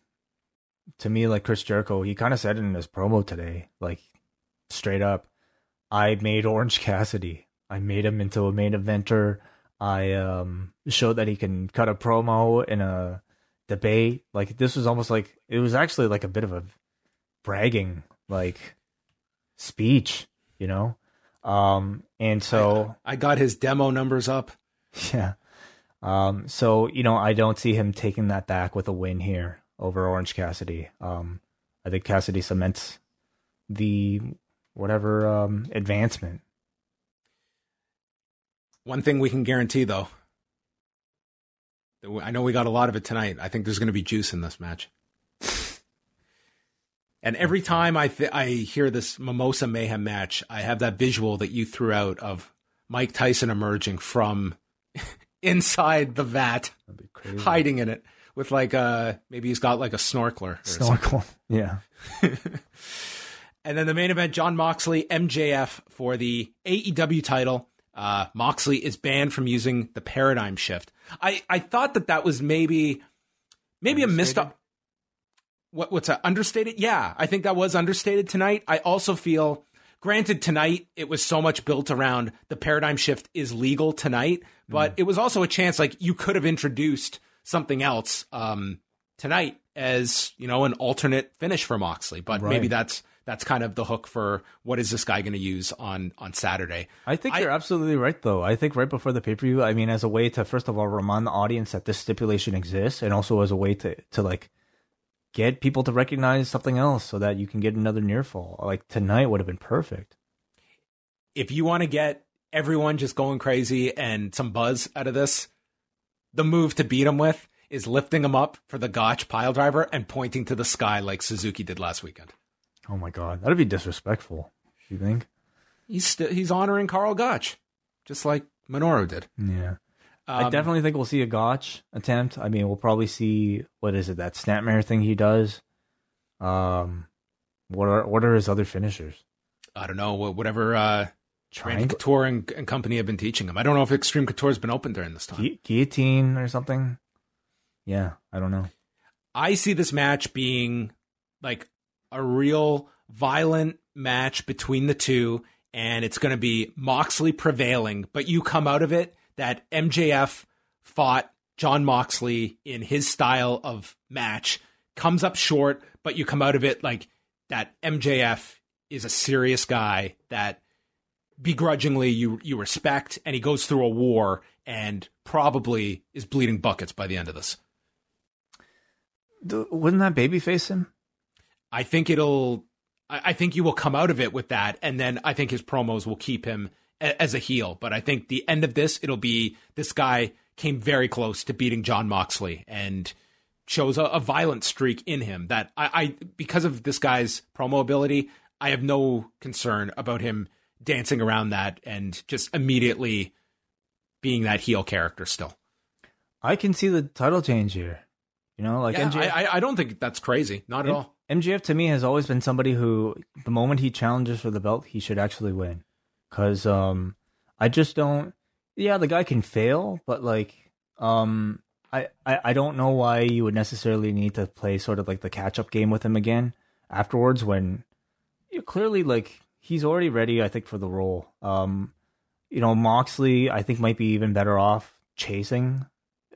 [SPEAKER 2] to me, like Chris Jericho, he kind of said it in his promo today, like straight up, I made Orange Cassidy. I made him into a main eventer. I um showed that he can cut a promo in a debate. Like this was almost like it was actually like a bit of a bragging like speech, you know. Um and so
[SPEAKER 1] I, I got his demo numbers up.
[SPEAKER 2] Yeah. Um, so you know, I don't see him taking that back with a win here over Orange Cassidy. Um, I think Cassidy cements the whatever um, advancement.
[SPEAKER 1] One thing we can guarantee, though, I know we got a lot of it tonight. I think there's going to be juice in this match. And every time I th- I hear this Mimosa Mayhem match, I have that visual that you threw out of Mike Tyson emerging from inside the vat, hiding in it with like a maybe he's got like a snorkeler.
[SPEAKER 2] Snorkel, yeah.
[SPEAKER 1] and then the main event: Jon Moxley, MJF for the AEW title. Uh, Moxley is banned from using the paradigm shift. I I thought that that was maybe maybe a missed up what, what's that understated? Yeah, I think that was understated tonight. I also feel, granted, tonight it was so much built around the paradigm shift is legal tonight, but mm. it was also a chance like you could have introduced something else um, tonight as you know an alternate finish for Moxley. But right. maybe that's that's kind of the hook for what is this guy going to use on on Saturday.
[SPEAKER 2] I think I, you're absolutely right, though. I think right before the pay per view, I mean, as a way to first of all remind the audience that this stipulation exists, and also as a way to to like get people to recognize something else so that you can get another near fall. Like tonight would have been perfect.
[SPEAKER 1] If you want to get everyone just going crazy and some buzz out of this, the move to beat them with is lifting them up for the Gotch pile driver and pointing to the sky like Suzuki did last weekend.
[SPEAKER 2] Oh my god, that'd be disrespectful. You think?
[SPEAKER 1] He's st- he's honoring Karl Gotch, just like Minoru did.
[SPEAKER 2] Yeah. Um, I definitely think we'll see a Gotch attempt. I mean, we'll probably see what is it that snapmare thing he does. Um, what are what are his other finishers?
[SPEAKER 1] I don't know. Whatever uh, Randy Couture and, and, company have been teaching him. I don't know if Xtreme Couture has been open during this time.
[SPEAKER 2] Gu- guillotine or something. Yeah, I don't know.
[SPEAKER 1] I see this match being like a real violent match between the two, and it's going to be Moxley prevailing, but you come out of it that MJF fought Jon Moxley in his style of match, comes up short, but you come out of it like that MJF is a serious guy that begrudgingly you you respect and he goes through a war and probably is bleeding buckets by the end of this.
[SPEAKER 2] Wouldn't that baby face him?
[SPEAKER 1] I think it'll I think you will come out of it with that and then I think his promos will keep him as a heel. But I think the end of this, it'll be this guy came very close to beating Jon Moxley and shows a, a violent streak in him that I, I, because of this guy's promo ability, I have no concern about him dancing around that and just immediately being that heel character still.
[SPEAKER 2] I can see the title change here. You know, like
[SPEAKER 1] yeah, MJF, I, I don't think that's crazy. Not at M- all.
[SPEAKER 2] MJF to me has always been somebody who, the moment he challenges for the belt, he should actually win because um, I just don't. Yeah, the guy can fail, but like, um, I, I I don't know why you would necessarily need to play sort of like the catch up game with him again afterwards when you clearly like he's already ready. I think for the role. Um, you know, Moxley I think might be even better off chasing.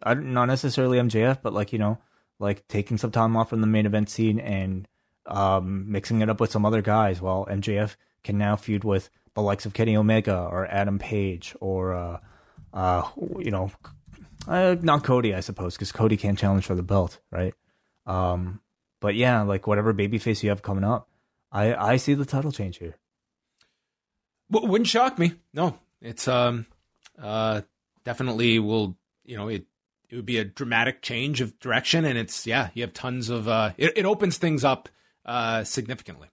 [SPEAKER 2] I not necessarily MJF, but like you know, like taking some time off from the main event scene and um, mixing it up with some other guys while MJF can now feud with the likes of Kenny Omega or Adam Page or uh, uh, you know, uh, not Cody, I suppose, because Cody can't challenge for the belt, right? Um, but yeah, like whatever babyface you have coming up, I I see the title change here.
[SPEAKER 1] Wouldn't shock me. No, it's um uh definitely will you know it it would be a dramatic change of direction and it's yeah you have tons of uh it, it opens things up uh significantly.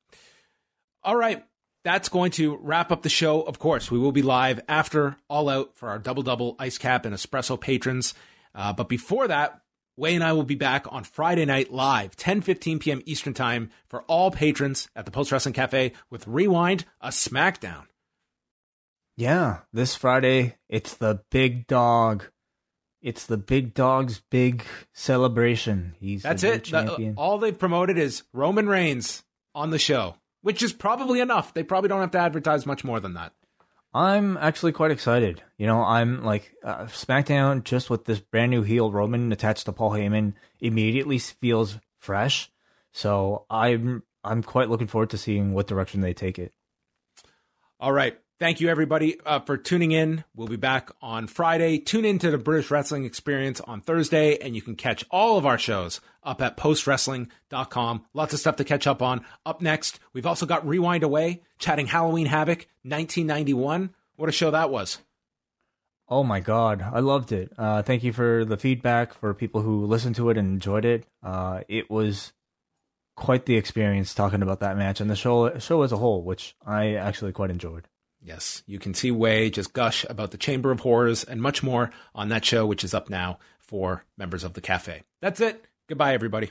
[SPEAKER 1] All right, that's going to wrap up the show. Of course, we will be live after All Out for our double double ice cap and espresso patrons. Uh, but before that, Wai and I will be back on Friday night live, 10 15 p.m. Eastern Time for all patrons at the Post Wrestling Cafe with Rewind, a SmackDown.
[SPEAKER 2] Yeah, this Friday, it's the big dog. It's the big dog's big celebration. He's
[SPEAKER 1] That's it. The, all they've promoted is Roman Reigns on the show which is probably enough. They probably don't have to advertise much more than that.
[SPEAKER 2] I'm actually quite excited. You know, I'm like uh, SmackDown just with this brand new heel Roman attached to Paul Heyman immediately feels fresh. So I'm I'm quite looking forward to seeing what direction they take it.
[SPEAKER 1] All right. Thank you, everybody, uh, for tuning in. We'll be back on Friday. Tune into the British Wrestling Experience on Thursday, and you can catch all of our shows up at postwrestling.com. Lots of stuff to catch up on. Up next, we've also got Rewind Away, chatting Halloween Havoc 1991. What a show that was.
[SPEAKER 2] Oh my god, I loved it. Uh, thank you for the feedback for people who listened to it and enjoyed it. Uh, it was quite the experience talking about that match and the show show as a whole, which I actually quite enjoyed.
[SPEAKER 1] Yes, you can see Wai just gush about the Chamber of Horrors and much more on that show, which is up now for members of the cafe. That's it. Goodbye, everybody.